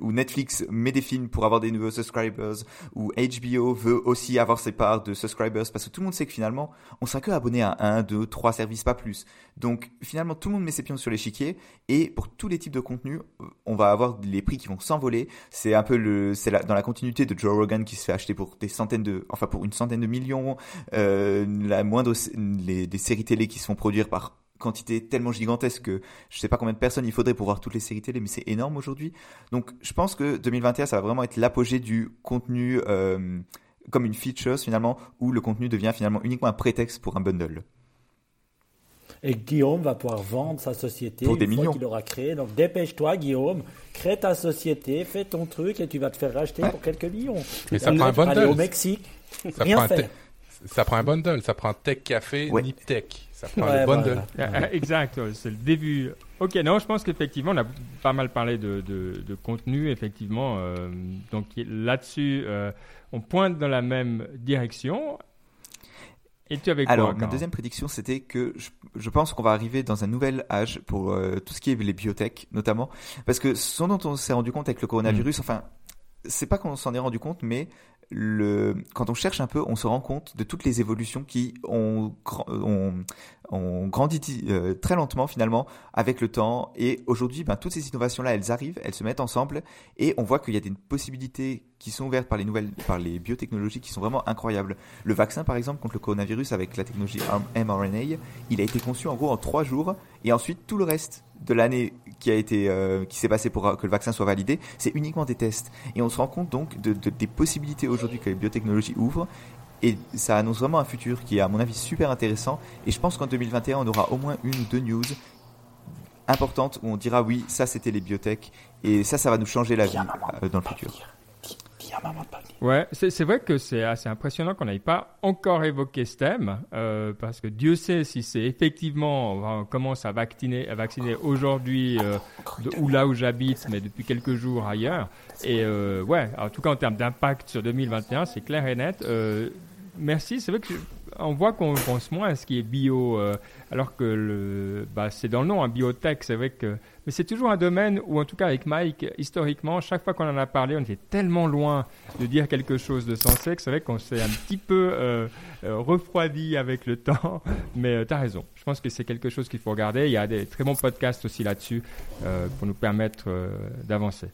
Netflix met des films pour avoir des nouveaux subscribers, où HBO veut aussi avoir ses parts de subscribers, parce que tout le monde sait que finalement, on sera que abonné à un, deux, trois services, pas plus. Donc finalement, tout le monde met ses pions sur l'échiquier, et pour tous les types de contenus, on va avoir les prix qui vont s'envoler. C'est un peu le, c'est dans la continuité de Joe Rogan qui se fait acheter pour des centaines de, enfin pour une centaine de millions, euh, la moindre, les, des séries télé qui se font produire par quantité tellement gigantesque que je sais pas combien de personnes il faudrait pour voir toutes les séries télé, mais c'est énorme aujourd'hui. Donc je pense que 2021, ça va vraiment être l'apogée du contenu euh, comme une feature finalement, où le contenu devient finalement uniquement un prétexte pour un bundle. Et Guillaume va pouvoir vendre sa société pour des une millions. qu'il aura créé. Donc dépêche-toi, Guillaume, crée ta société, fais ton truc et tu vas te faire racheter pour quelques millions. Mais ça prend un bundle. Aller au Mexique, ça rien prend faire. Ça prend un bundle, ça prend Tech Café, ouais. Nip Tech. Ça prend le bundle. Ah, exact, c'est le début. Ok, non, je pense qu'effectivement, on a pas mal parlé de, de, de contenu, effectivement. Euh, donc là-dessus, euh, on pointe dans la même direction. Et tu avais quoi Alors, ma deuxième prédiction, c'était que je, je pense qu'on va arriver dans un nouvel âge pour euh, tout ce qui est les biotech, notamment. Parce que ce dont on s'est rendu compte avec le coronavirus, mm. enfin, c'est pas qu'on s'en est rendu compte, mais le, quand on cherche un peu, on se rend compte de toutes les évolutions qui ont, ont, grandi euh, très lentement finalement avec le temps. Et aujourd'hui, ben, toutes ces innovations-là, elles arrivent, elles se mettent ensemble, et on voit qu'il y a des possibilités qui sont ouvertes par les nouvelles, par les biotechnologies qui sont vraiment incroyables. Le vaccin, par exemple, contre le coronavirus avec la technologie mRNA, il a été conçu en gros en trois jours, et ensuite tout le reste de l'année qui a été euh, qui s'est passé pour que le vaccin soit validé, c'est uniquement des tests. Et on se rend compte donc de, de des possibilités aujourd'hui que les biotechnologies ouvrent. Et ça annonce vraiment un futur qui est, à mon avis, super intéressant. Et je pense qu'en 2021, on aura au moins une ou deux news importantes où on dira oui, ça c'était les biotech. Et ça, ça va nous changer la vie euh, dans le futur. Ouais, c'est vrai que c'est assez impressionnant qu'on n'ait pas encore évoqué ce thème, euh, parce que Dieu sait si c'est effectivement, on commence à vacciner, à vacciner aujourd'hui, euh, ou là où j'habite, mais depuis quelques jours ailleurs. Et euh, ouais, en tout cas en termes d'impact sur 2021, c'est clair et net. Euh, merci, c'est vrai que on voit qu'on pense moins à ce qui est bio, alors que le, bah, c'est dans le nom, un hein, biotech, c'est vrai que mais c'est toujours un domaine où, en tout cas avec Mike, historiquement, chaque fois qu'on en a parlé, on était tellement loin de dire quelque chose de sensé que c'est vrai qu'on s'est un petit peu euh, euh, refroidi avec le <laughs> temps. Mais euh, tu as raison. Je pense que c'est quelque chose qu'il faut regarder. Il y a des très bons podcasts aussi là-dessus pour nous permettre d'avancer.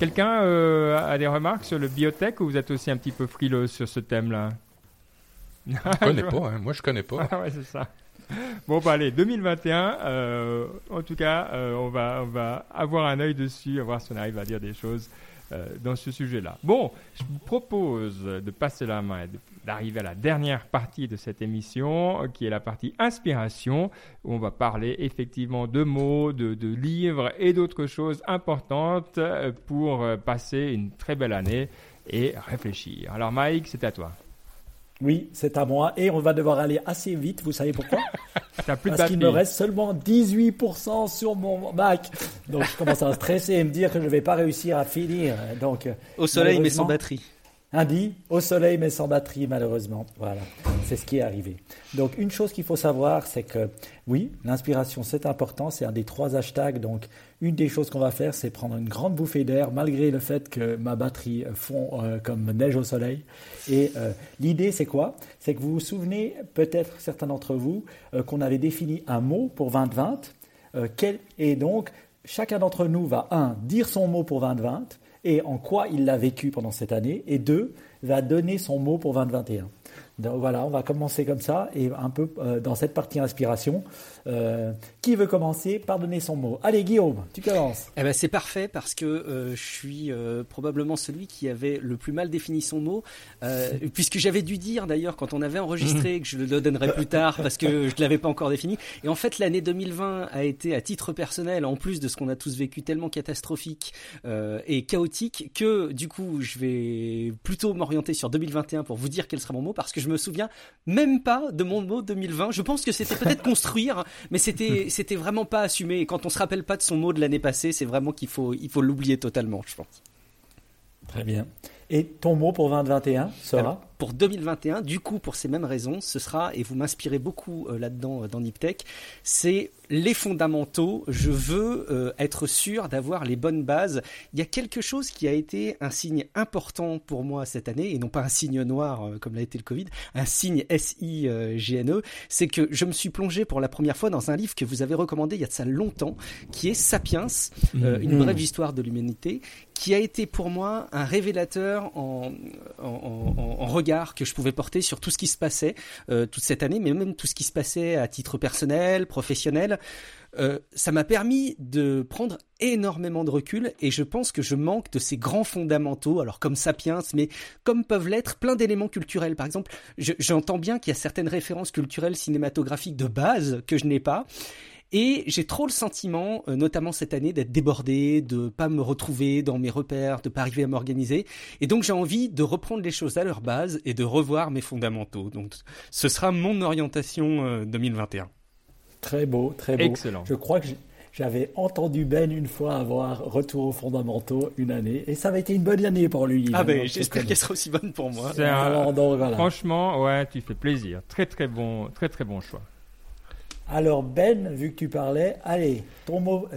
Quelqu'un a des remarques sur le biotech ou vous êtes aussi un petit peu frileux sur ce thème-là? Je connais pas, hein. moi je connais pas. Ah <laughs> ouais, c'est ça. <laughs> Bon, bah allez, 2021, euh, en tout cas, euh, on, va, on va avoir un œil dessus, voir si on arrive à dire des choses euh, dans ce sujet-là. Bon, je vous propose de passer la main d'arriver à la dernière partie de cette émission, qui est la partie inspiration, où on va parler effectivement de mots, de, de livres et d'autres choses importantes pour passer une très belle année et réfléchir. Alors Mike, c'est à toi. Oui, c'est à moi et on va devoir aller assez vite. Vous savez pourquoi <laughs> plus Parce qu'il me reste seulement 18% sur mon Mac. Donc je commence à stresser et me dire que je ne vais pas réussir à finir. Donc au soleil mais sans batterie. Un dit au soleil mais sans batterie malheureusement. Voilà, c'est ce qui est arrivé. Donc une chose qu'il faut savoir, c'est que oui, l'inspiration c'est important, c'est un des trois hashtags. Donc une des choses qu'on va faire, c'est prendre une grande bouffée d'air malgré le fait que ma batterie fond euh, comme neige au soleil. Et euh, l'idée c'est quoi? C'est que vous vous souvenez peut-être certains d'entre vous euh, qu'on avait défini un mot pour 2020. Quel, et donc chacun d'entre nous va un dire son mot pour 2020 et en quoi il l'a vécu pendant cette année, et deux, va donner son mot pour 2021. Donc voilà, on va commencer comme ça et un peu euh, dans cette partie inspiration. Euh, qui veut commencer par donner son mot? Allez Guillaume, tu commences. Eh ben c'est parfait parce que euh, je suis probablement celui qui avait le plus mal défini son mot, <laughs> puisque j'avais dû dire d'ailleurs quand on avait enregistré que je le donnerais plus tard parce que je ne l'avais pas encore défini. Et en fait l'année 2020 a été à titre personnel, en plus de ce qu'on a tous vécu, tellement catastrophique et chaotique que du coup je vais plutôt m'orienter sur 2021 pour vous dire quel sera mon mot parce que je me souviens même pas de mon mot 2020. Je pense que c'était peut-être <laughs> construire, mais c'était <laughs> c'était vraiment pas assumé. Et quand on se rappelle pas de son mot de l'année passée, c'est vraiment qu'il faut il faut l'oublier totalement, je pense. Très bien. Et ton mot pour 2021 sera Pour 2021, du coup, pour ces mêmes raisons, ce sera, et vous m'inspirez beaucoup euh, là-dedans euh, dans Niptech, c'est les fondamentaux. Je veux euh, être sûr d'avoir les bonnes bases. Il y a quelque chose qui a été un signe important pour moi cette année, et non pas un signe noir comme l'a été le Covid, un signe S-I-G-N-E, c'est que je me suis plongé pour la première fois dans un livre que vous avez recommandé il y a de ça longtemps, qui est Sapiens, une brève histoire de l'humanité, qui a été pour moi un révélateur en, regard que je pouvais porter sur tout ce qui se passait euh, toute cette année, mais même tout ce qui se passait à titre personnel, professionnel. Euh, ça m'a permis de prendre énormément de recul et je pense que je manque de ces grands fondamentaux, alors comme Sapiens, mais comme peuvent l'être plein d'éléments culturels. Par exemple, j'entends bien qu'il y a certaines références culturelles cinématographiques de base que je n'ai pas et j'ai trop le sentiment, euh, notamment cette année, d'être débordé, de pas me retrouver dans mes repères, de pas arriver à m'organiser. Et donc j'ai envie de reprendre les choses à leur base et de revoir mes fondamentaux. Donc ce sera mon orientation 2021. Euh, très beau, très beau. Excellent. Je crois que j'avais entendu Ben une fois avoir retour aux fondamentaux une année et ça avait été une bonne année pour lui. Ah ben j'espère qu'elle sera aussi bonne pour moi. Franchement, ouais, tu fais plaisir. Très très bon, très très bon choix. Alors Ben, vu que tu parlais, allez, ton mot,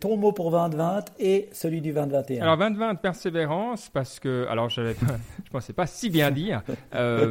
ton mot pour 2020 et celui du 2021. Alors 2020, persévérance, parce que, alors je <laughs> je pensais pas si bien dire, euh,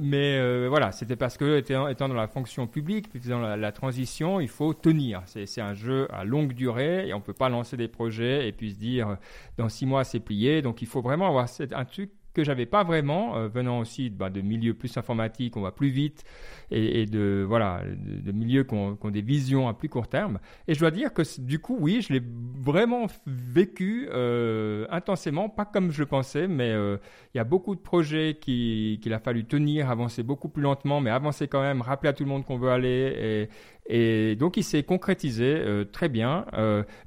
mais euh, voilà, c'était parce que étant, dans la fonction publique, dans la, la transition, il faut tenir. C'est un jeu à longue durée et on peut pas lancer des projets et puis se dire dans six mois c'est plié. Donc il faut vraiment avoir un truc que j'avais pas vraiment, euh, venant aussi bah, de milieux plus informatiques, on va plus vite, et, de voilà, de, milieux qui ont, des visions à plus court terme. Et je dois dire que du coup, oui, je l'ai vraiment vécu euh, intensément, pas comme je pensais, mais euh, il y a beaucoup de projets qu'il a fallu tenir, avancer beaucoup plus lentement, mais avancer quand même, rappeler à tout le monde qu'on veut aller, et, et donc il s'est concrétisé très bien.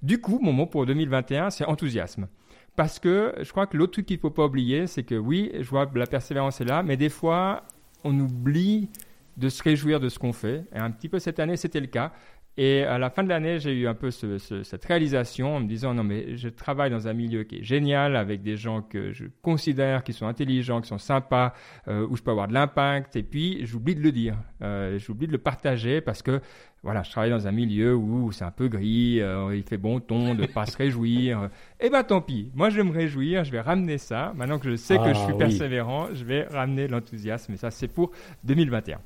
du coup, mon mot pour 2021, c'est enthousiasme. Parce que je crois que l'autre truc qu'il ne faut pas oublier, c'est que oui, je vois la persévérance est là, mais des fois, on oublie de se réjouir de ce qu'on fait. Et un petit peu cette année, c'était le cas. Et à la fin de l'année, j'ai eu un peu cette réalisation en me disant non mais je travaille dans un milieu qui est génial avec des gens que je considère qui sont intelligents, qui sont sympas, euh, où je peux avoir de l'impact. Et puis j'oublie de le dire, euh, j'oublie de le partager parce que voilà, je travaille dans un milieu où c'est un peu gris, euh, il fait bon ton de pas se réjouir. <laughs> Eh ben tant pis, moi je vais me réjouir, je vais ramener ça. Maintenant que je sais que je suis ah persévérant, je vais ramener l'enthousiasme. Et ça c'est pour 2021.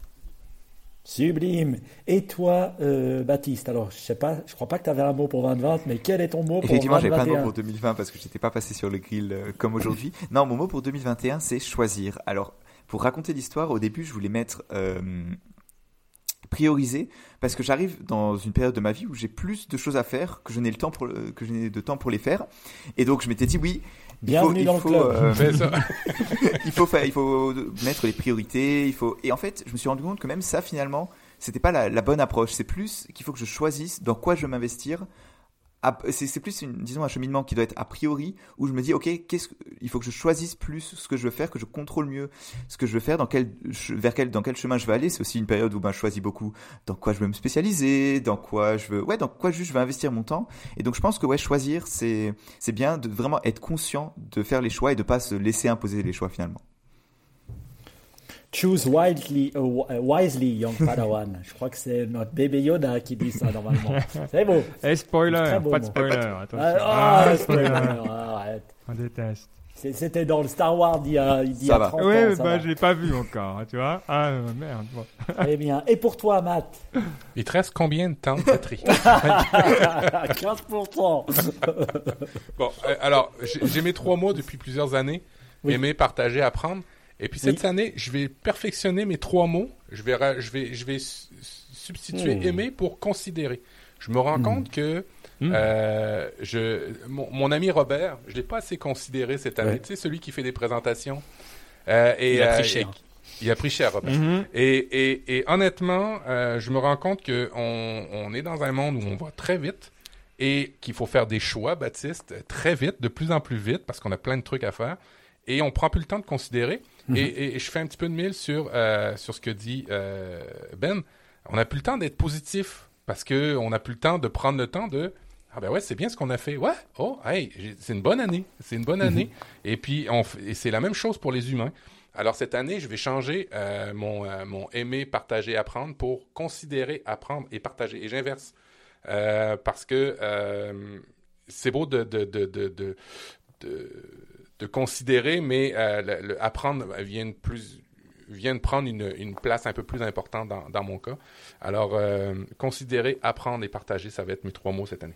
Sublime. Et toi, euh, Baptiste Alors, je sais pas, je crois pas que tu avais un mot pour 2020, mais quel est ton mot pour 2021 Effectivement, j'ai pas de mot pour 2020 parce que j'étais pas passé sur le grill euh, comme aujourd'hui. <laughs> non, mon mot pour 2021, c'est choisir. Alors, pour raconter l'histoire, au début, je voulais mettre euh, prioriser parce que j'arrive dans une période de ma vie où j'ai plus de choses à faire que je n'ai le temps pour que je n'ai de temps pour les faire. Et donc, je m'étais dit oui, Bienvenue dans le club. Euh, <laughs> il faut il faut mettre les priorités. Il faut et en fait, je me suis rendu compte que même ça, finalement, c'était pas la, bonne approche. C'est plus qu'il faut que je choisisse dans quoi je veux m'investir c'est plus une, disons un cheminement qui doit être a priori où je me dis ok qu'est-ce il faut que je choisisse plus ce que je veux faire que je contrôle mieux ce que je veux faire dans quel vers quel dans quel chemin je vais aller. C'est aussi une période où ben je choisis beaucoup dans quoi je veux me spécialiser dans quoi je veux ouais dans quoi juste je vais investir mon temps. Et donc je pense que ouais choisir c'est c'est bien de vraiment être conscient de faire les choix et de pas se laisser imposer les choix finalement Choose wisely, uh, uh, wisely, young Padawan. Je crois que c'est notre bébé Yoda qui dit ça normalement. <laughs> C'est beau. Et spoiler, pas de spoiler, attention. Ah, ah, spoiler, arrête. On déteste. C'était dans le Star Wars il y a, il y a 30 oui, ans. Oui, bah, je l'ai pas vu encore, tu vois. Ah, merde. Bon. <laughs> Eh bien, et pour toi, Matt <laughs> Il te reste combien de temps de batterie 15%. bon, euh, alors, j'ai mes trois mots depuis plusieurs années. Oui. Aimer, partager, apprendre. Et puis cette année, je vais perfectionner mes trois mots. Je vais, je vais, je vais substituer mmh. aimer pour considérer. Je me rends mmh. compte que mmh. euh, je, mon, ami Robert, je l'ai pas assez considéré cette année. Ouais. Tu sais, celui qui fait des présentations. Euh, et, il a pris cher. il a pris cher, Robert. Et, et, et, honnêtement, euh, je me rends compte que on, on est dans un monde où on va très vite et qu'il faut faire des choix, Baptiste, très vite, de plus en plus vite, parce qu'on a plein de trucs à faire. Et on prend plus le temps de considérer. Et, et, je fais un petit peu de mille sur, euh, sur ce que dit euh, Ben. On n'a plus le temps d'être positif parce qu'on n'a plus le temps de prendre le temps de ah ben ouais, c'est bien ce qu'on a fait. Ouais, oh, hey, c'est une bonne année. C'est une bonne année. Et puis, on et c'est la même chose pour les humains. Alors, cette année, je vais changer euh, mon, euh, mon aimer, partager, apprendre pour considérer, apprendre et partager. Et j'inverse. Euh, parce que c'est beau de, de, de, de, de considérer, mais euh, apprendre vient plus vient de prendre une, place un peu plus importante dans, mon cas. Alors, euh, considérer, apprendre et partager, ça va être mes trois mots cette année.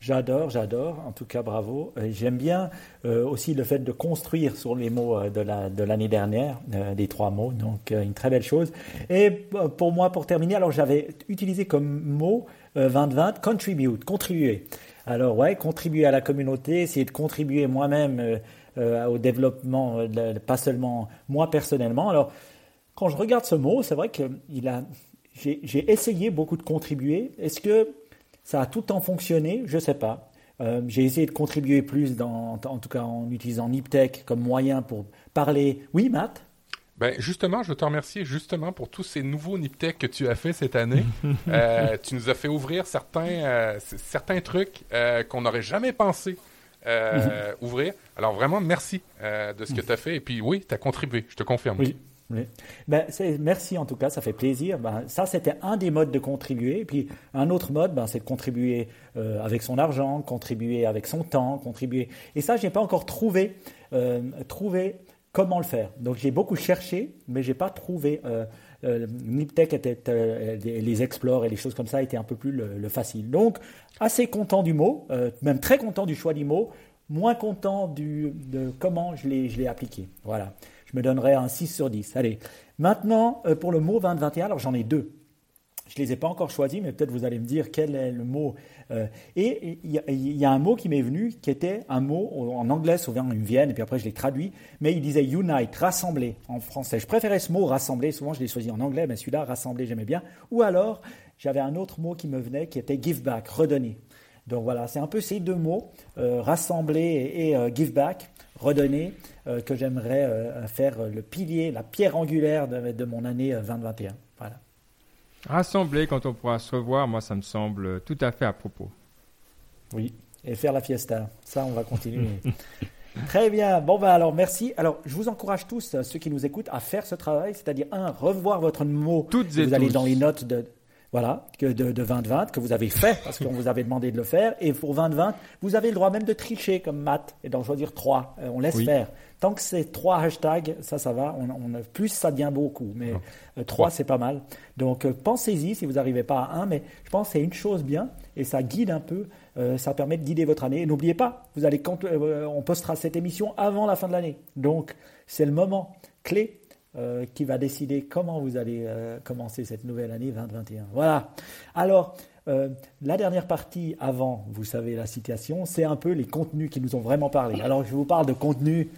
J'adore, j'adore. En tout cas, bravo. J'aime bien euh, aussi le fait de construire sur les mots euh, de l'année la, de dernière, euh, les trois mots. Donc, une très belle chose. Et pour moi, pour terminer, alors j'avais utilisé comme mot 2020 contribute, contribuer. Alors ouais, contribuer à la communauté, essayer de contribuer moi-même euh, euh, au développement, euh, pas seulement moi personnellement. Alors quand je regarde ce mot, c'est vrai que j'ai essayé beaucoup de contribuer. Est-ce que ça a tout le temps fonctionné? Je ne sais pas. J'ai essayé de contribuer plus, dans, en tout cas en utilisant Niptech comme moyen pour parler. Oui, Matt ben justement, je te remercie justement pour tous ces nouveaux Niptech que tu as fait cette année. <laughs> euh, tu nous as fait ouvrir certains euh, certains trucs euh, qu'on n'aurait jamais pensé <laughs> ouvrir. Alors vraiment, merci de ce que tu as fait. Et puis oui, tu as contribué, je te confirme. Oui. Oui. Ben, merci en tout cas, ça fait plaisir. Ben, ça, c'était un des modes de contribuer. Et puis un autre mode, ben, c'est de contribuer euh, avec son argent, contribuer avec son temps, contribuer. Et ça, j'ai pas encore trouvé, euh, trouvé comment le faire. Donc j'ai beaucoup cherché, mais j'ai pas trouvé. Euh, euh, Niptech était euh, les explores et les choses comme ça étaient un peu plus le, le facile. Donc assez content du mot, euh, même très content du choix du mot, moins content du, de comment je l'ai je l'ai appliqué. Voilà, je me donnerai un 6 sur 10. Allez, maintenant euh, pour le mot 2021, alors j'en ai deux. Je ne les ai pas encore choisis, mais peut-être vous allez me dire quel est le mot. Euh, et il y, a un mot qui m'est venu qui était un mot en anglais, souvent ils me et puis après je l'ai traduit, mais il disait unite, rassembler en français. Je préférais ce mot rassembler, souvent je l'ai choisi en anglais, mais celui-là, rassembler, j'aimais bien. Ou alors, j'avais un autre mot qui me venait qui était give back, redonner. Donc voilà, c'est un peu ces deux mots, euh, rassembler et, euh, give back, redonner, que j'aimerais faire le pilier, la pierre angulaire de mon année 2021. Rassembler quand on pourra se revoir, moi, ça me semble tout à fait à propos. Oui, et faire la fiesta. Ça, on va continuer. <laughs> Très bien. Bon, ben alors, merci. Alors, je vous encourage tous, ceux qui nous écoutent, à faire ce travail, c'est-à-dire, un, revoir votre mot. Toutes et vous allez dans les notes de, voilà, que de, de 2020, que vous avez fait, parce qu'on vous avait demandé de le faire. Et pour 2020, vous avez le droit même de tricher comme Matt et d'en choisir trois. Euh, on laisse Oui. faire. Tant que c'est trois hashtags, ça, ça va. On, on, plus, ça devient beaucoup. Mais euh, trois, Ouais. c'est pas mal. Donc, euh, pensez-y si vous n'arrivez pas à un. Mais je pense que c'est une chose bien et ça guide un peu. euh, ça permet de guider votre année. Et n'oubliez pas, vous allez, quand, euh, on postera cette émission avant la fin de l'année. Donc, c'est le moment clé euh, qui va décider comment vous allez euh, commencer cette nouvelle année 2021. Voilà. Alors, euh, la dernière partie avant, vous savez, la citation, c'est un peu les contenus qui nous ont vraiment parlé. Alors, je vous parle de contenus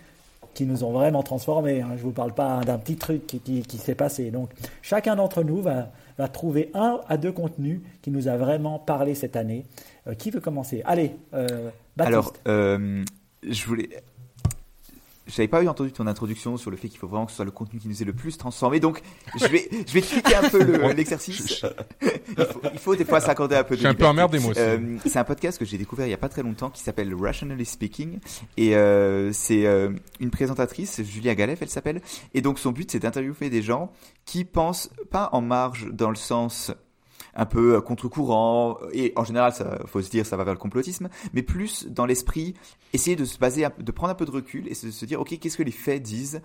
qui nous ont vraiment transformés. Hein. Je ne vous parle pas d'un petit truc qui, s'est passé. Donc, chacun d'entre nous va, va, trouver un à deux contenus qui nous a vraiment parlé cette année. Qui veut commencer? Allez, Baptiste. Alors, je voulais je n'avais pas eu entendu ton introduction sur le fait qu'il faut vraiment que ce soit le contenu qui nous ait le plus transformé. Donc, je vais, je vais expliquer un peu l'exercice. <laughs> il, faut, des fois s'accorder un peu de. Je suis un peu emmerdé moi aussi. Euh, c'est un podcast que j'ai découvert il y a pas très longtemps qui s'appelle Rationally Speaking et euh, c'est euh, une présentatrice, Julia Galef, elle s'appelle. Et donc son but c'est d'interviewer des gens qui pensent pas en marge dans le sens un peu euh, contre-courant, et en général, ça faut se dire, ça va vers le complotisme, mais plus dans l'esprit, essayer de se baser, de prendre un peu de recul et de se dire, ok, qu'est-ce que les faits disent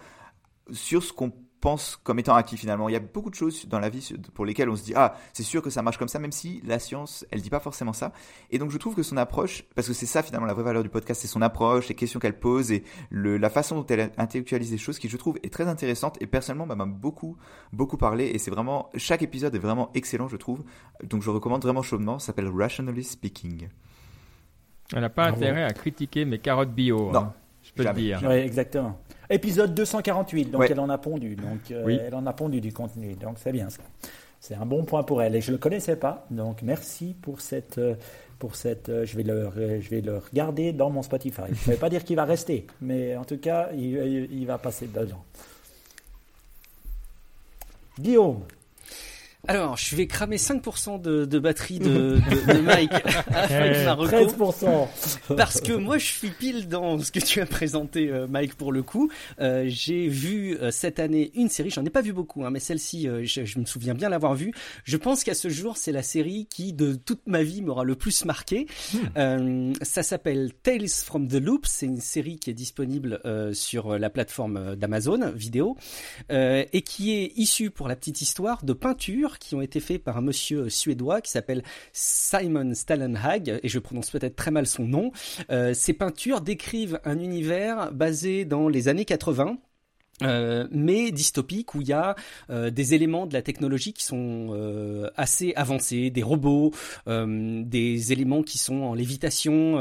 sur ce qu'on pense comme étant acquis finalement. Il y a beaucoup de choses dans la vie pour lesquelles on se dit ah c'est sûr que ça marche comme ça même si la science elle dit pas forcément ça. Et donc je trouve que son approche parce que c'est ça finalement la vraie valeur du podcast c'est son approche, les questions qu'elle pose et le, la façon dont elle intellectualise les choses qui je trouve est très intéressante et personnellement bah, m'a beaucoup beaucoup parlé et c'est vraiment chaque épisode est vraiment excellent je trouve. Donc je recommande vraiment chaudement. Ça s'appelle Rationally Speaking. Elle n'a pas intérêt à critiquer mes carottes bio. Non. Hein, je peux le dire. Oui, exactement. Épisode 248, donc elle en a pondu, donc euh, elle en a pondu du contenu, donc c'est bien ça. C'est un bon point pour elle et je le connaissais pas, donc merci pour cette, euh, pour cette, euh, je vais le, je vais le regarder dans mon Spotify. Ça ne veut pas dire qu'il va rester, mais en tout cas, il, il va passer dedans. Guillaume. Alors, je vais cramer 5% de, de, batterie de, <laughs> de, de Mike avec ma 13%. Parce que moi, je suis pile dans ce que tu as présenté, euh, Mike, pour le coup. Euh, j'ai vu euh, cette année une série, j'en ai pas vu beaucoup, hein, mais celle-ci, je, je, me souviens bien l'avoir vue. Je pense qu'à ce jour, c'est la série qui, de toute ma vie, m'aura le plus marqué. Hmm. ça s'appelle Tales from the Loop. C'est une série qui est disponible sur la plateforme d'Amazon vidéo et qui est issue, pour la petite histoire, de peinture qui ont été faits par un monsieur suédois qui s'appelle Simon Stallenhag, et je prononce peut-être très mal son nom. Euh, ces peintures décrivent un univers basé dans les années 80 euh, mais dystopique où il y a euh, des éléments de la technologie qui sont euh, assez avancés, des robots, des éléments qui sont en lévitation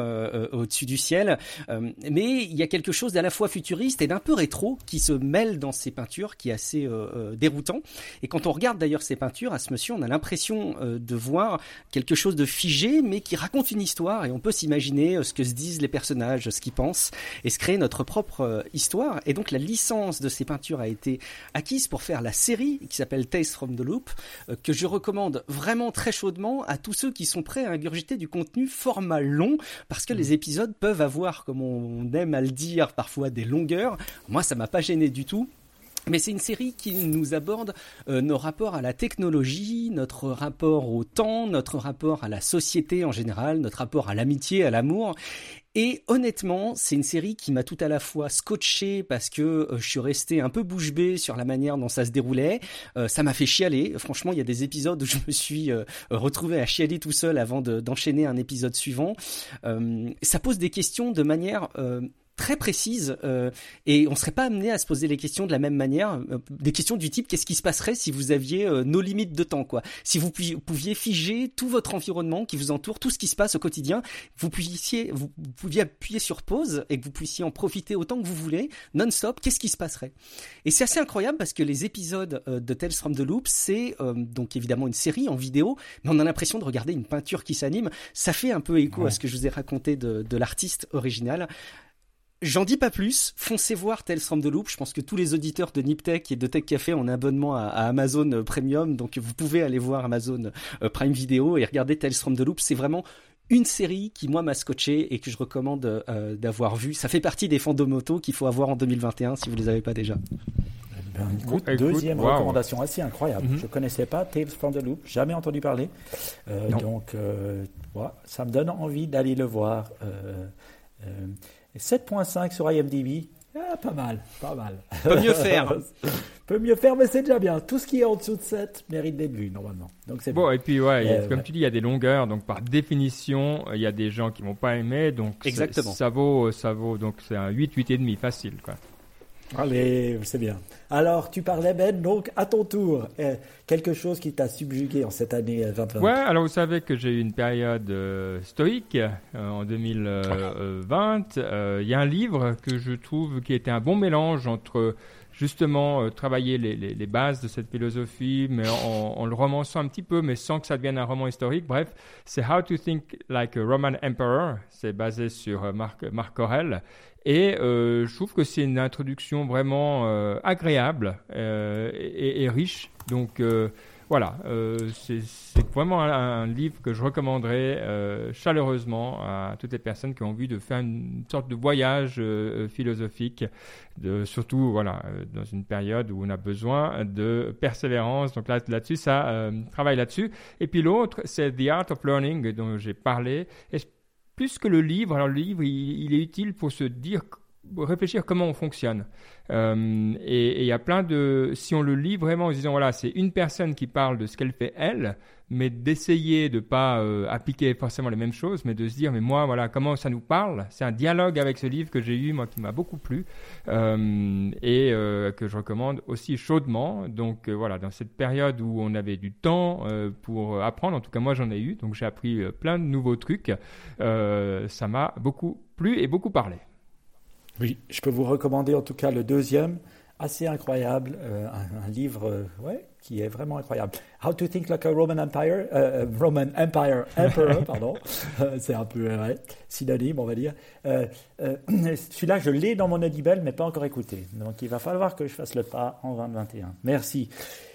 au-dessus du ciel, mais il y a quelque chose d'à la fois futuriste et d'un peu rétro qui se mêle dans ces peintures, qui est assez déroutant. Et quand on regarde d'ailleurs ces peintures à ce monsieur, on a l'impression de voir quelque chose de figé, mais qui raconte une histoire et on peut s'imaginer ce que se disent les personnages, ce qu'ils pensent, et se créer notre propre histoire. Et donc la licence de ces peintures a été acquise pour faire la série qui s'appelle Taste from the Loop, euh, que je recommande vraiment très chaudement à tous ceux qui sont prêts à ingurgiter du contenu format long, parce que les mm. épisodes peuvent avoir, comme on aime à le dire, parfois des longueurs. Moi, ça m'a pas gêné du tout. Mais c'est une série qui nous aborde euh, nos rapports à la technologie, notre rapport au temps, notre rapport à la société en général, notre rapport à l'amitié, à l'amour. Et honnêtement, c'est une série qui m'a tout à la fois scotché parce que euh, je suis resté un peu bouche bée sur la manière dont ça se déroulait. Euh, ça m'a fait chialer. Franchement, il y a des épisodes où je me suis retrouvé à chialer tout seul avant d'enchaîner un épisode suivant. ça pose des questions de manière très précise euh, et on serait pas amené à se poser les questions de la même manière euh, des questions du type qu'est-ce qui se passerait si vous aviez euh, nos limites de temps quoi? Si vous pouviez, figer tout votre environnement qui vous entoure tout ce qui se passe au quotidien vous puissiez vous, pouviez appuyer sur pause et que vous puissiez en profiter autant que vous voulez non-stop qu'est-ce qui se passerait? Et c'est assez incroyable parce que les épisodes de Tales from the Loop c'est donc évidemment une série en vidéo mais on a l'impression de regarder une peinture qui s'anime. Ça fait un peu écho à ce que je vous ai raconté de, de l'artiste original J'en dis pas plus. Foncez voir Tales from the Loop. Je pense que tous les auditeurs de Niptech et de Tech Café ont un abonnement à, Amazon euh, Premium, donc vous pouvez aller voir Amazon euh, Prime Video et regarder Tales from the Loop. C'est vraiment une série qui moi m'a scotché et que je recommande euh, d'avoir vu. Ça fait partie des moto qu'il faut avoir en 2021 si vous les avez pas déjà. Ben, deuxième recommandation assez incroyable. Mhm. Je connaissais pas Tales from the Loop, jamais entendu parler. donc, ça me donne envie d'aller le voir. 7.5 sur IMDb, ah, pas mal, pas mal. Peut mieux faire. <laughs> Peut mieux faire, mais c'est déjà bien. Tout ce qui est en dessous de 7 mérite d'être vu, normalement. Donc c'est bon. Et puis, ouais, comme tu dis, il y a des longueurs. Donc, par définition, il y a des gens qui vont pas aimer. Donc, Exactement. Ça vaut, ça vaut. Donc, c'est un 8, 8,5 facile, quoi. Allez, c'est bien. Alors, tu parlais, Ben, donc à ton tour, euh, quelque chose qui t'a subjugué en cette année 2020 Ouais, alors vous savez que j'ai eu une période euh, stoïque euh, en 2020. Il y a un livre que je trouve qui était un bon mélange entre justement travailler les, les, bases de cette philosophie, mais en, le romançant un petit peu, mais sans que ça devienne un roman historique. Bref, c'est How to Think Like a Roman Emperor. C'est basé sur Marc, Marc Aurel. Et euh, je trouve que c'est une introduction vraiment euh, agréable euh, et, et, riche. Donc euh, voilà, euh, c'est vraiment un, livre que je recommanderais euh, chaleureusement à toutes les personnes qui ont envie de faire une sorte de voyage philosophique, de, surtout voilà dans une période où on a besoin de persévérance. Donc là là-dessus, ça travaille là-dessus. Et puis l'autre, c'est The Art of Learning dont j'ai parlé. Et plus que le livre, alors le livre, il, il est utile pour se dire, réfléchir comment on fonctionne. Euh, et il y a plein de, si on le lit vraiment en disant voilà, c'est une personne qui parle de ce qu'elle fait elle, mais d'essayer de pas euh, appliquer forcément les mêmes choses, mais de se dire mais moi voilà comment ça nous parle? C'est un dialogue avec ce livre que j'ai eu moi qui m'a beaucoup plu euh, et que je recommande aussi chaudement. Donc voilà, dans cette période où on avait du temps pour apprendre, en tout cas moi j'en ai eu, donc j'ai appris plein de nouveaux trucs. ça m'a beaucoup plu et beaucoup parlé. Oui, je peux vous recommander en tout cas le deuxième, assez incroyable, euh, un, un, livre euh, ouais, qui est vraiment incroyable. How to Think Like a Roman Empire, euh, Roman Empire Emperor, <laughs> pardon, c'est un peu ouais, synonyme, on va dire. <clears throat> Celui-là, je l'ai dans mon Audible, mais pas encore écouté. Donc il va falloir que je fasse le pas en 2021. Merci.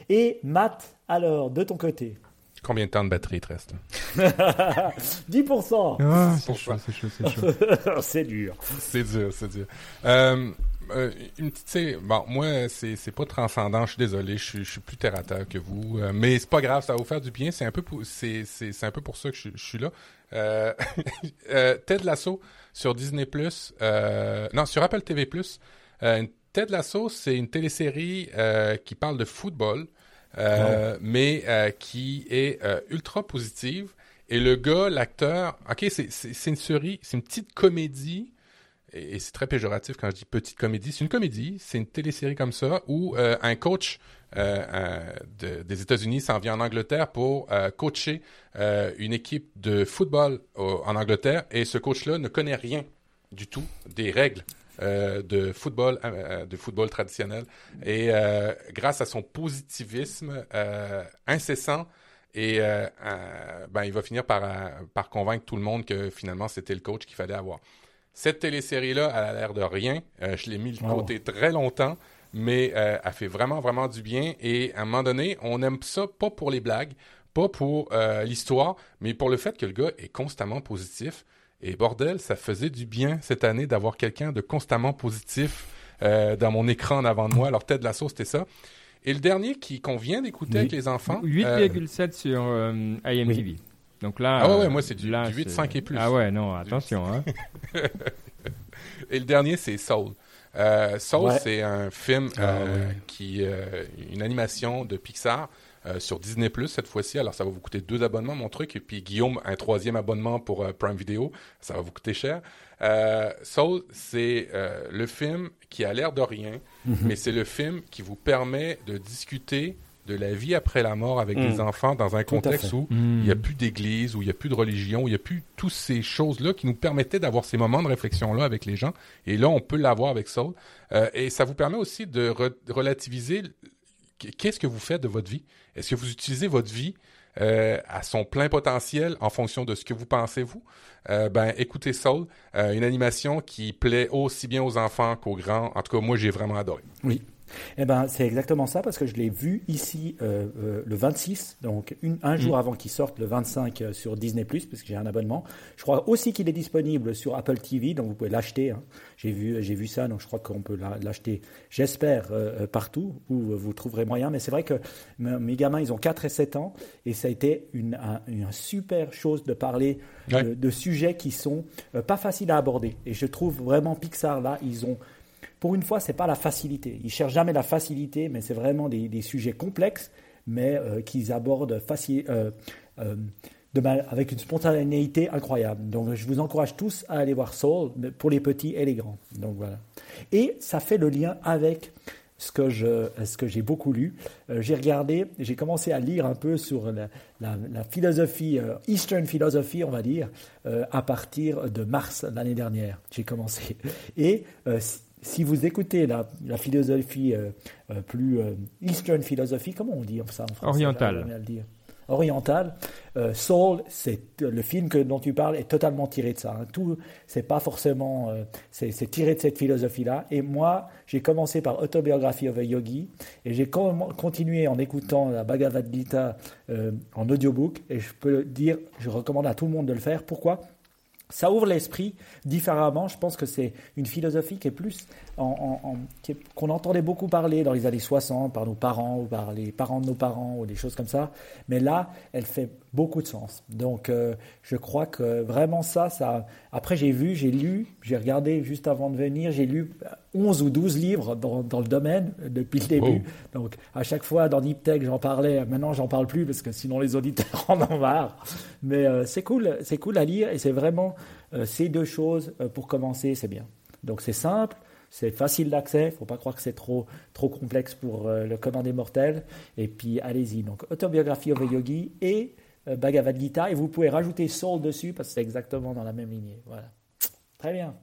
Et Matt, alors, de ton côté Combien de temps de batterie il te reste? <laughs> 10% ah, C'est chaud, c'est chaud, c'est chaud. <laughs> c'est dur. C'est dur, c'est dur. Euh, euh, une petite, bon, moi, c'est, c'est pas transcendant, je suis désolé, je suis, je suis plus terre à terre que vous, euh, mais c'est pas grave, ça va vous faire du bien, c'est un peu pour, c'est, c'est, c'est un peu pour ça que je, je suis là. Euh, <laughs> Ted Lasso sur Disney+, non, sur Apple TV+, Ted Lasso, c'est une télésérie qui parle de football, euh, mais euh, qui est euh, ultra positive. Et le gars, l'acteur, ok, c'est une série, c'est une petite comédie, et, et c'est très péjoratif quand je dis petite comédie. C'est une comédie, c'est une télésérie comme ça où un coach de, des États-Unis s'en vient en Angleterre pour coacher une équipe de football en Angleterre, et ce coach-là ne connaît rien du tout des règles euh, de football, euh, de football traditionnel. Et euh, grâce à son positivisme euh, incessant, et ben, il va finir par, par convaincre tout le monde que finalement c'était le coach qu'il fallait avoir. Cette télésérie-là, elle a l'air de rien. je l'ai mis de côté oh. très longtemps, mais elle fait vraiment, vraiment du bien. Et à un moment donné, on aime ça pas pour les blagues, pas pour l'histoire, mais pour le fait que le gars est constamment positif. Et bordel, ça faisait du bien cette année d'avoir quelqu'un de constamment positif euh, dans mon écran en avant de moi. Alors, Ted Lasso, c'était ça. Et le dernier qui qu'on vient d'écouter avec les enfants. 8,7 euh, sur euh, IMDb. Oui. Donc là. Ah ouais, ouais moi c'est du, du 8, 5 et plus. Ah ouais, non, attention. Hein. <laughs> et le dernier, c'est Soul. Euh, Soul, ouais. c'est un film euh, ah, ouais. qui, euh, une animation de Pixar euh, sur Disney Plus cette fois-ci. Alors ça va vous coûter deux abonnements mon truc et puis Guillaume un troisième abonnement pour euh, Prime Video. Ça va vous coûter cher. Euh, Soul, c'est euh, le film qui a l'air de rien, mm -hmm. mais c'est le film qui vous permet de discuter de la vie après la mort avec mmh. des enfants dans un contexte où mmh. il n'y a plus d'église, où il n'y a plus de religion, où il n'y a plus toutes ces choses-là qui nous permettaient d'avoir ces moments de réflexion-là avec les gens. Et là, on peut l'avoir avec Soul. Euh, et ça vous permet aussi de re relativiser qu'est-ce que vous faites de votre vie? Est-ce que vous utilisez votre vie euh, à son plein potentiel en fonction de ce que vous pensez vous? Euh, ben, écoutez Soul, euh, une animation qui plaît aussi bien aux enfants qu'aux grands. En tout cas, moi, j'ai vraiment adoré. Oui. Eh ben, c'est exactement ça parce que je l'ai vu ici euh, euh, le 26, donc une, un jour mmh. avant qu'il sorte, le 25 euh, sur Disney+, parce que j'ai un abonnement. Je crois aussi qu'il est disponible sur Apple TV, donc vous pouvez l'acheter. Hein. J'ai vu, j'ai vu ça, donc je crois qu'on peut l'acheter, j'espère, partout où vous trouverez moyen. Mais c'est vrai que mes gamins, ils ont 4 et 7 ans, et ça a été une, un, une super chose de parler ouais. de, de, sujets qui sont pas faciles à aborder. Et je trouve vraiment Pixar là, ils ont pour une fois, c'est pas la facilité. Ils cherchent jamais la facilité, mais c'est vraiment des, sujets complexes, mais euh, qu'ils abordent facile, euh, euh, avec une spontanéité incroyable. Donc, je vous encourage tous à aller voir Soul pour les petits et les grands. Donc voilà. Et ça fait le lien avec ce que je, ce que j'ai beaucoup lu. J'ai regardé, j'ai commencé à lire un peu sur la, philosophie, Eastern philosophy, on va dire, à partir de mars l'année dernière. J'ai commencé. Et si, vous écoutez la, la philosophie plus Eastern philosophy, comment on dit ça en français Orientale orientale. Euh, Soul, c'est le film que, dont tu parles est totalement tiré de ça. Hein. Tout, c'est pas forcément, euh, c'est, tiré de cette philosophie-là. Et moi, j'ai commencé par Autobiography of a Yogi et j'ai continué en écoutant la Bhagavad Gita euh, en audiobook. Et je peux dire, je recommande à tout le monde de le faire. Pourquoi? Ça ouvre l'esprit différemment. Je pense que c'est une philosophie qui est plus qu'on entendait beaucoup parler dans les années 60 par nos parents ou par les parents de nos parents ou des choses comme ça. Mais là, elle fait beaucoup de sens. Donc, euh, je crois que vraiment ça, ça. Après, j'ai vu, j'ai lu, j'ai regardé juste avant de venir, j'ai lu 11 ou 12 livres dans, dans le domaine depuis le début. Donc, à chaque fois dans Niptech, j'en parlais. Maintenant, j'en parle plus parce que sinon les auditeurs <laughs> en ont marre. Mais euh, c'est cool, c'est cool à lire et c'est vraiment euh, ces deux choses pour commencer, c'est bien. Donc, c'est simple. C'est facile d'accès, il ne faut pas croire que c'est trop, trop complexe pour le commun des mortels. Et puis allez-y. Donc Autobiographie of a Yogi et Bhagavad Gita et vous pouvez rajouter Soul dessus parce que c'est exactement dans la même lignée. Voilà. Très bien.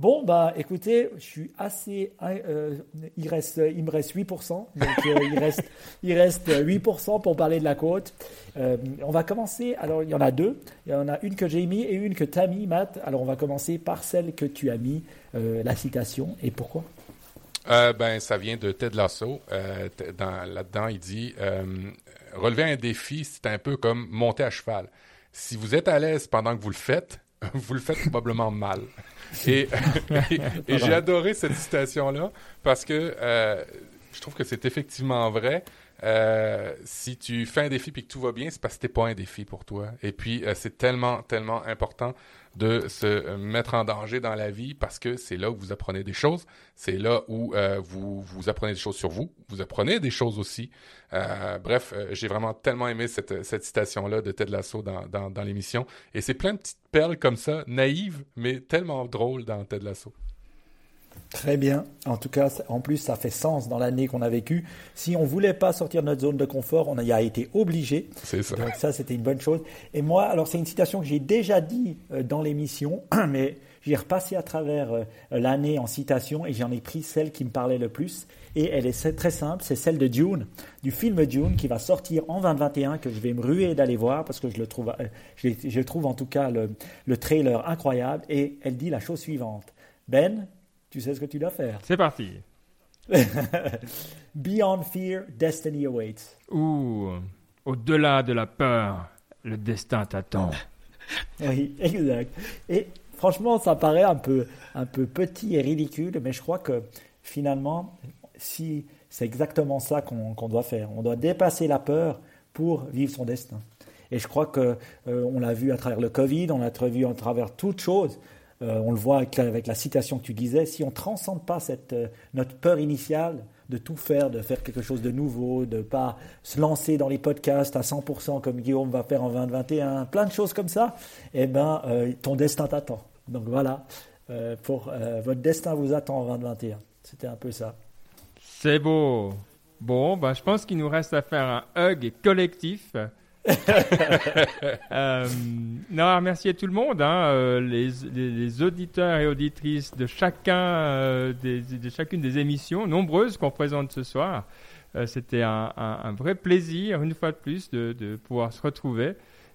Bon, bah écoutez, je suis assez. Euh, il, reste, il me reste 8%. Donc euh, il, reste, <laughs> il reste 8% pour parler de la côte. on va commencer. Alors il y en a deux. Il y en a une que j'ai mis et une que tu as mis, Matt. Alors on va commencer par celle que tu as mis, la citation. Et pourquoi? Ben, ça vient de Ted Lasso. Là-dedans, il dit relever un défi, c'est un peu comme monter à cheval. Si vous êtes à l'aise pendant que vous le faites, <laughs> vous le faites probablement mal. <laughs> Et, j'ai adoré cette citation-là parce que euh, je trouve que c'est effectivement vrai. Euh, si tu fais un défi et que tout va bien, c'est parce que c'était pas un défi pour toi. Et puis, euh, c'est tellement, tellement important de se mettre en danger dans la vie parce que c'est là où vous apprenez des choses. C'est là où euh, vous, vous apprenez des choses sur vous. Vous apprenez des choses aussi. bref, j'ai vraiment tellement aimé cette, cette citation-là de Ted Lasso dans, dans, dans l'émission. Et c'est plein de petites perles comme ça, naïves, mais tellement drôles dans Ted Lasso. Très bien. En tout cas, en plus, ça fait sens dans l'année qu'on a vécue. Si on voulais pas sortir de notre zone de confort, on y a été obligé. C'est ça. Donc ça, c'était une bonne chose. Et moi, alors c'est une citation que j'ai déjà dit euh, dans l'émission, <clears throat> mais j'ai repassé à travers euh, l'année en citation et j'en ai pris celle qui me parlait le plus. Et elle est très simple, c'est celle de Dune, du film Dune qui va sortir en 2021, que je vais me ruer d'aller voir parce que je le trouve, euh, je, trouve en tout cas le, le trailer incroyable. Et elle dit la chose suivante. Ben, tu sais ce que tu dois faire. C'est parti. <laughs> Beyond fear, destiny awaits. Ouh, au-delà de la peur, le destin t'attend. <laughs> oui, exact. Et franchement, ça paraît un peu, un peu petit et ridicule, mais je crois que finalement, si c'est exactement ça qu'on doit faire, on doit dépasser la peur pour vivre son destin. Et je crois que euh, on l'a vu à travers le Covid, on l'a vu à travers toutes choses. Euh, on le voit avec la, citation que tu disais, si on ne transcende pas cette, euh, notre peur initiale de tout faire, de faire quelque chose de nouveau, de pas se lancer dans les podcasts à 100% comme Guillaume va faire en 2021, plein de choses comme ça, eh ben, euh, ton destin t'attend. Donc voilà, pour, votre destin vous attend en 2021. C'était un peu ça. C'est beau. Bon, ben, je pense qu'il nous reste à faire un hug collectif. <laughs> euh, non, remercier tout le monde, hein, euh, les, auditeurs et auditrices de chacun, euh, de chacune des émissions nombreuses qu'on présente ce soir. C'était un, vrai plaisir, une fois de plus, de, pouvoir se retrouver.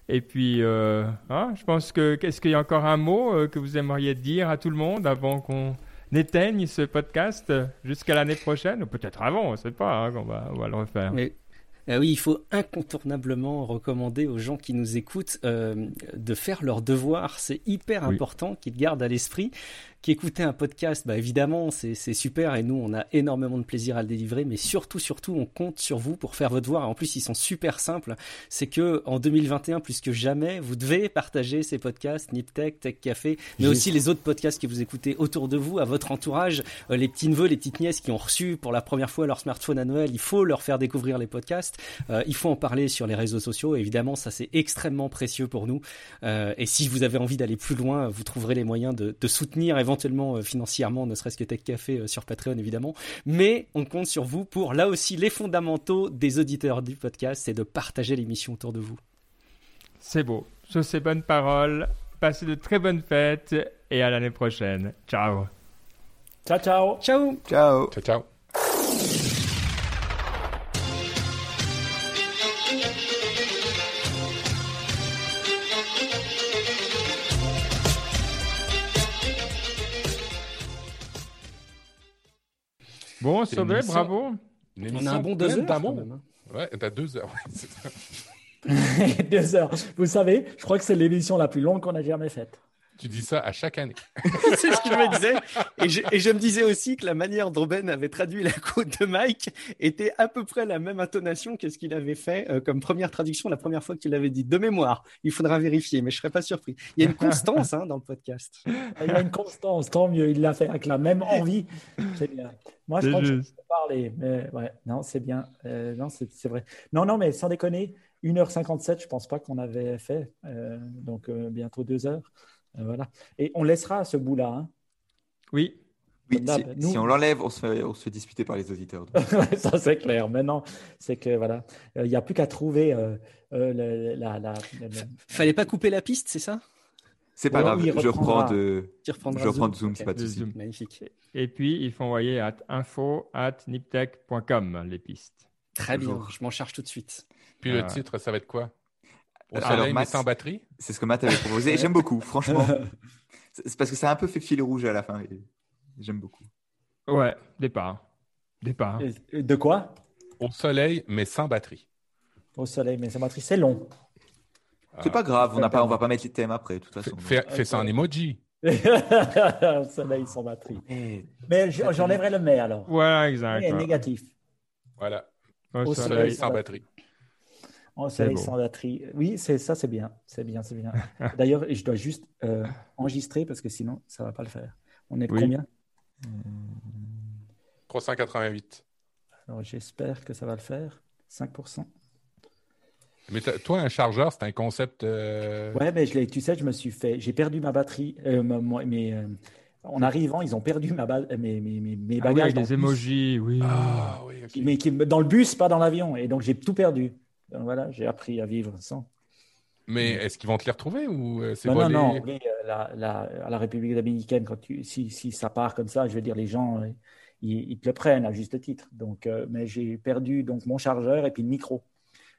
Et puis, hein, je pense que qu'est-ce qu'il y a encore un mot que vous aimeriez dire à tout le monde avant qu'on éteigne ce podcast jusqu'à l'année prochaine, ou peut-être avant, on ne sait pas, hein, on va le refaire. Euh, oui, il faut incontournablement recommander aux gens qui nous écoutent euh, de faire leur devoir. C'est hyper important qu'ils gardent à l'esprit écouter un podcast, bah évidemment, c'est super et nous, on a énormément de plaisir à le délivrer, mais surtout, surtout, on compte sur vous pour faire votre devoir. En plus, ils sont super simples. C'est que en 2021, plus que jamais, vous devez partager ces podcasts, NipTech, Tech Café, mais aussi les autres podcasts que vous écoutez autour de vous, à votre entourage, euh, les petits neveux, les petites nièces qui ont reçu pour la première fois leur smartphone à Noël. Il faut leur faire découvrir les podcasts. Euh, il faut en parler sur les réseaux sociaux. évidemment, ça c'est extrêmement précieux pour nous. Euh, et si vous avez envie d'aller plus loin, vous trouverez les moyens de, de soutenir éventuellement éventuellement financièrement, ne serait-ce que Tech Café sur Patreon évidemment. Mais on compte sur vous pour là aussi les fondamentaux des auditeurs du podcast, c'est de partager l'émission autour de vous. C'est beau. Sur ces bonnes paroles, passez de très bonnes fêtes et à l'année prochaine. Ciao. Ciao, ciao. Ciao. Ciao. Ciao, ciao. Bon, émission- bravo. On a un bon deux heures. d'amour. quand même, hein. Ouais, t'as deux heures. <laughs> Deux heures. Vous savez, je crois que c'est l'émission la plus longue qu'on a jamais faite. Tu dis ça à chaque année. <laughs> c'est ce que je me disais. Et je, et je me disais aussi que la manière dont Ben avait traduit la quote de Mike était à peu près la même intonation que ce qu'il avait fait euh, comme première traduction la première fois que tu l'avais dit. De mémoire, il faudra vérifier, mais je serais pas surpris. Il y a une constance hein, dans le podcast. Il y a une constance, tant mieux. Il l'a fait avec la même envie. C'est bien. Moi, je crois que je peux parler. Mais ouais, non, c'est bien. Euh, non, c'est c'est vrai. Non, non, mais sans déconner, 1h57, je pense pas qu'on avait fait. Euh, donc, euh, bientôt 2 heures. Voilà. Et on laissera ce bout-là. hein. Oui. Si, nous- si on l'enlève, on se fait, on se fait disputer par les auditeurs. <laughs> ça, c'est clair. Maintenant, c'est que voilà, Euh, il n'y a plus qu'à trouver euh, euh, la. la, la- la- Fallait pas couper la piste, c'est ça? C'est pas Ouais, grave, je reprends de, je reprends Zoom. de Zoom, c'est pas de. Zoom. Magnifique. Et puis, il faut envoyer à info at niptech.com les pistes. Très bien. Je m'en charge tout de suite. Puis le titre, ça va être quoi? Alors, soleil, mais Matt- sans batterie C'est ce que Matt avait proposé. et J'aime beaucoup, <laughs> franchement. C'est parce que ça a un peu fait fil rouge à la fin. J'aime beaucoup. Ouais, départ. Départ. De quoi? Au soleil, mais sans batterie. Au soleil, mais c'est matrice, c'est long. C'est pas grave, on n'a pas, on va pas mettre les thèmes après, de toute façon. Fais, fais ça en emoji. <laughs> Au soleil sans batterie. Mais j'enlèverai le mais alors. Voilà, exact. Négatif. Voilà. Au Au Au soleil. soleil, sans batterie. Soleil beau. sans batterie. Oui, c'est ça, c'est bien. C'est bien, c'est bien. <laughs> D'ailleurs, je dois juste euh, enregistrer parce que sinon, ça va pas le faire. On est de Oui. combien? 388. Alors, j'espère que ça va le faire. 5%. Mais toi, un chargeur, c'est un concept. euh, Ouais, mais je l'ai- tu sais, je me suis fait. J'ai perdu ma batterie. euh, ma- moi- mes, euh, en arrivant, ils ont perdu ma ba- mes, mes, mes, mes Ah oui, bagages. avec dans des le bus. emojis, oui. Ah oui. Mais qui, dans le bus, pas dans l'avion. Et donc, j'ai tout perdu. Donc, voilà, j'ai appris à vivre sans. Mais est-ce qu'ils vont te les retrouver ou euh, c'est Non, non, non. Oui, euh, la, la- à la République dominicaine, quand tu, si, si ça part comme ça, je veux dire, les gens, euh, ils, ils te le prennent à juste titre. Donc, euh, mais j'ai perdu donc mon chargeur et puis le micro.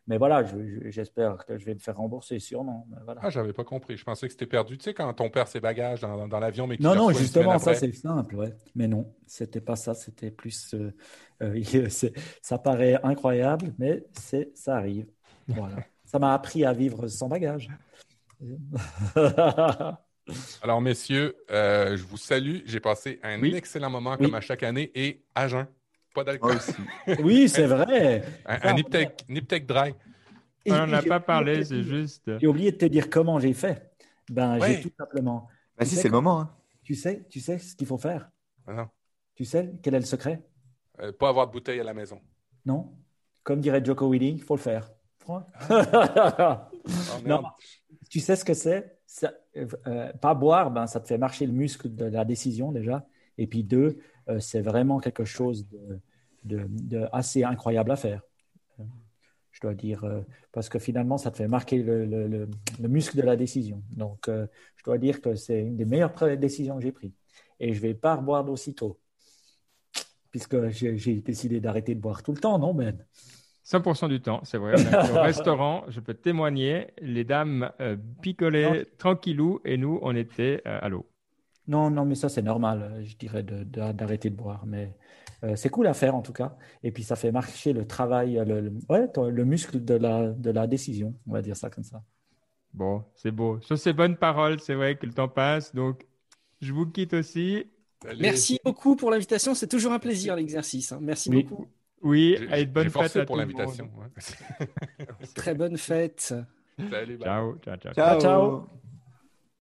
Mais voilà, je- je- j'espère que je vais me faire rembourser, sûrement. Voilà. Ah, j'avais pas compris. Je pensais que c'était perdu. Tu sais, quand on perd ses bagages dans, dans l'avion, mais Non, non, justement, ça c'est simple, ouais. Mais non, c'était pas ça, c'était plus. euh, euh, <laughs> ça paraît incroyable, mais c'est, ça arrive. Voilà. <laughs> ça m'a appris à vivre sans bagage. <laughs> Alors, messieurs, euh, je vous salue. J'ai passé un Oui. excellent moment Oui. comme à chaque année et à jeun. Pas d'alcool. Aussi. oui, c'est vrai. Un, un Niptech Dry. Et- on n'a pas parlé, c'est juste. J'ai oublié de te dire comment j'ai fait. Ben, Ouais. j'ai tout simplement. Tu sais c'est le moment. hein. Tu sais, tu sais ce qu'il faut faire? Ah non. Tu sais quel est le secret? Euh, pas avoir de bouteille à la maison. Non Comme dirait Joko Willing, il faut le faire. <laughs> Oh. Non. tu sais ce que c'est? Euh, euh, Pas boire, ben, ça te fait marcher le muscle de la décision déjà. Et puis deux, c'est vraiment quelque chose de, de- de assez incroyable à faire. Euh, Je dois dire, euh, parce que finalement, ça te fait marquer le, le- le- le muscle de la décision. Donc, euh, je dois dire que c'est une des meilleures décisions que j'ai prises. Et je ne vais pas reboire d'aussitôt, puisque j'ai décidé d'arrêter de boire tout le temps, non, Ben? 100% du temps, c'est vrai. Au <laughs> restaurant, je peux témoigner, les dames euh, picolaient tranquillou et nous, on était euh, à l'eau. Non, non, mais ça, c'est normal, euh, je dirais, de- de- d'arrêter de, boire. Mais euh, c'est cool à faire, en tout cas. Et puis, ça fait marcher le travail, le, le- ouais, ton- le muscle de la, de la décision, on va dire ça comme ça. Bon, c'est beau. Sur ces bonnes paroles, c'est vrai que le temps passe, donc je vous quitte aussi. Allez. Merci beaucoup pour l'invitation. C'est toujours un plaisir l'exercice. hein. Merci Oui. beaucoup. Oui, J'ai- allez, bonne fête à pour l'invitation. ouais. Très bonne fête. Salut, bye. Ciao, ciao, ciao. Ciao, ciao. Ciao.